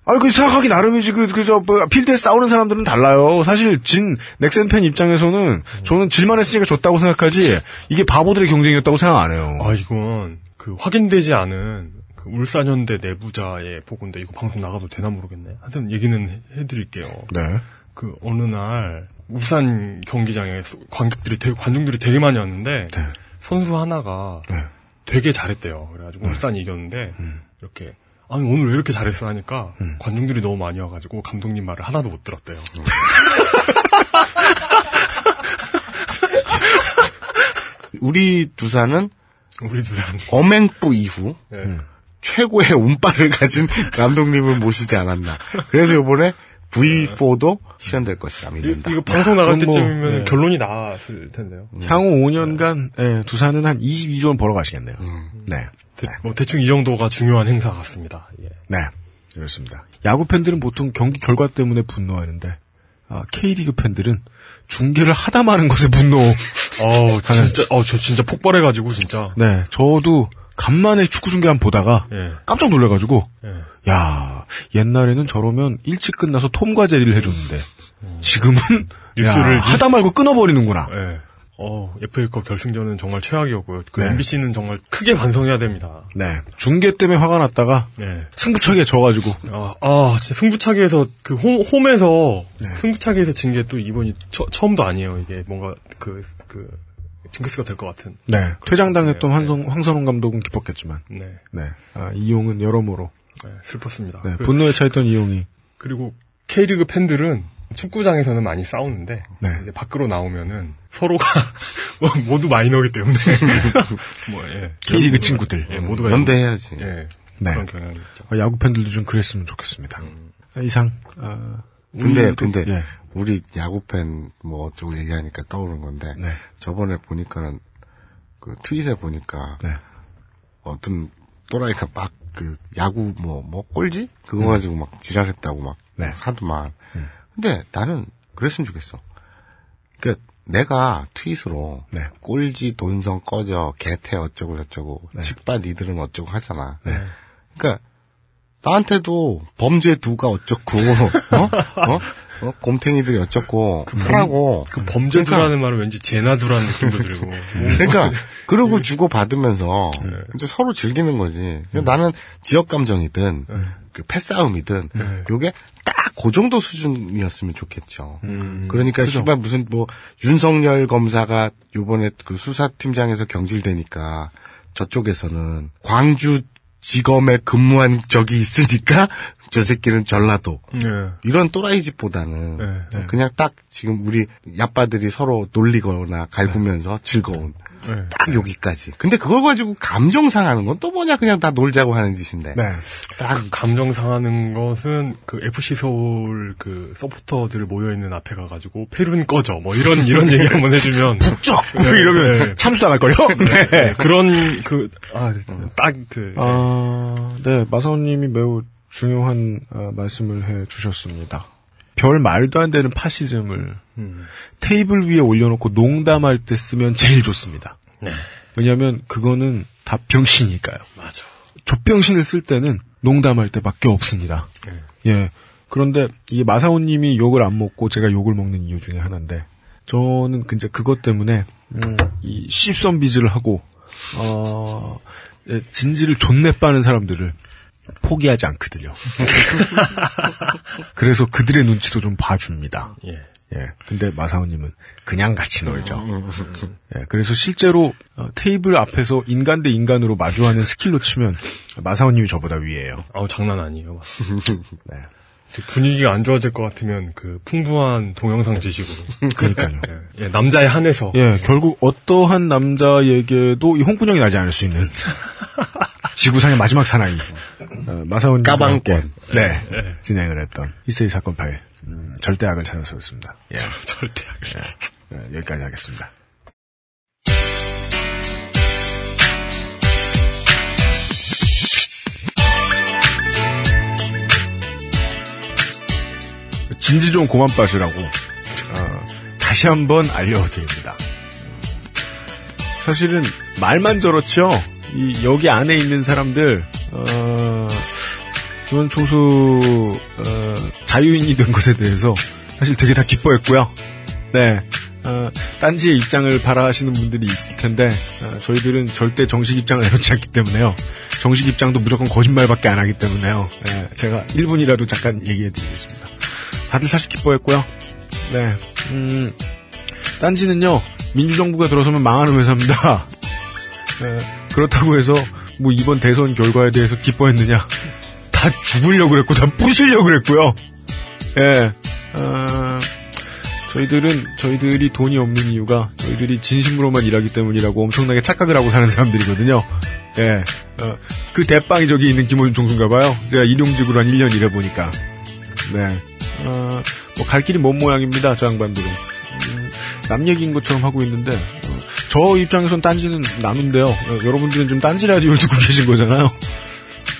아니, 그 생각하기 나름이지. 그, 그, 저, 뭐, 필드에 싸우는 사람들은 달라요. 사실, 진, 넥센 팬 입장에서는 저는 질만 했으니까 졌다고 생각하지, 이게 바보들의 경쟁이었다고 생각 안 해요. 아 이건 그 확인되지 않은 그 울산현대 내부자의 보고인데 이거 방송 나가도 되나 모르겠네. 하여튼 얘기는 해- 해드릴게요. 네. 그 어느 날 울산 경기장에 소- 관객들이 되게 관중들이 되게 많이 왔는데 네. 선수 하나가 되게 잘했대요. 그래가지고 울산이 이겼는데 이렇게 아니 오늘 왜 이렇게 잘했어 하니까 관중들이 너무 많이 와가지고 감독님 말을 하나도 못 들었대요. 우리 두산은 우리 두산 엄행부 이후 네. 음, 최고의 운빨을 가진 감독님을 모시지 않았나. 그래서 이번에 V4도 실현될 것이라 믿는다. 이거 방송 나갈 그럼 뭐, 때쯤이면 네. 결론이 나왔을 텐데요. 향후 5년간 예, 두산은 한 22조 원 벌어 가시겠네요. 네. 대, 뭐 대충 이 정도가 중요한 행사 같습니다. 예. 네. 그렇습니다. 야구 팬들은 보통 경기 결과 때문에 분노하는데 아, K리그 팬들은 중계를 하다 마는 것에 분노. 어우, 진짜, 어, 저 진짜 폭발해가지고, 진짜. 네. 저도 간만에 축구 중계 한번 보다가 예. 깜짝 놀래가지고 예. 야 옛날에는 저러면 일찍 끝나서 톰과 제리를 해줬는데 지금은 뉴스를 야, 하다 말고 끊어버리는구나. 예. 어, FA컵 결승전은 정말 최악이었고요. 그 네. MBC는 정말 크게 반성해야 됩니다. 네. 중계 때문에 화가 났다가 네. 승부차기에 져가지고 아, 아, 진짜 승부차기에서 그 홈, 홈에서 네. 승부차기에서 진 게 또 이번이 처, 처음도 아니에요. 이게 뭔가 그, 그, 징크스가 될 것 같은. 네. 퇴장당했던 황성, 황선홍 감독은 기뻤겠지만 네. 네. 아, 이용은 여러모로 네, 슬펐습니다. 네, 그- 분노에 차있던 이용이 그리고 K리그 팬들은 축구장에서는 많이 싸우는데 네. 이제 밖으로 나오면은 서로가 뭐 모두 마이너기 때문에 뭐 예. K리그 친구들 예, 모두가 연대해야지. 예. 네. 그런 경향이 있죠. 아, 야구 팬들도 좀 그랬으면 좋겠습니다. 아, 이상 아, 근데 근데 예. 우리 야구 팬뭐 어쩌고 얘기하니까 떠오른 건데 네. 저번에 보니까는 그 트윗에 보니까 네. 어떤 또라이가 막 그 야구 뭐뭐 꼴지 그거 음. 가지고 막 지랄했다고 막 네. 사두만. 음. 근데 나는 그랬으면 좋겠어. 그러니까 내가 트윗으로 네. 꼴지 돈성 꺼져 개태 어쩌고 저쩌고 네. 직바 니들은 어쩌고 하잖아. 네. 그러니까 나한테도 범죄 두가 어쩌고 어? 어? 어? 곰탱이들이 어쩌고 하라고. 그 범죄두라는 말은 왠지 제나두라는 느낌도 들고. 그러니까 그러고 주고 받으면서 네. 이제 서로 즐기는 거지. 그러니까 나는 지역 감정이든 네. 그 패싸움이든 요게 딱 그 정도 수준이었으면 좋겠죠. 음. 그러니까 씨발 무슨 뭐 윤석열 검사가 요번에 그 수사팀장에서 경질되니까 저쪽에서는 광주 지검에 근무한 적이 있으니까 저 새끼는 전라도 네. 이런 또라이 집보다는 네. 그냥 딱 지금 우리 야빠들이 서로 놀리거나 갈구면서 즐거운 네. 딱 여기까지. 근데 그걸 가지고 감정 상하는 건 또 뭐냐 그냥 다 놀자고 하는 짓인데. 네. 딱 감정 상하는 것은 그 FC 서울 그 서포터들 모여 있는 앞에 가 가지고 페룬 꺼져 뭐 이런 이런 얘기 한번 해주면 쩍 이러면 참수 당할 걸요. 네. 네, 그런 그 아 딱 그 아, 네, 마사오님이 매우 중요한 아, 말씀을 해 주셨습니다. 별 말도 안 되는 파시즘을 음. 테이블 위에 올려놓고 농담할 때 쓰면 제일 좋습니다. 네. 왜냐하면 그거는 다 병신이니까요. 맞아. 족병신을 쓸 때는 농담할 때밖에 없습니다. 예. 그런데 이 마사오님이 욕을 안 먹고 제가 욕을 먹는 이유 중에 하나인데 저는 이제 그것 때문에 음, 이 씹선비즈를 하고 어 예, 진지를 존내 빠는 사람들을 포기하지 않거든요. 그래서 그들의 눈치도 좀 봐줍니다. 예. 예. 근데 마사오님은 그냥 같이 놀죠. 예. 그래서 실제로 어, 테이블 앞에서 인간 대 인간으로 마주하는 skill로 치면 마사오님이 저보다 위에요. 아우 장난 아니에요. 네. 분위기가 안 좋아질 것 같으면 그 풍부한 동영상 지식으로. 그러니까요. 예, 예, 남자에 한해서. 예, 결국 어떠한 남자에게도 이 홍군형이 나지 않을 수 있는 지구상의 마지막 사나이 어, 마사오님 까방권. 네, 네. 진행을 했던 이세이 사건 파일 음, 절대악을 찾아서였습니다. 예, 절대악을. 예, 여기까지 하겠습니다. 진지 좀 고만 빠지라고 어, 다시 한번 알려드립니다. 사실은 말만 저렇죠. 이 여기 안에 있는 사람들 어, 이번 총수 어, 자유인이 된 것에 대해서 사실 되게 다 기뻐했고요. 네. 어, 딴지의 입장을 바라시는 분들이 있을 텐데 어, 저희들은 절대 정식 입장을 내놓지 않기 때문에요. 정식 입장도 무조건 거짓말밖에 안 하기 때문에요. 네, 제가 1분이라도 잠깐 얘기해 드리겠습니다. 다들 사실 기뻐했고요. 네. 음, 딴지는요, 민주정부가 들어서면 망하는 회사입니다. 예, 그렇다고 해서, 뭐 이번 대선 결과에 대해서 기뻐했느냐. 다 죽으려고 그랬고, 다 부시려고 그랬고요. 예, 어, 저희들은, 저희들이 돈이 없는 이유가 저희들이 진심으로만 일하기 때문이라고 엄청나게 착각을 하고 사는 사람들이거든요. 예, 어, 그 대빵이 저기 있는 총수인가 봐요. 제가 일용직으로 한 1년 일해보니까. 네. 어, 뭐, 갈 길이 먼 모양입니다, 저 양반들은. 음, 남 얘기인 것처럼 하고 있는데, 어, 저 입장에선 딴지는. 어, 여러분들은 지금 딴지 라디오를 듣고 계신 거잖아요.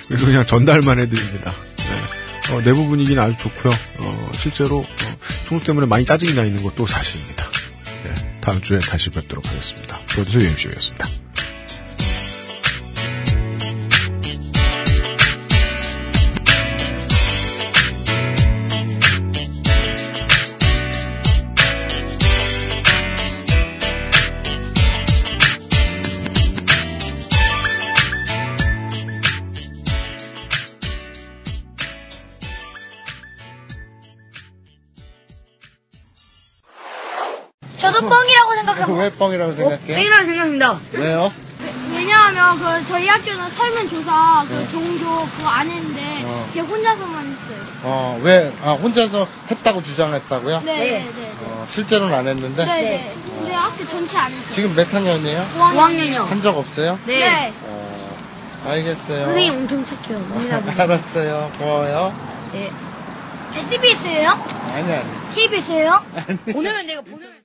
그래서 그냥 전달만 해드립니다. 네. 어, 내부 분위기는 아주 좋고요. 어, 실제로, 어, 총수 때문에 많이 짜증이 나 있는 것도 사실입니다. 네, 다음 주에 다시 뵙도록 하겠습니다. 프로듀서 유엠쇼였습니다. 뻥이라고 생각해? 뻥이라고 생각합니다. 왜요? 왜냐하면 그 저희 학교는 설문조사 그 네. 종교 그거 안 했는데 어. 걔 혼자서만 했어요. 어, 왜, 아, 혼자서 했다고 주장했다고요? 네, 네, 네. 어, 실제로는 안 했는데? 네, 네. 근데 학교 전체 안 했어요. 지금 몇 학년이에요? 5학년이요. 한 적 없어요? 네. 어, 알겠어요. 선생님 엄청 착해요. 보고. 알았어요. 고마워요. 네. SBS예요? 아니, 아니. TBS예요? 오늘은 내가 보내면